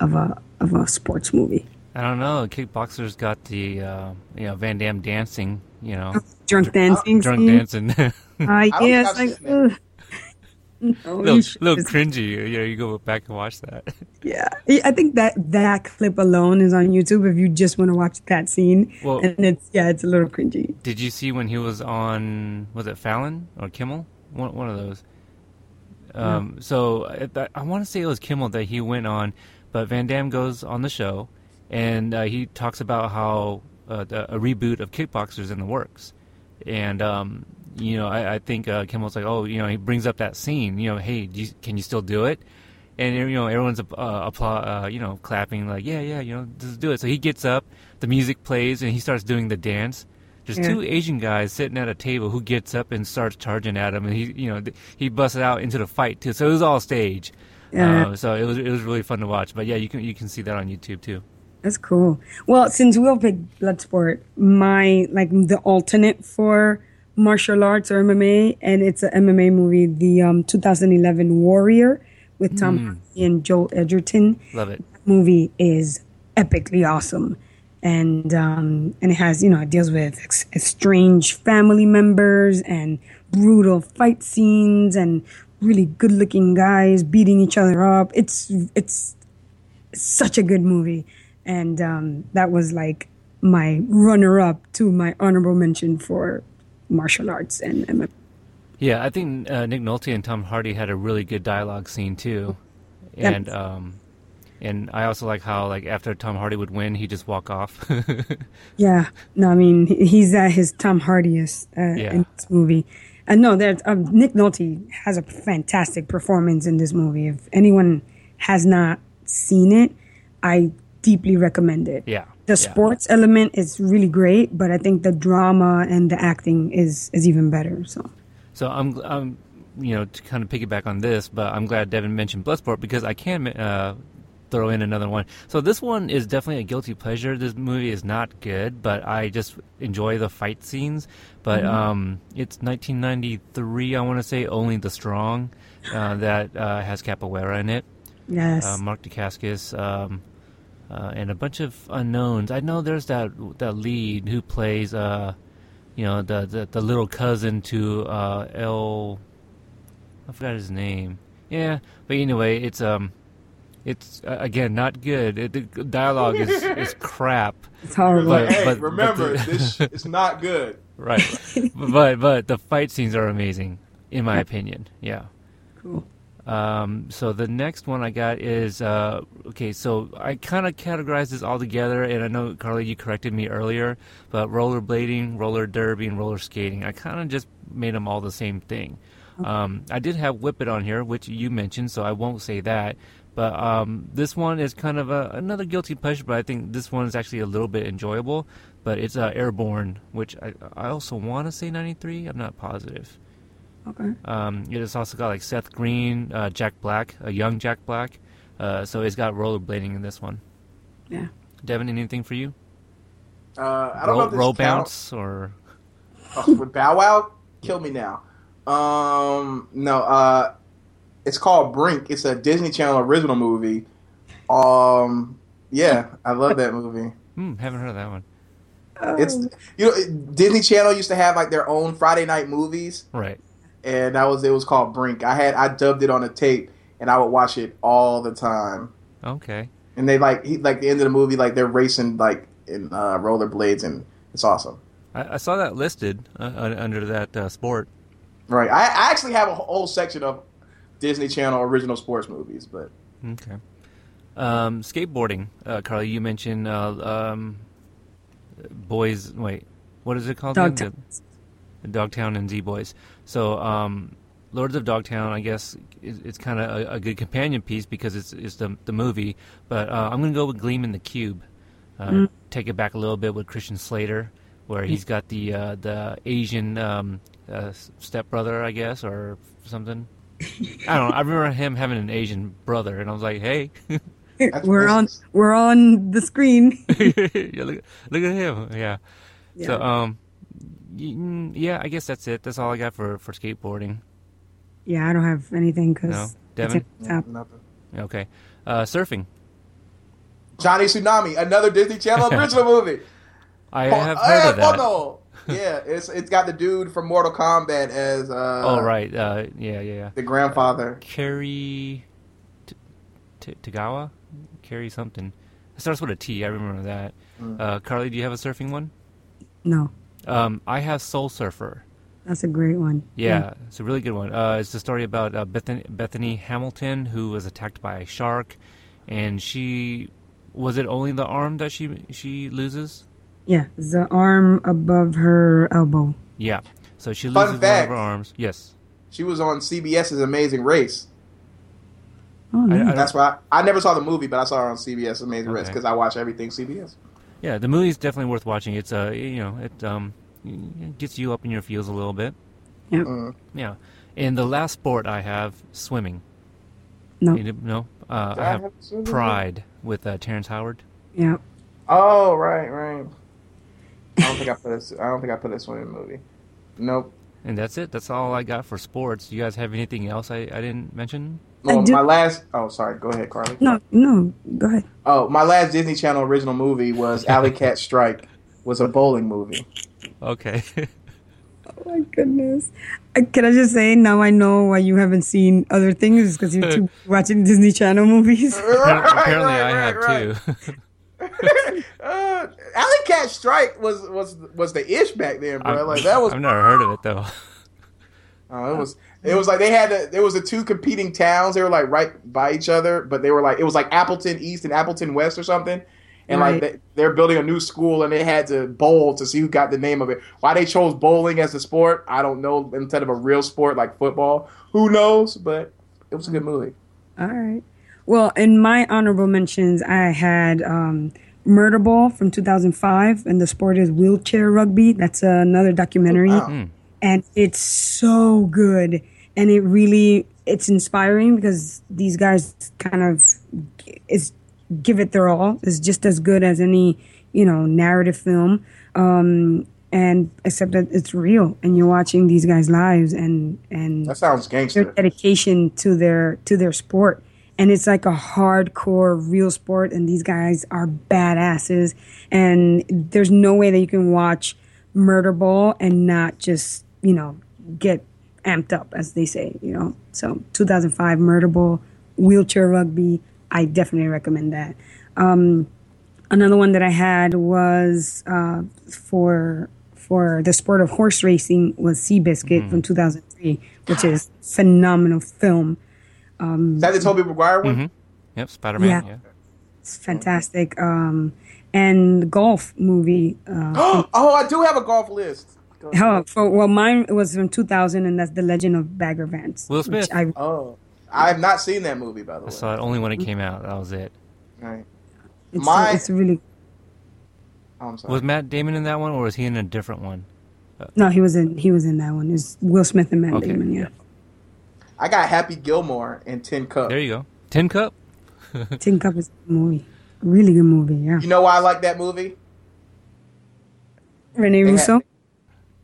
of a of a sports movie. I don't know. Kickboxer's got the uh, you know Van Damme dancing. You know, Drunk dancing drunk dancing. Uh, yeah, it's like ugh. no, little, little cringy. You know, you go back and watch that. Yeah, I think that that clip alone is on YouTube if you just want to watch that scene. Well- and it's yeah, it's a little cringy. Did you see when he was on? Was it Fallon or Kimmel? One one of those. Um, So I, I want to say it was Kimmel that he went on, but Van Damme goes on the show, and uh, he talks about how uh, the, a reboot of Kickboxers in the works, and um, you know I, I think uh, Kimmel's like, oh, you know, he brings up that scene, you know, hey, do you, can you still do it? And you know everyone's uh, applaud, uh, you know, clapping like, yeah, yeah, you know, just do it. So he gets up, the music plays, and he starts doing the dance. There's Yeah. two Asian guys sitting at a table who gets up and starts charging at him, and he, you know, th- he busted out into the fight too. So it was all stage. Yeah. Uh, so it was it was really fun to watch. But yeah, you can you can see that on YouTube too. That's cool. Well, since we'll pick Bloodsport, my like the alternate for martial arts or MMA, and it's an MMA movie, the um, 2011 Warrior with Tom Mm. Hardy and Joel Edgerton. Love it. movie is epically awesome and um, and it has you know it deals with ex- estranged family members and brutal fight scenes and really good looking guys beating each other up it's it's such a good movie and um, that was like my runner up to my honorable mention for martial arts and MMA. Yeah, I think uh, Nick Nolte and Tom Hardy had a really good dialogue scene too, and um, and I also like how like after Tom Hardy would win, he just walk off. Yeah, no, I mean he's at his Tom Hardiest uh, Yeah. in this movie. And no, there's um, Nick Nolte has a fantastic performance in this movie. If anyone has not seen it, I deeply recommend it. yeah, The yeah. sports element is really great, but I think the drama and the acting is is even better. So So I'm, I'm, you know, to kind of piggyback on this, but I'm glad Devin mentioned Bloodsport because I can uh, throw in another one. So this one is definitely a guilty pleasure. This movie is not good, but I just enjoy the fight scenes. But Mhm. um, it's 1993, I want to say, Only the Strong, uh, that uh, has Capoeira in it. Yes. Uh, Mark Dacascos, um, uh, and a bunch of unknowns. I know there's that that lead who plays, uh, you know, the, the the little cousin to uh, El. I forgot his name. Yeah, but anyway, it's um, it's uh, again not good. It, the dialogue is is crap. It's horrible. But- hey, but- but remember the- this is not good. right, but but the fight scenes are amazing, in my opinion. Yeah. Cool. Um, so the next one I got is uh, okay. So I kind of categorized this all together, and I know Carly, you corrected me earlier, but rollerblading, roller derby, and roller skating, I kind of just made them all the same thing. Um, I did have Whip It on here, which you mentioned, so I won't say that. But um, this one is kind of a, another guilty pleasure, but I think this one is actually a little bit enjoyable. But it's uh, Airborne, which I, I also want to say 93. I'm not positive. Okay. Um, it has also got like Seth Green, uh, Jack Black, a young Jack Black. Uh, so it's got rollerblading in this one. Yeah. Devin, anything for you? Uh, I don't roll, know if this roll counts. bounce or Oh, with Bow Wow, kill me now. Um, no, uh, it's called Brink. It's a Disney Channel original movie. Um, yeah, I love that movie. hmm, haven't heard of that one. It's you know Disney Channel used to have like their own Friday night movies, Right. And that was it was called Brink. I had I dubbed it on a tape, and I would watch it all the time. Okay. And they like he like the end of the movie, like they're racing like in uh, rollerblades, and it's awesome. I, I saw that listed uh, under that uh, sport. Right. I, I actually have a whole section of Disney Channel original sports movies, but Okay. Um, skateboarding, uh, Carly. You mentioned uh, um, boys. Wait, what is it called? Dogtown. The, the Dogtown and Z Boys. So, um, Lords of Dogtown, I guess, is, it's kind of a, a good companion piece because it's it's the the movie. But uh, I'm gonna go with Gleaming the Cube. Uh, Mm. Take it back a little bit with Christian Slater, where he's got the uh, the Asian um, uh, stepbrother, I guess, or something. I don't know. I remember him having an Asian brother, and I was like, "Hey, we're on we're on the screen. yeah, look, look at him." Yeah. So, um, y- yeah, I guess that's it. That's all I got for for skateboarding. yeah, I don't have anything because No, Devin. nothing. Okay, uh, surfing. Johnny Tsunami, another Disney Channel original movie. I Oh, have heard of that. oh, yeah, it's it's got the dude from Mortal Kombat as uh, oh right, uh, yeah, yeah, yeah. the grandfather. Cary T- T- Tagawa, Cary something. It starts with a T. I remember that. Mm. Uh, Carly, do you have a surfing one? No, Um, I have Soul Surfer. that's a great one. Yeah, it's a really good one. Uh, it's the story about uh, Bethany, Bethany Hamilton who was attacked by a shark, and she was it only the arm that she she loses? Yeah, the arm above her elbow. Yeah, so she Fun loses one of her arms. Yes, She was on CBS's Amazing Race. Oh, I- I That's why I, I never saw the movie, but I saw her on CBS Amazing Race because I watch everything CBS. Yeah. The movie is definitely worth watching. It's uh you know it um gets you up in your feels a little bit. Yep. Mm. Yeah, and the last sport I have swimming. No. You no. Uh, I I have have swimming? Pride with uh, Terrence Howard. Yeah. Oh right, right. I don't think I put this. I don't think I put this one in the movie. Nope. And that's it. That's all I got for sports. You guys have anything else I, I didn't mention? Well, do- my last. Oh, sorry. Go ahead, Carly. No, no, go ahead. Oh, my last Disney Channel original movie was Alley Cat Strike. Was a bowling movie. Okay. Oh my goodness. Uh, Can I just say now I know why you haven't seen other things because you're too watching Disney Channel movies. Apparently, apparently I have too. Uh, Alley Cat Strike was was was the ish back then, bro. I've- like that was. I've never heard of it though. Oh, it was. It was like they had. The, there was the two competing towns. They were like right by each other, but they were like it was like Appleton East and Appleton West or something. And like Right. they, they're building a new school, and they had to bowl to see who got the name of it. Why they chose bowling as a sport, I don't know. Instead of a real sport like football, who knows? But it was a good movie. All right. Well, in my honorable mentions, I had um, Murder Ball from 2005, and the sport is wheelchair rugby. That's another documentary, Oh, Hmm. And it's so good, and it really it's inspiring because these guys kind of is give it their all. It's just as good as any you know narrative film. Um, and except that it's real, and you're watching these guys' lives, and and That sounds gangster. their dedication to their to their sport and it's like a hardcore real sport and these guys are badasses and there's no way that you can watch murder ball and not just you know get amped up as they say you know so 2005 murder ball wheelchair rugby i definitely recommend that um, another one that i had was uh, for for the sport of horse racing was Seabiscuit from 2003 which is phenomenal film um, Is that the Tobey Maguire one? Mhm. Yep, Spider Man. Yeah. Yeah. it's fantastic. Um, and the golf movie. Uh, oh, I do have a golf list. Oh, for, well, mine was from 2000, and that's The Legend of Bagger Vance. Will Smith. I, Oh, I have not seen that movie by the I way. saw it only when it came out. That was it. Right. it's, My- it's really. Oh, I'm sorry. Was Matt Damon in that one, or was he in a different one? No, he was in. He was in that one. It's Will Smith and Matt Okay. Damon. Yeah, I got Happy Gilmore and Tin Cup. There you go. Tin Cup. Tin Cup is a good movie. Really good movie. Yeah. You know why I like that movie? Rene They had- Russo.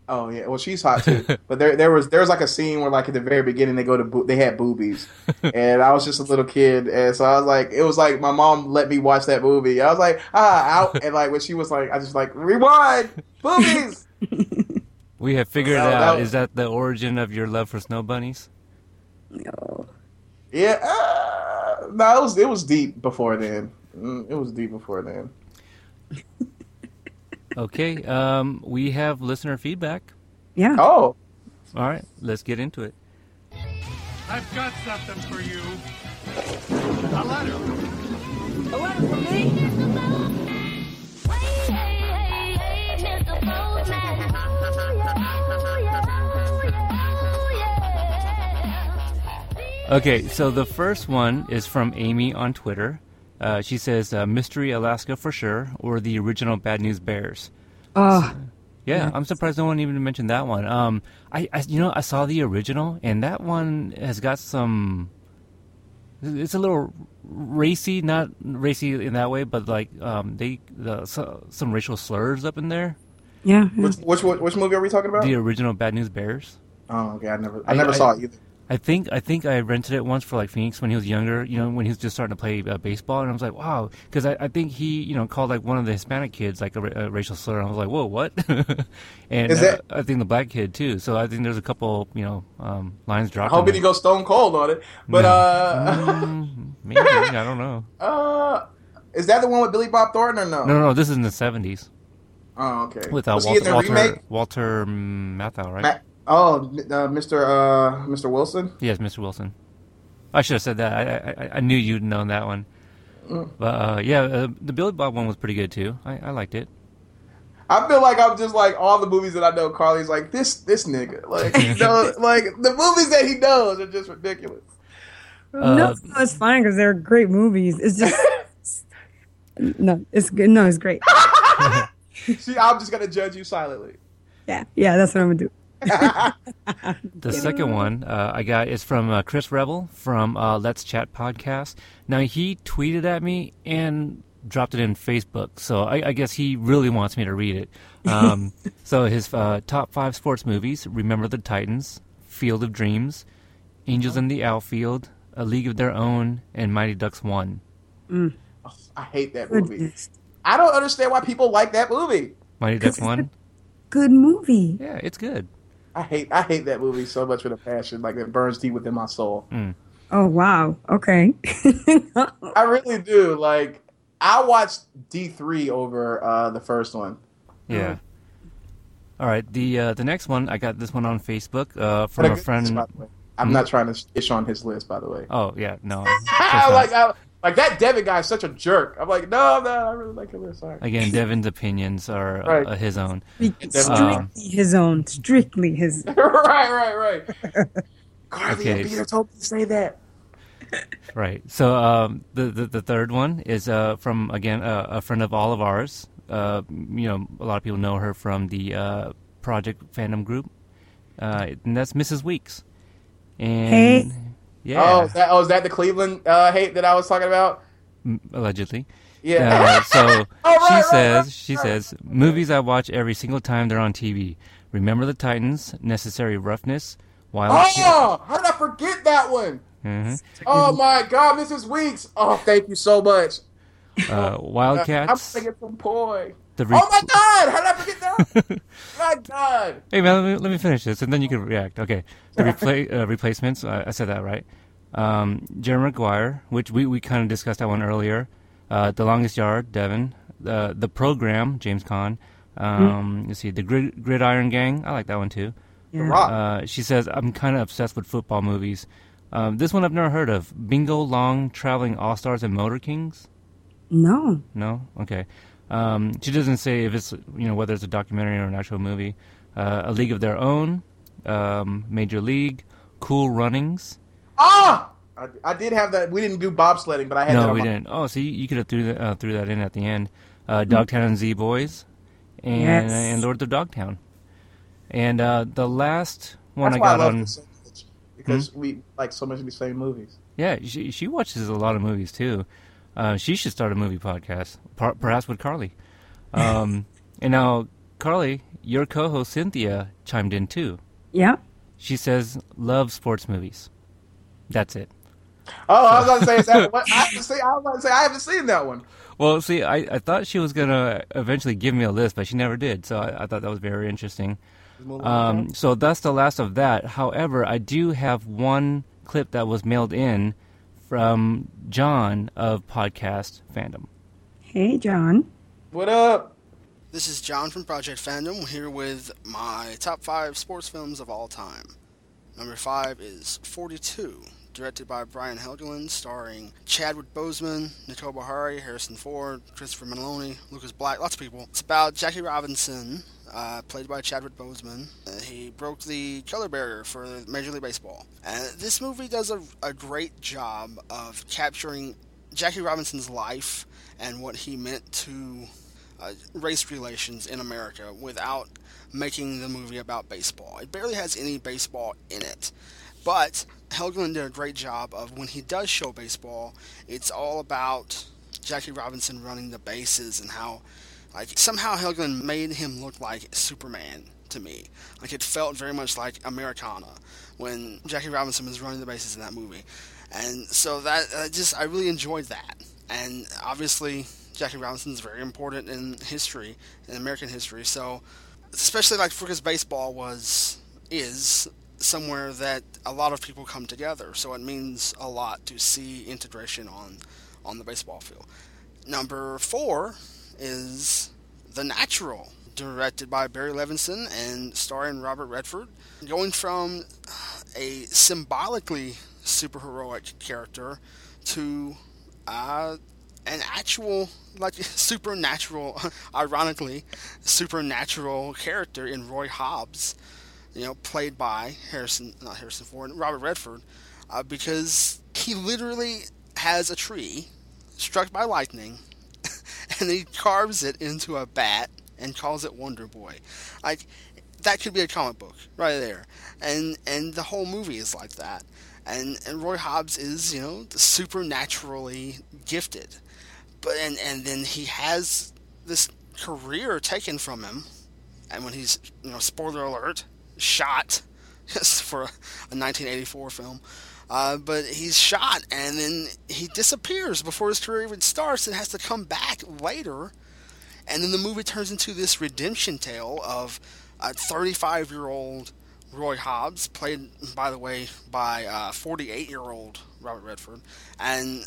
Oh yeah, well she's hot too. but there there was there was like a scene where like at the very beginning they go to bo- they had boobies, and I was just a little kid, and so I was like it was like my mom let me watch that movie. I was like ah out, and like when she was like I just like rewind boobies. We have figured That- out. that was- Is that the origin of your love for snow bunnies? No. Yeah, uh, no, it was it was deep before then. Mm, It was deep before then. Okay. Um, we have listener feedback. Yeah. Oh. All right. Let's get into it. I've got something for you. A letter. A letter for me? Okay, so the first one is from Amy on Twitter. Uh, she says uh, Mystery Alaska for sure, or the original Bad News Bears. Oh, Yeah, Yeah. I'm surprised no one even mentioned that one. Um, I, I, you know, I saw the original, and that one has got some. It's a little racy, not racy in that way, but like um, they the, so, some racial slurs up in there. yeah. Which, which which movie are we talking about? The original Bad News Bears. Oh, okay. I never I never saw it either. I think I think I rented it once for like Phoenix when he was younger. You know, when he was just starting to play uh, baseball, and I was like, wow, because I, I think he you know called like one of the Hispanic kids like a, a racial slur. And I was like, whoa, what? and Is uh, I think the black kid too. So I think there's a couple you know um, lines I dropped. hope in he didn't go stone cold on it. But No. uh, maybe I don't know. uh, is that the one with Billy Bob Thornton or no? No, no, no. This is in the '70s Oh, okay. with uh, Was he in Walter Walter? Walter Matthau, right? Ma- oh, uh, Mr. Uh, Mr. Wilson. Yes, Mr. Wilson. I should have said that. I I, I knew you'd known that one. Mm. But uh, yeah, uh, the Billy Bob one was pretty good too. I, I liked it. I feel like I'm just like all the movies that I know. Carly's like this this nigga. Like you know, like the movies that he knows are just ridiculous. Uh, no, no, it's fine because they're great movies. It's just no, it's good. No, it's great. See, I'm just gonna judge you silently. Yeah, yeah, that's what I'm gonna do. The second one uh, I got is from uh, Chris Rebel from uh, Let's Chat podcast. Now he tweeted at me and dropped it in Facebook, so I, I guess he really wants me to read it. Um, so his uh, top five sports movies: Remember the Titans, Field of Dreams, Angels in the Outfield, A League of Their Own, and Mighty Ducks One. Mm. I hate that movie. Goodness. I don't understand why people like that movie. Mighty Ducks One. Good movie. Yeah, it's good. I hate I hate that movie so much with a passion, like it burns deep within my soul. Mm. Oh wow. Okay. I really do. Like I watched D three over uh, the first one. Yeah. All right. The uh, the next one I got this one on Facebook uh, from a a good list, friend. by the way. I'm Hmm? not trying to ish on his list, by the way. Oh yeah, no. Like I, like that Devin guy is such a jerk. I'm like, no, no, I really like your list. Sorry. Again, Devin's opinions are Right. uh, his own. strictly Um, his own. Strictly his. right, right, right. Carly Okay. and Peter told me to say that. Right. So um, the, the the third one is uh, from again uh, a friend of all of ours. Uh, you know, a lot of people know her from the uh, Project Fandom group, uh, and that's Mrs. Weeks. And Hey. Yeah. Oh, is that, oh, is that the Cleveland uh, hate that I was talking about? Allegedly. Yeah. Uh, so Oh, right, she right, says, right, she says, movies I watch every single time they're on TV. Remember the Titans, Necessary Roughness, Wild. Oh, how did I forget that one? hmm Oh my God, Mrs. Weeks. Oh, thank you so much. uh, I'm Wildcats. gonna get some poi. The re- oh my God, how did I forget that? my God. Hey man, let me, let me finish this, and then you can react. Okay, the repla- uh, replacements. I, I said that right. Um, Jerry Maguire, which we, we kind of discussed that one earlier. Uh, the Longest Yard, Devin. Uh, the Program, James Caan. Um, Let's see, the Grid, Gridiron Gang. I like that one too. Yeah. Uh, she says I'm kind of obsessed with football movies. Um, this one I've never heard of. Bingo Long, Traveling All Stars, and Motor Kings. No. No. Okay. Um, she doesn't say if it's you know whether it's a documentary or an actual movie. Uh, a League of Their Own, um, Major League, Cool Runnings. Ah, I, I did have that. We didn't do bobsledding, but I had that no, on we my- didn't. Oh, so you, you could have threw that, uh, threw that in at the end. Uh, Dogtown and Z Boys, and Yes. and Lords of Dogtown. And uh, the last one That's I why I got love on. this so much, because we like so much of the same movies. Yeah, she she watches a lot of movies too. Uh, she should start a movie podcast, per- perhaps with Carly. Um, and now, Carly, your co-host Cynthia chimed in too. Yeah. She says love sports movies. That's it. Oh, I was going to say, is that what? I, have to say, I was going to say, I haven't seen that one. Well, see, I, I thought she was gonna eventually give me a list, but she never did. So I, I thought that was very interesting. Um, so that's the last of that. However, I do have one clip that was mailed in from John of Podcast Fandom. Hey, John. What up? This is John from Project Fandom here with my top five sports films of all time. Number five is 42, directed by Brian Helgeland, starring Chadwick Boseman, Nicole Beharie, Harrison Ford, Christopher Meloni, Lucas Black, lots of people. It's about Jackie Robinson, uh, played by Chadwick Boseman. Uh, he broke the color barrier for Major League Baseball. And this movie does a, a great job of capturing Jackie Robinson's life and what he meant to uh, race relations in America without making the movie about baseball. It barely has any baseball in it. But Helgeland did a great job of when he does show baseball, it's all about Jackie Robinson running the bases and how, like, somehow Helgeland made him look like Superman to me. Like, it felt very much like Americana when Jackie Robinson was running the bases in that movie. And so that, just, I really enjoyed that. And obviously, Jackie Robinson is very important in history, in American history. So, especially like because baseball was is somewhere that a lot of people come together. So it means a lot to see integration on on the baseball field. Number four is The Natural, directed by Barry Levinson and starring Robert Redford. Going from a symbolically superheroic character to uh, an actual, like, supernatural, ironically, supernatural character in Roy Hobbs, you know, played by Harrison, not Harrison Ford, Robert Redford, uh, because he literally has a tree struck by lightning, and he carves it into a bat and calls it Wonder Boy. Like, that could be a comic book right there, and and the whole movie is like that. And and Roy Hobbs is you know supernaturally gifted, but and and then he has this career taken from him, and when he's you know spoiler alert shot for a, a 1984 film. Uh, but he's shot and then he disappears before his career even starts and has to come back later. And then the movie turns into this redemption tale of a 35 year old Roy Hobbs, played, by the way, by 48 year old Robert Redford. And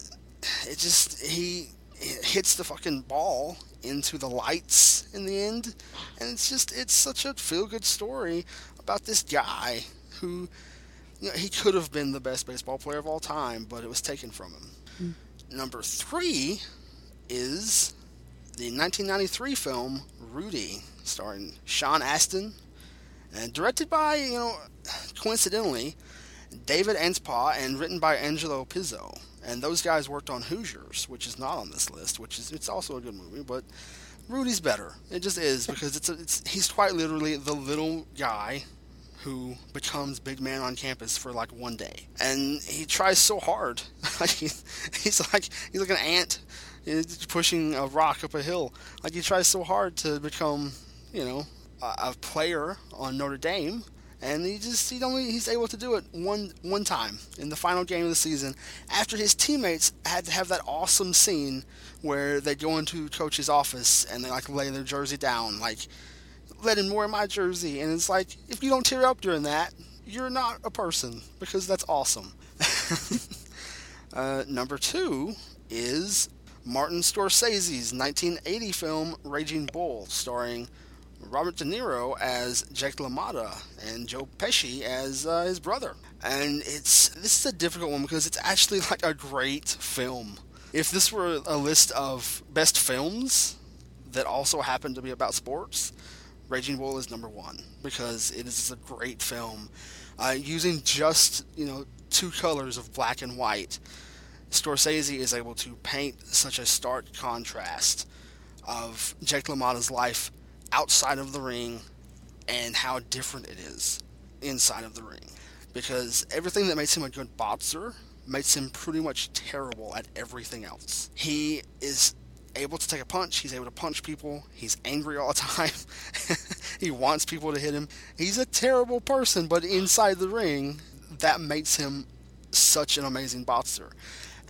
it just, he hits the fucking ball into the lights in the end. And it's just, it's such a feel good story about this guy who, you know, he could have been the best baseball player of all time, but it was taken from him. Hmm. Number three is the 1993 film Rudy, starring Sean Astin, and directed by, you know, coincidentally, David Anspaugh and written by Angelo Pizzo. And those guys worked on Hoosiers, which is not on this list, which is it's also a good movie, but Rudy's better. It just is because it's a, it's he's quite literally the little guy who becomes big man on campus for like one day, and he tries so hard. he's like he's like an ant pushing a rock up a hill. Like he tries so hard to become, you know, a, a player on Notre Dame, and he just he only he's able to do it one one time in the final game of the season after his teammates had to have that awesome scene where they go into coach's office and they like lay their jersey down like let more wear my jersey and it's like if you don't tear up during that you're not a person because that's awesome uh, number two is Martin Scorsese's 1980 film Raging Bull, starring Robert De Niro as Jake LaMotta and Joe Pesci as uh, his brother. And it's this is a difficult one because it's actually like a great film. If this were a list of best films that also happen to be about sports, Raging Bull is number one because it is a great film. Uh, using just you know two colors of black and white Scorsese is able to paint such a stark contrast of Jake LaMotta's life outside of the ring and how different it is inside of the ring. Because everything that makes him a good boxer makes him pretty much terrible at everything else. He is able to take a punch, he's able to punch people, he's angry all the time, he wants people to hit him. He's a terrible person, but inside the ring, that makes him such an amazing boxer.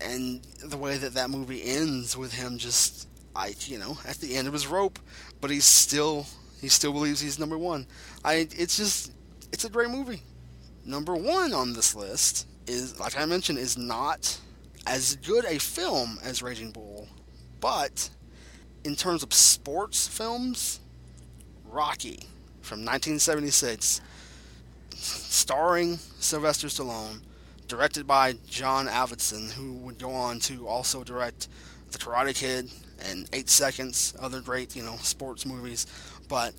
And the way that that movie ends with him just I you know at the end of his rope but he's still he still believes he's number one. I it's just it's a great movie. Number one on this list is like i mentioned is not as good a film as raging bull but in terms of sports films rocky from 1976 starring sylvester stallone directed by John Avildsen, who would go on to also direct The Karate Kid and Eight Seconds, other great you know sports movies. But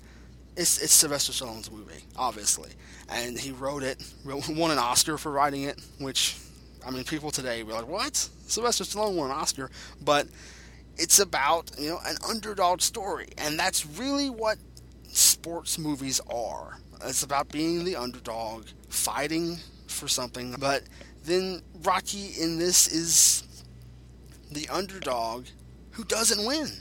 it's it's Sylvester Stallone's movie, obviously, and he wrote it, won an Oscar for writing it, which I mean people today were like, what? Sylvester Stallone won an Oscar, but it's about you know an underdog story, and that's really what sports movies are. It's about being the underdog, fighting for something. But then Rocky in this is the underdog who doesn't win.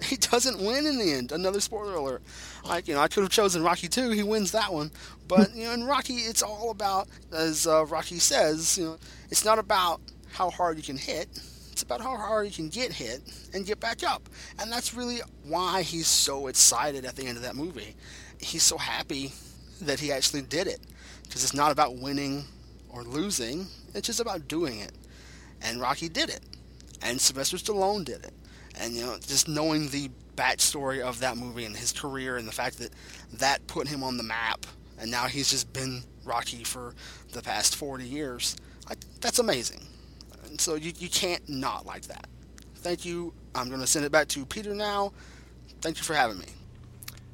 He doesn't win in the end. Another spoiler alert. Like you know, I could have chosen Rocky too. He wins that one. But you know, in Rocky, it's all about, as uh, Rocky says, you know, it's not about how hard you can hit. It's about how hard you can get hit and get back up. And that's really why he's so excited at the end of that movie. He's so happy that he actually did it because it's not about winning or losing, it's just about doing it. And Rocky did it, and Sylvester Stallone did it. And you know, just knowing the backstory of that movie and his career, and the fact that that put him on the map, and now he's just been Rocky for the past 40 years, that's amazing. And so you, you can't not like that. Thank you. I'm going to send it back to Peter now. Thank you for having me.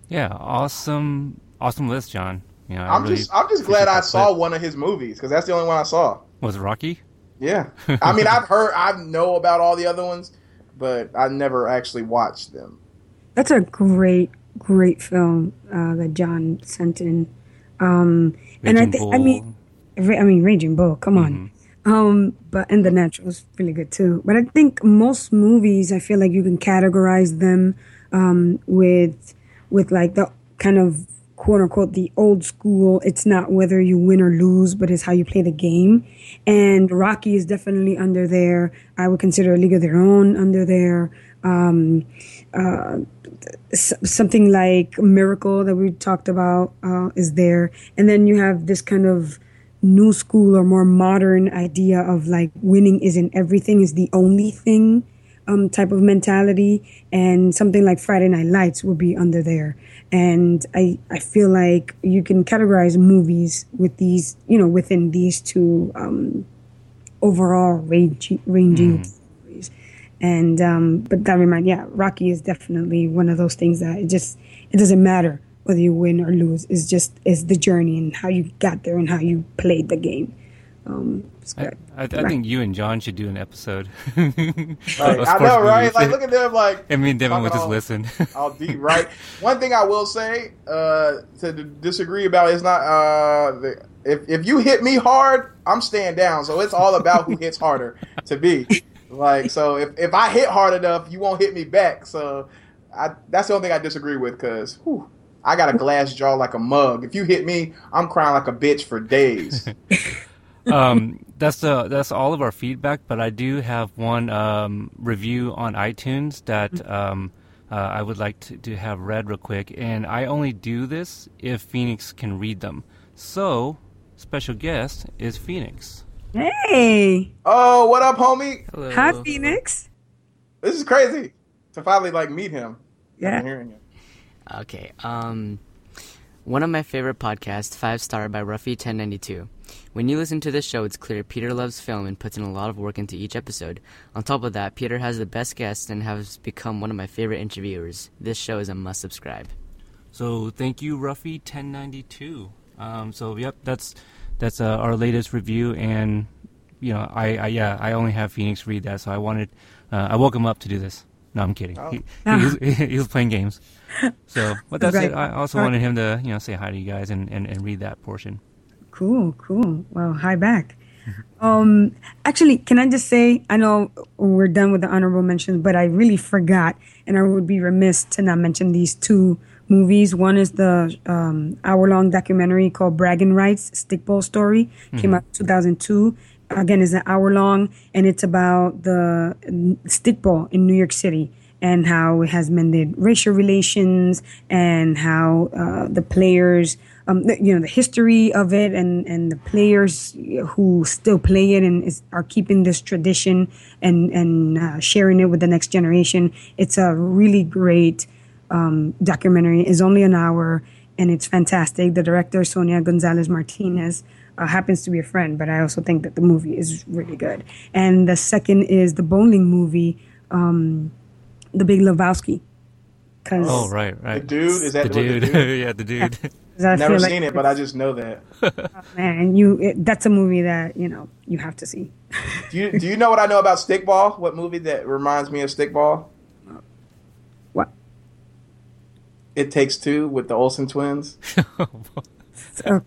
Yeah, awesome, awesome list, John. You know, I'm really just I'm just glad I saw one of his movies because that's the only one I saw. Was it Rocky? Yeah, I mean I've heard I know about all the other ones, but I never actually watched them. That's a great great film uh, that John sent in, um, and I think I mean I mean Raging Bull. Come on. Mm-hmm. Um, but and the natural was really good too. But I think most movies, I feel like you can categorize them um, with with like the kind of quote unquote the old school. It's not whether you win or lose, but it's how you play the game. And Rocky is definitely under there. I would consider League of Their Own under there. Um, uh, something like Miracle that we talked about uh, is there. And then you have this kind of new school or more modern idea of like winning isn't everything is the only thing um, type of mentality. And something like friday night lights would be under there. And i i feel like you can categorize movies with these you know within these two um, overall range, ranging mm. and um, but that remind yeah rocky is definitely one of those things that it just it doesn't matter whether you win or lose. is just is the journey and how you got there and how you played the game. Um, it's I, good. I, I think you and John should do an episode. Right. I know, right? movies. Like, look at them, like. I mean, Devin would just all- listen. all deep, right? One thing I will say uh, to disagree about is not uh, the, if if you hit me hard, I'm staying down. So it's all about who hits harder to be. Like so, if if I hit hard enough, you won't hit me back. So I, that's the only thing I disagree with because I got a glass jaw like a mug. If you hit me, I'm crying like a bitch for days. um, that's the that's all of our feedback. But I do have one um, review on iTunes that um, uh, I would like to, to have read real quick, and I only do this if Phoenix can read them. So, special guest is Phoenix. Hey, oh, what up, homie? Hello. hi Phoenix. This is crazy to finally like meet him. Yeah. After hearing him. Okay. Um, one of my favorite podcasts, Five Star by Ruffy1092. When you listen to this show, it's clear Peter loves film and puts in a lot of work into each episode. On top of that, Peter has the best guests and has become one of my favorite interviewers. This show is a must subscribe. So thank you, Ruffy ten ninety two. Um, so yep, that's that's uh, our latest review, and you know, I, I yeah, I only have Phoenix read that, so I wanted, uh, I woke him up to do this. No, I'm kidding. Oh. He, he, was, he was playing games. So, but that's Right. it. I also wanted him to you know say hi to you guys and, and, and read that portion. Cool, cool. Well, hi back. Um, actually, can I just say, I know we're done with the honorable mentions, but I really forgot, and I would be remiss to not mention these two movies. One is the um, hour-long documentary called Bragging Rights, Stickball Story, came Mhm. out 2002. Again, it's an hour long, and it's about the stickball in New York City and how it has mended racial relations and how uh, the players, um, the, you know, the history of it and, and the players who still play it and is, are keeping this tradition and, and uh, sharing it with the next generation. It's a really great um, documentary. It's only an hour and it's fantastic. The director, Sonia Gonzalez Martinez, uh, happens to be a friend, but I also think that the movie is really good. And the second is the bowling movie, um, The Big Lebowski. Cause Oh right, right. The dude is that the what the dude? dude? yeah, the dude. Cause I Never feel like seen it, but I just know that. man, you it, that's a movie that you know you have to see. Do you do you know what I know about Stickball? What movie that reminds me of Stickball? What? It Takes Two with the Olsen twins. Of,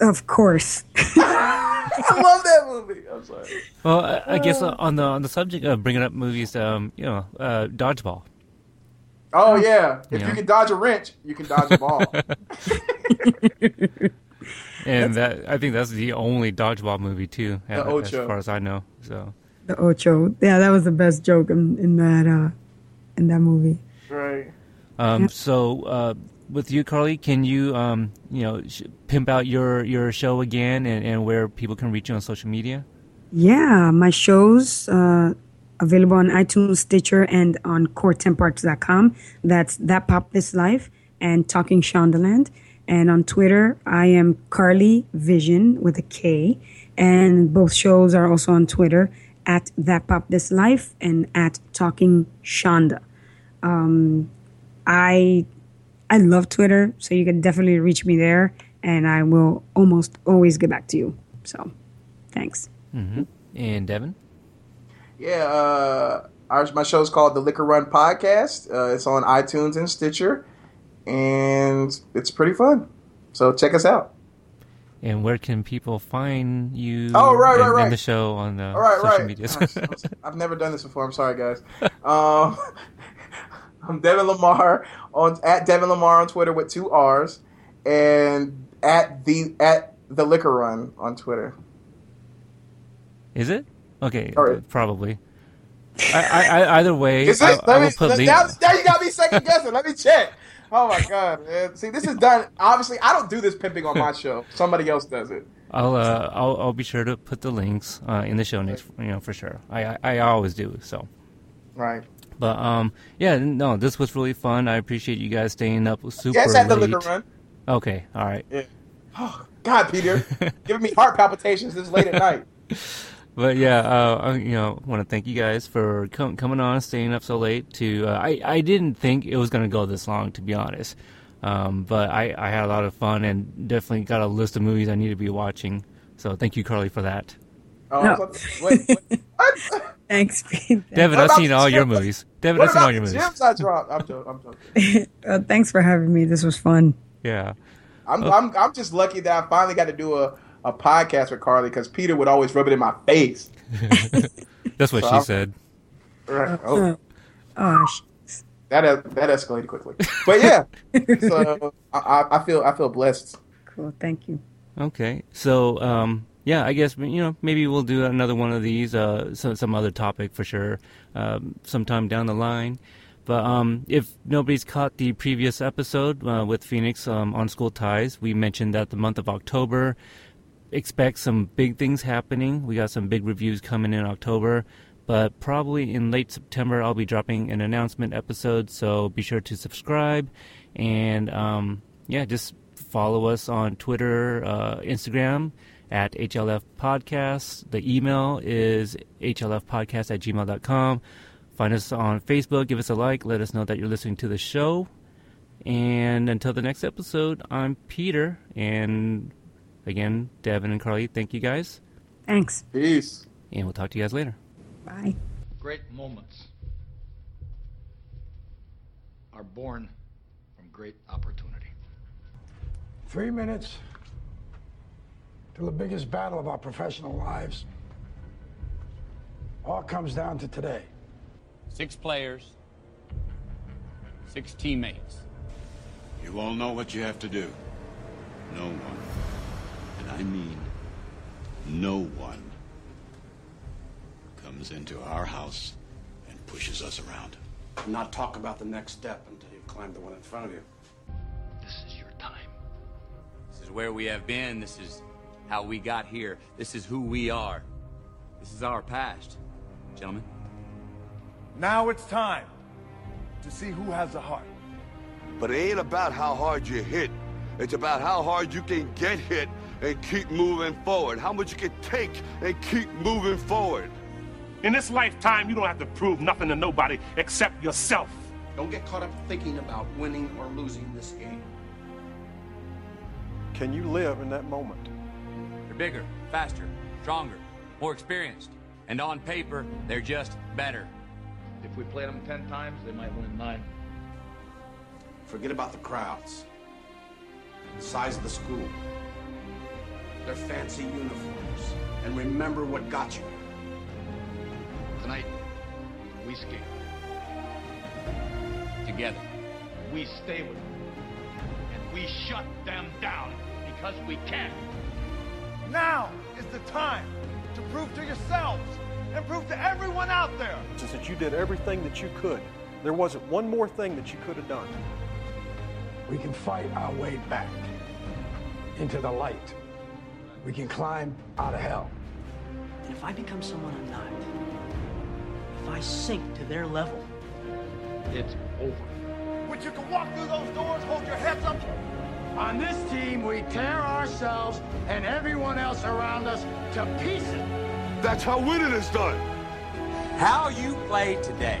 of course. I love that movie. I'm sorry. Well, I, I guess uh, on the on the subject of bringing up movies, um, you know, uh, dodgeball. Oh yeah, if Yeah. you can dodge a wrench, you can dodge a ball. And that I think that's the only dodgeball movie too, The as, as far as I know. So The Ocho. Yeah, that was the best joke in, in that uh in that movie. right. Um, so uh, with you, Carly, can you um, you know sh- pimp out your, your show again and, and where people can reach you on social media? Yeah, my shows uh available on iTunes, Stitcher, and on CoreTemparts.com. That's That Pop This Life and Talking Shondaland. And on Twitter, I am Carly Vision with a K. And both shows are also on Twitter at That Pop This Life and at Talking Shonda. Um, I I love Twitter, so you can definitely reach me there, and I will almost always get back to you. So, thanks. Mm-hmm. And Devin? Yeah, uh, our, my show's called The Liquor Run Podcast. Uh, it's on iTunes and Stitcher, and it's pretty fun. So check us out. And where can people find you? Oh, right, right, and, right. And the show on the All right, social right. medias. Gosh, I've never done this before. I'm sorry, guys. Um, I'm Devin Lamar on at Devin Lamar on Twitter with two R's, and at the at the Liquor Run on Twitter. Is it? Okay, right. probably. I, I, I, either way, Is I, it? I me, put now, now you got me second guessing. Let me check. Oh my god, man. See, this is done. Obviously, I don't do this pimping on my show. Somebody else does it. I'll, uh, I'll I'll be sure to put the links uh, in the show notes, you know, for sure. I, I I always do so. Right. But um, yeah, no, this was really fun. I appreciate you guys staying up super Yeah, it's at the late. Liquor Run. Okay, all right. Yeah. Oh God, Peter, giving me heart palpitations this late at night. But yeah, uh, I, you know, want to thank you guys for com- coming on, staying up so late. To uh, I I didn't think it was gonna go this long, to be honest. Um, but I I had a lot of fun and definitely got a list of movies I need to be watching So thank you, Carly, for that. Oh, No. I was about to- wait, wait, Thanks, Pete. Devin, I've seen all your movies. Devin, I've seen all your movies. gems I dropped? I'm joking. I'm joking. Uh, thanks for having me. This was fun. Yeah. I'm, Oh. I'm, I'm just lucky that I finally got to do a, a podcast with Carly because Peter would always rub it in my face. That's what So she I'm- said. Right. Oh, Oh, sh- that that escalated quickly. But yeah, so I, I I feel I feel blessed. cool. Thank you. Okay, so um, yeah, I guess you know maybe we'll do another one of these, uh, some some other topic for sure, um, sometime down the line. But um, if nobody's caught the previous episode uh, with Phoenix um, on School Ties, we mentioned that the month of October expect some big things happening. We got some big reviews coming in October, but probably in late September I'll be dropping an announcement episode. So be sure to subscribe and um, yeah, just follow us on Twitter, uh, Instagram at HLF Podcasts. The email is HLFpodcast at gmail.com. Find us on Facebook, give us a like, let us know that you're listening to the show. And until the next episode, I'm Peter. And again, Devin and Carly, thank you guys. Thanks. Peace. And we'll talk to you guys later. Bye. Great moments are born from great opportunity. Three minutes to the biggest battle of our professional lives. All comes down to today. Six players, six teammates. You all know what you have to do. No one, and I mean no one, comes into our house and pushes us around. Not talk about the next step until you've climbed the one in front of you. This is your time. This is where we have been. This is how we got here. This is who we are. This is our past. Gentlemen. Now it's time to see who has the heart. But it ain't about how hard you hit. It's about how hard you can get hit and keep moving forward. How much you can take and keep moving forward. In this lifetime, you don't have to prove nothing to nobody except yourself. Don't get caught up thinking about winning or losing this game. Can you live in that moment? They're bigger, faster, stronger, more experienced. And on paper, they're just better. If we played them ten times, they might win nine. Forget about the crowds, the size of the school, their fancy uniforms, and remember what got you. Tonight, we skate. Together. We stay with them. And we shut them down because we can. Now is the time to prove to yourselves and prove to everyone out there Since that you did everything that you could. There wasn't one more thing that you could have done. We can fight our way back into the light. We can climb out of hell. And if I become someone I'm not, if I sink to their level, it's over. When you can walk through those doors, hold your heads up. On this team, we tear ourselves and everyone else around us to pieces. That's how winning is done. How you play today,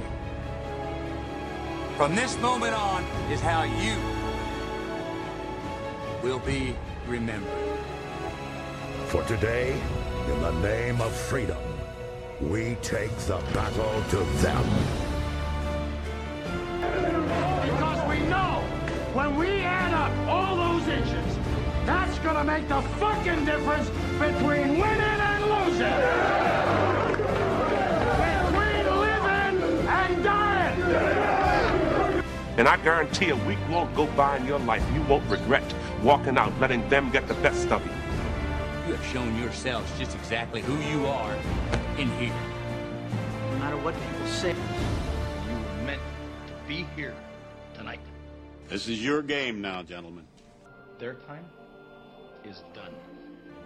from this moment on, is how you will be remembered. For today, in the name of freedom, we take the battle to them. Because we when we add up all those inches, that's gonna make the fucking difference between winning and losing. Between living and dying. And I guarantee a week won't go by in your life. You won't regret walking out, letting them get the best of you. You have shown yourselves just exactly who you are in here. no matter what people say, You were meant to be here tonight. This is your game now, gentlemen. Their time is done.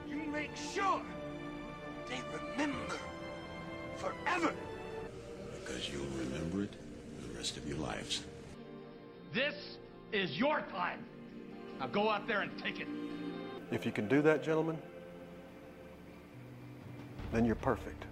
You make sure they remember forever. Because you'll remember it the rest of your lives. This is your time. Now go out there and take it. If you can do that, gentlemen, then you're perfect.